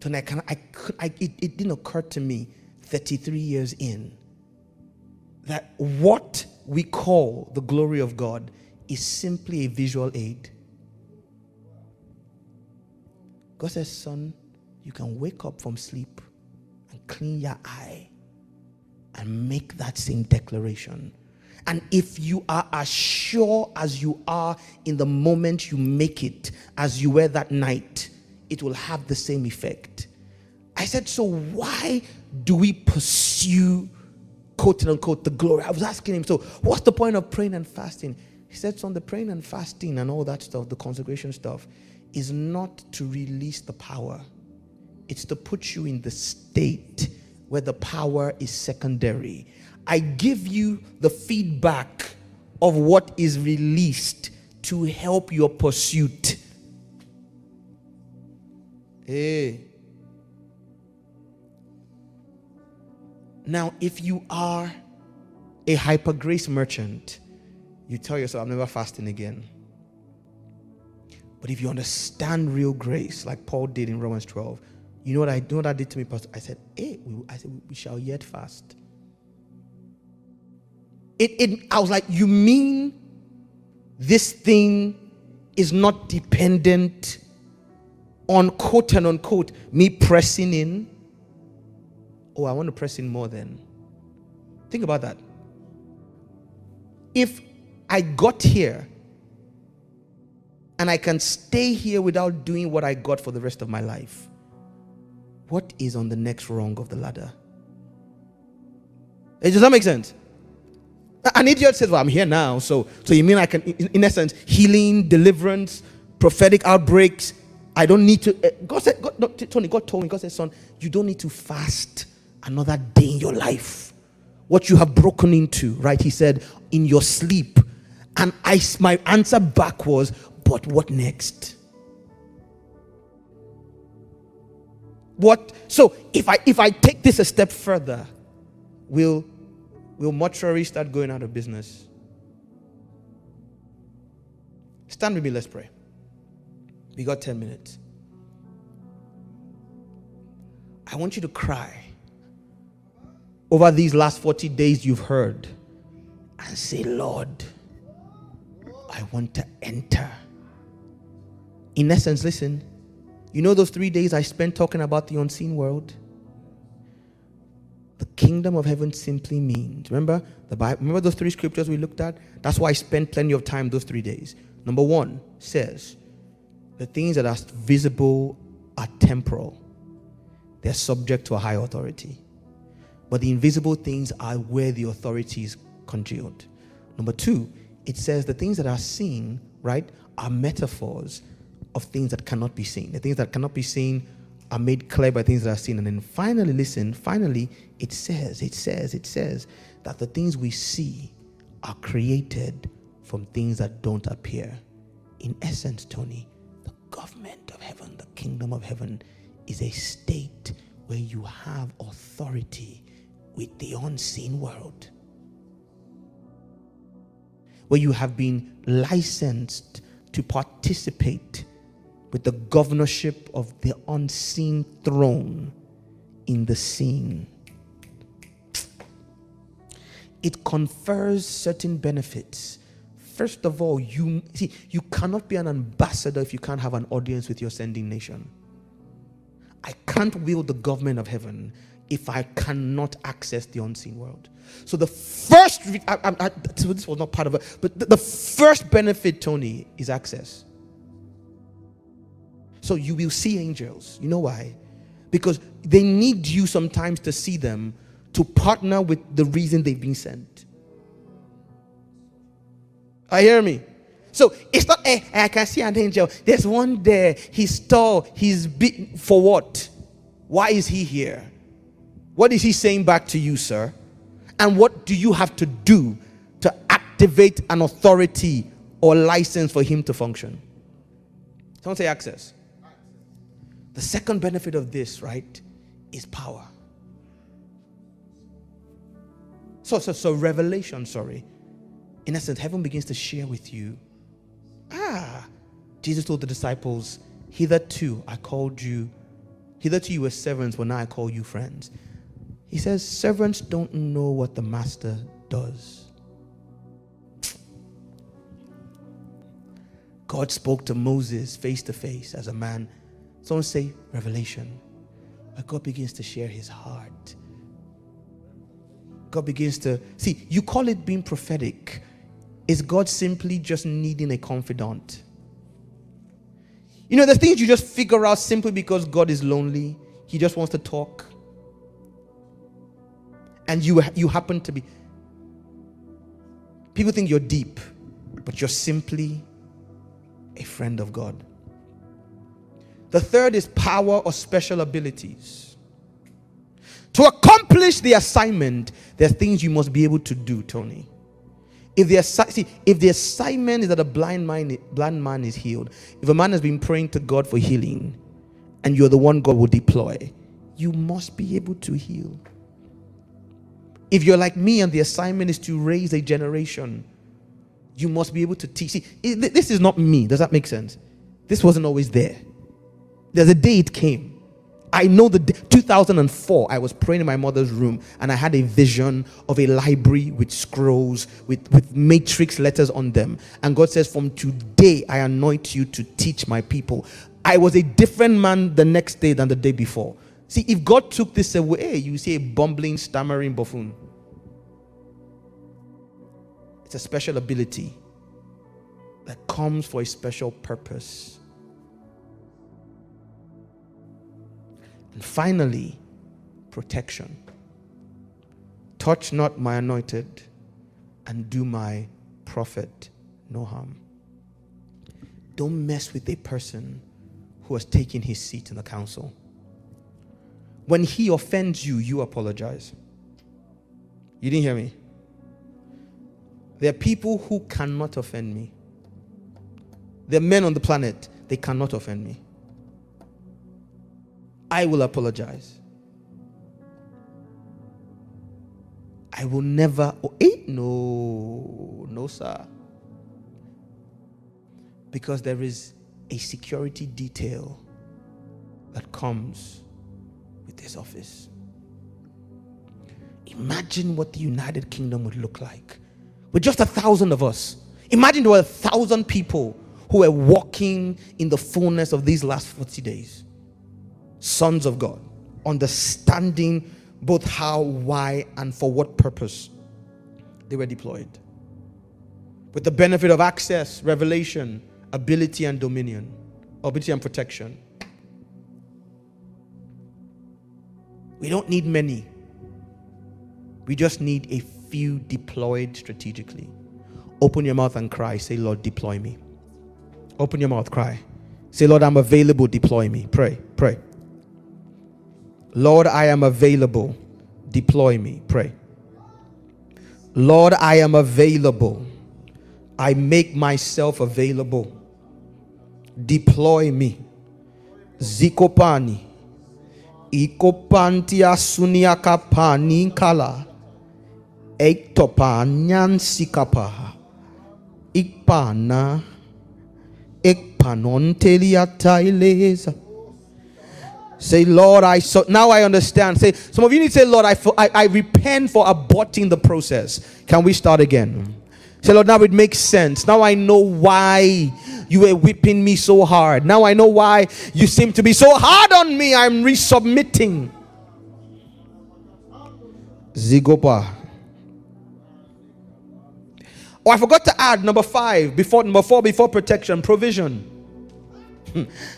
Tony, I, I it, it didn't occur to me 33 years in that what we call the glory of God is simply a visual aid. God says, Son, you can wake up from sleep and clean your eye and make that same declaration. And if you are as sure as you are in the moment you make it, as you were that night, it will have the same effect. I said, So why do we pursue quote unquote the glory. I was asking him, so what's the point of praying and fasting? He said, son, the praying and fasting and all that stuff, the consecration stuff, is not to release the power. It's to put you in the state where the power is secondary. I give you the feedback of what is released to help your pursuit. Hey. Now, if you are a hyper grace merchant, you tell yourself, I'm never fasting again. But if you understand real grace, like Paul did in Romans 12, you know what I know what that did to me, Pastor? I said, Hey, we, I said, we shall yet fast. It, it, I was like, You mean this thing is not dependent on quote and unquote me pressing in? Oh, I want to press in more then. Think about that. If I got here and I can stay here without doing what I got for the rest of my life, what is on the next rung of the ladder? Does that make sense? An idiot says, Well, I'm here now. So, so you mean I can, in essence, healing, deliverance, prophetic outbreaks? I don't need to. Eh, God said, God, no, Tony, God told me, God said, Son, you don't need to fast another day in your life. What you have broken into, right? He said, in your sleep. And I, my answer back was, but what next? What? So if I if I take this a step further, will will mortuary start going out of business? Stand with me, let's pray. We got 10 minutes. I want you to cry over these last 40 days you've heard and say, Lord, I want to enter. In essence, listen, you know those three days I spent talking about the unseen world? The kingdom of heaven simply means, remember the Bible, remember those three scriptures we looked at? That's why I spent plenty of time those three days. Number one says, the things that are visible are temporal, they're subject to a high authority. But the invisible things are where the authority is congealed. Number two, it says the things that are seen, right, are metaphors of things that cannot be seen. The things that cannot be seen are made clear by things that are seen. And then finally, listen, finally, it says, it says, it says that the things we see are created from things that don't appear. In essence, Tony, the government of heaven, the kingdom of heaven, is a state where you have authority with the unseen world. Where you have been licensed to participate with the governorship of the unseen throne in the seen. It confers certain benefits. First of all, you see, you cannot be an ambassador if you can't have an audience with your sending nation. I can't wield the government of heaven if I cannot access the unseen world. So the first, I, I, I, this was not part of it, but the, the first benefit, Tony, is access. So you will see angels. You know why? Because they need you sometimes to see them to partner with the reason they've been sent. I hear me. So it's not, eh, I can see an angel. There's one there. He's tall. He's big. For what? Why is he here? What is he saying back to you, sir? And what do you have to do to activate an authority or license for him to function? Someone say access. The second benefit of this, right, is power. So, so, so revelation, sorry. In essence, heaven begins to share with you. Ah, Jesus told the disciples, Hitherto I called you, hitherto you were servants, but now I call you friends. He says, Servants don't know what the master does. God spoke to Moses face to face as a man Someone say revelation. But God begins to share his heart. God begins to see, you call it being prophetic. Is God simply just needing a confidant? You know, the things you just figure out simply because God is lonely, He just wants to talk. And you, you happen to be. People think you're deep, but you're simply a friend of God. The third is power or special abilities. To accomplish the assignment, there are things you must be able to do, Tony. If the, see, if the assignment is that a blind man, blind man is healed, if a man has been praying to God for healing, and you're the one God will deploy, you must be able to heal. If you're like me and the assignment is to raise a generation, you must be able to teach. See, this is not me. Does that make sense? This wasn't always there. There's a day it came. I know the 2004, I was praying in my mother's room and I had a vision of a library with scrolls, with, with matrix letters on them. And God says, From today, I anoint you to teach my people. I was a different man the next day than the day before. See, if God took this away, you see a bumbling, stammering buffoon. It's a special ability that comes for a special purpose. And finally, protection. Touch not my anointed and do my prophet no harm. Don't mess with a person who has taken his seat in the council. When he offends you, you apologize. You didn't hear me? There are people who cannot offend me. There are men on the planet, they cannot offend me. I will apologize. I will never. Oh, eh? No, no, sir. Because there is a security detail that comes this office. Imagine what the United Kingdom would look like with just a thousand of us. Imagine there were a thousand people who were walking in the fullness of these last 40 days sons of God, understanding both how, why, and for what purpose they were deployed. With the benefit of access, revelation, ability, and dominion, ability and protection. We don't need many. We just need a few deployed strategically. Open your mouth and cry. Say, Lord, deploy me. Open your mouth, cry. Say, Lord, I'm available. Deploy me. Pray, pray. Lord, I am available. Deploy me. Pray. Lord, I am available. I make myself available. Deploy me. Zikopani. Ikopantia suniakapani kala. Ektopanyan sikapa. Ikpana. Ekpanon teliataileza. Say, Lord, I so now I understand. Say, some of you need to say, Lord, I, I, I repent for aborting the process. Can we start again? Say, Lord, now it makes sense. Now I know why you were whipping me so hard. Now I know why you seem to be so hard on me. I'm resubmitting. Zigopa. Oh, I forgot to add number five before number four before protection provision.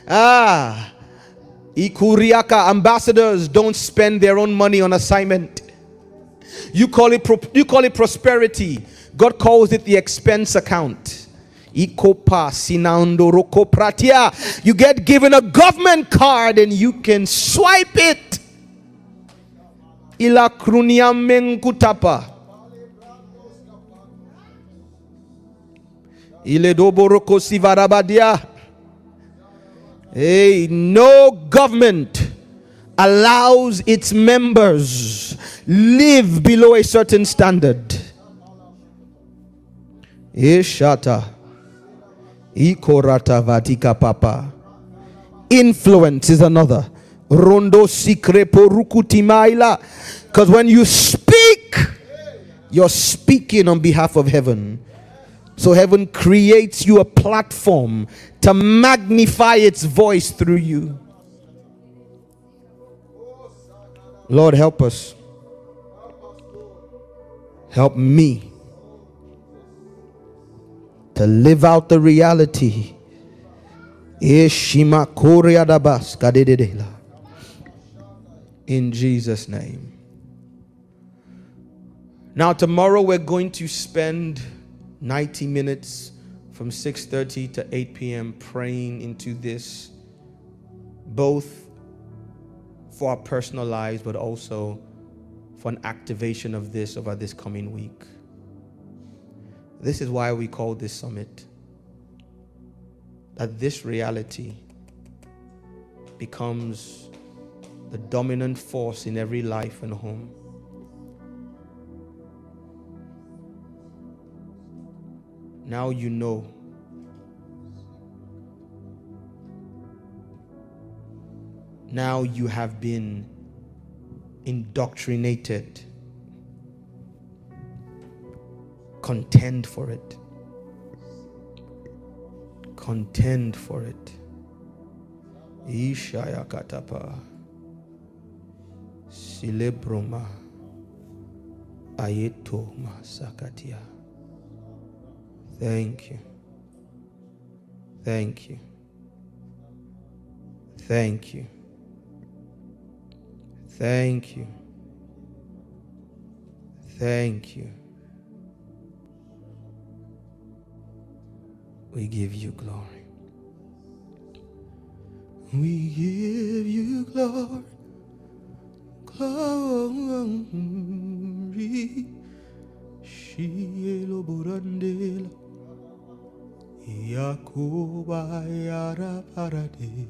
ah, Ikuriaka ambassadors don't spend their own money on assignment. You call it pro- you call it prosperity. God calls it the expense account. You get given a government card and you can swipe it. Sivarabadia. Hey, no government allows its members live below a certain standard. Ishata. Papa. Influence is another. Rondo. Because when you speak, you're speaking on behalf of heaven. So heaven creates you a platform to magnify its voice through you. Lord, help us. Help me to live out the reality. In Jesus' name. Now, tomorrow we're going to spend 90 minutes from 6:30 to 8 p.m. praying into this both for our personal lives but also for an activation of this over this coming week. This is why we call this summit that this reality becomes the dominant force in every life and home. Now you know. Now you have been indoctrinated. Contend for it. Contend for it. Ishaya katapa. Silebroma. Ayeto masakatia. Thank you. Thank you. Thank you. Thank you. Thank you. We give you glory. We give you glory. Glory. Shielo borandela. Yakuba yara parade.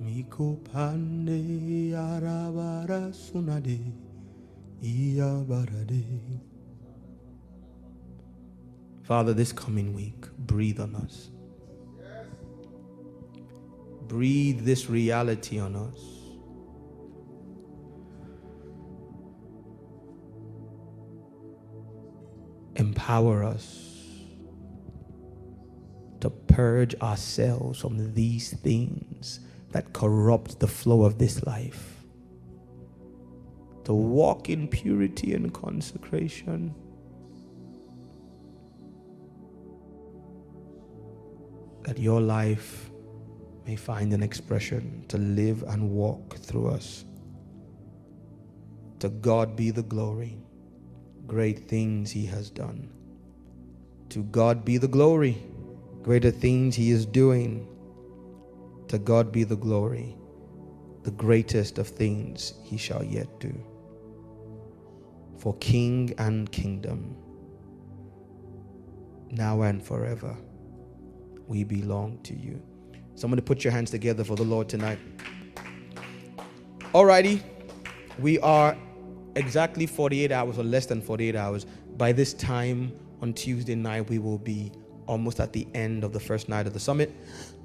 Miko pande yara bara sunade. Iya barade. Father, this coming week, breathe on us. Breathe this reality on us. Empower us to purge ourselves from these things that corrupt the flow of this life, to walk in purity and consecration. That your life may find an expression to live and walk through us. To God be the glory. Great things He has done. To God be the glory greater things he is doing. To God be the glory. The greatest of things he shall yet do. For king and kingdom, now and forever, we belong to you. Somebody put your hands together for the Lord tonight. Alrighty, we are exactly 48 hours or less than 48 hours. By this time on Tuesday night, we will be almost at the end of the first night of the summit.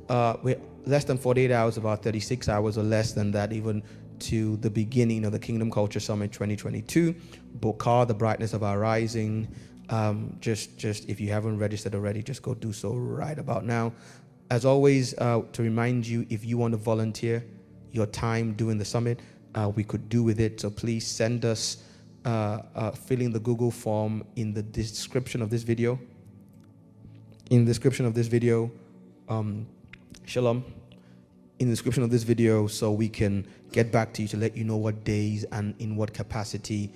uh, we're less than 48 hours, about 36 hours or less than that, even to the beginning of the Kingdom Culture Summit 2022. Bokar, the brightness of our rising. Um, just, just if you haven't registered already, just go do so right about now. As always, uh, to remind you, if you want to volunteer your time doing the summit, uh, we could do with it. So please send us uh, uh, filling the Google form in the description of this video. In the description of this video, um, shalom. In the description of this video, so we can get back to you to let you know what days and in what capacity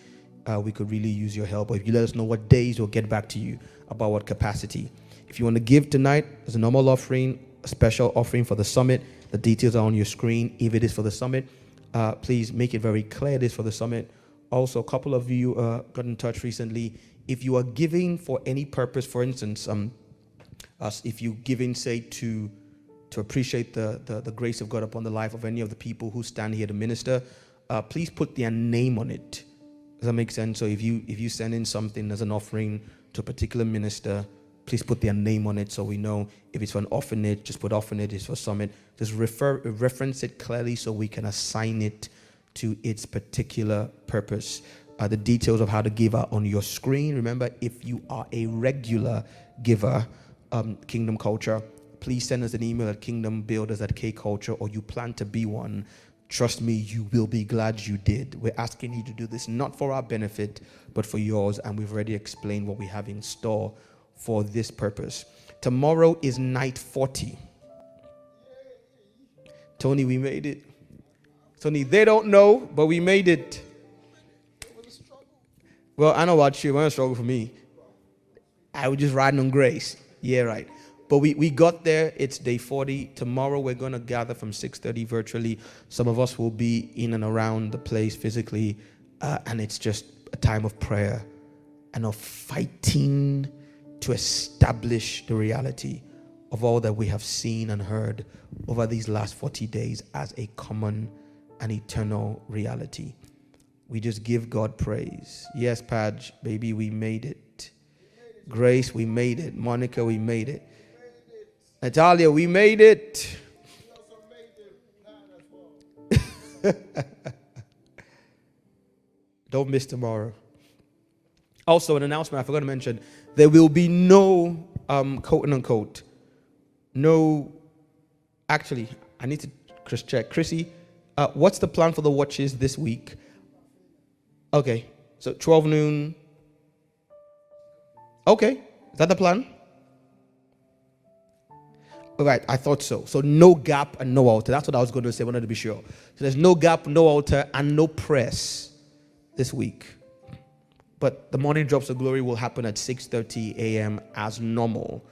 uh, we could really use your help. Or if you let us know what days, we'll get back to you about what capacity. If you want to give tonight, there's a normal offering, a special offering for the summit. The details are on your screen. If it is for the summit, uh, please make it very clear it is for the summit. Also, a couple of you uh, got in touch recently. If you are giving for any purpose, for instance, um, as if you giving, say, to to appreciate the, the, the grace of God upon the life of any of the people who stand here to minister, uh, please put their name on it. Does that make sense? So if you if you send in something as an offering to a particular minister, please put their name on it so we know if it's for an orphanage, just put orphanage, it's for summit. Just refer reference it clearly so we can assign it to its particular purpose. Uh, the details of how to give are on your screen. Remember, if you are a regular giver, um, Kingdom Culture, please send us an email at kingdombuilders at kculture or you plan to be one. Trust me, you will be glad you did. We're asking you to do this not for our benefit, but for yours. And we've already explained what we have in store for this purpose. Tomorrow is night 40. Tony, we made it. Tony, they don't know, but we made it. Well, I know about you. It wasn't a struggle for me. I was just riding on grace. Yeah, right. But we, we got there. It's day 40. Tomorrow we're going to gather from 6.30 virtually. Some of us will be in and around the place physically. Uh, and it's just a time of prayer and of fighting to establish the reality of all that we have seen and heard over these last 40 days as a common and eternal reality. We just give God praise. Yes, Padge, baby, we made it. Grace, we made it. Monica, we made it. Natalia, we made it. Don't miss tomorrow. Also, an announcement I forgot to mention there will be no um, quote unquote, no, actually, I need to Chris check. Chrissy, uh, what's the plan for the watches this week? Okay, so 12 noon. Okay, is that the plan? Right, I thought so. So no gap and no altar. That's what I was going to say. I wanted to be sure. So there's no gap, no altar, and no press this week. But the morning drops of glory will happen at 6:30 a.m. as normal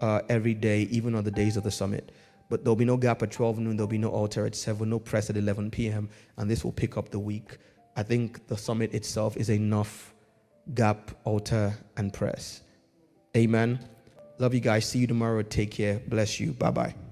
uh, every day, even on the days of the summit. But there'll be no gap at 12 noon. There'll be no altar at 7, no press at 11 p.m. And this will pick up the week. I think the summit itself is enough gap, altar, and press. Amen. Love you guys. See you tomorrow. Take care. Bless you. Bye bye.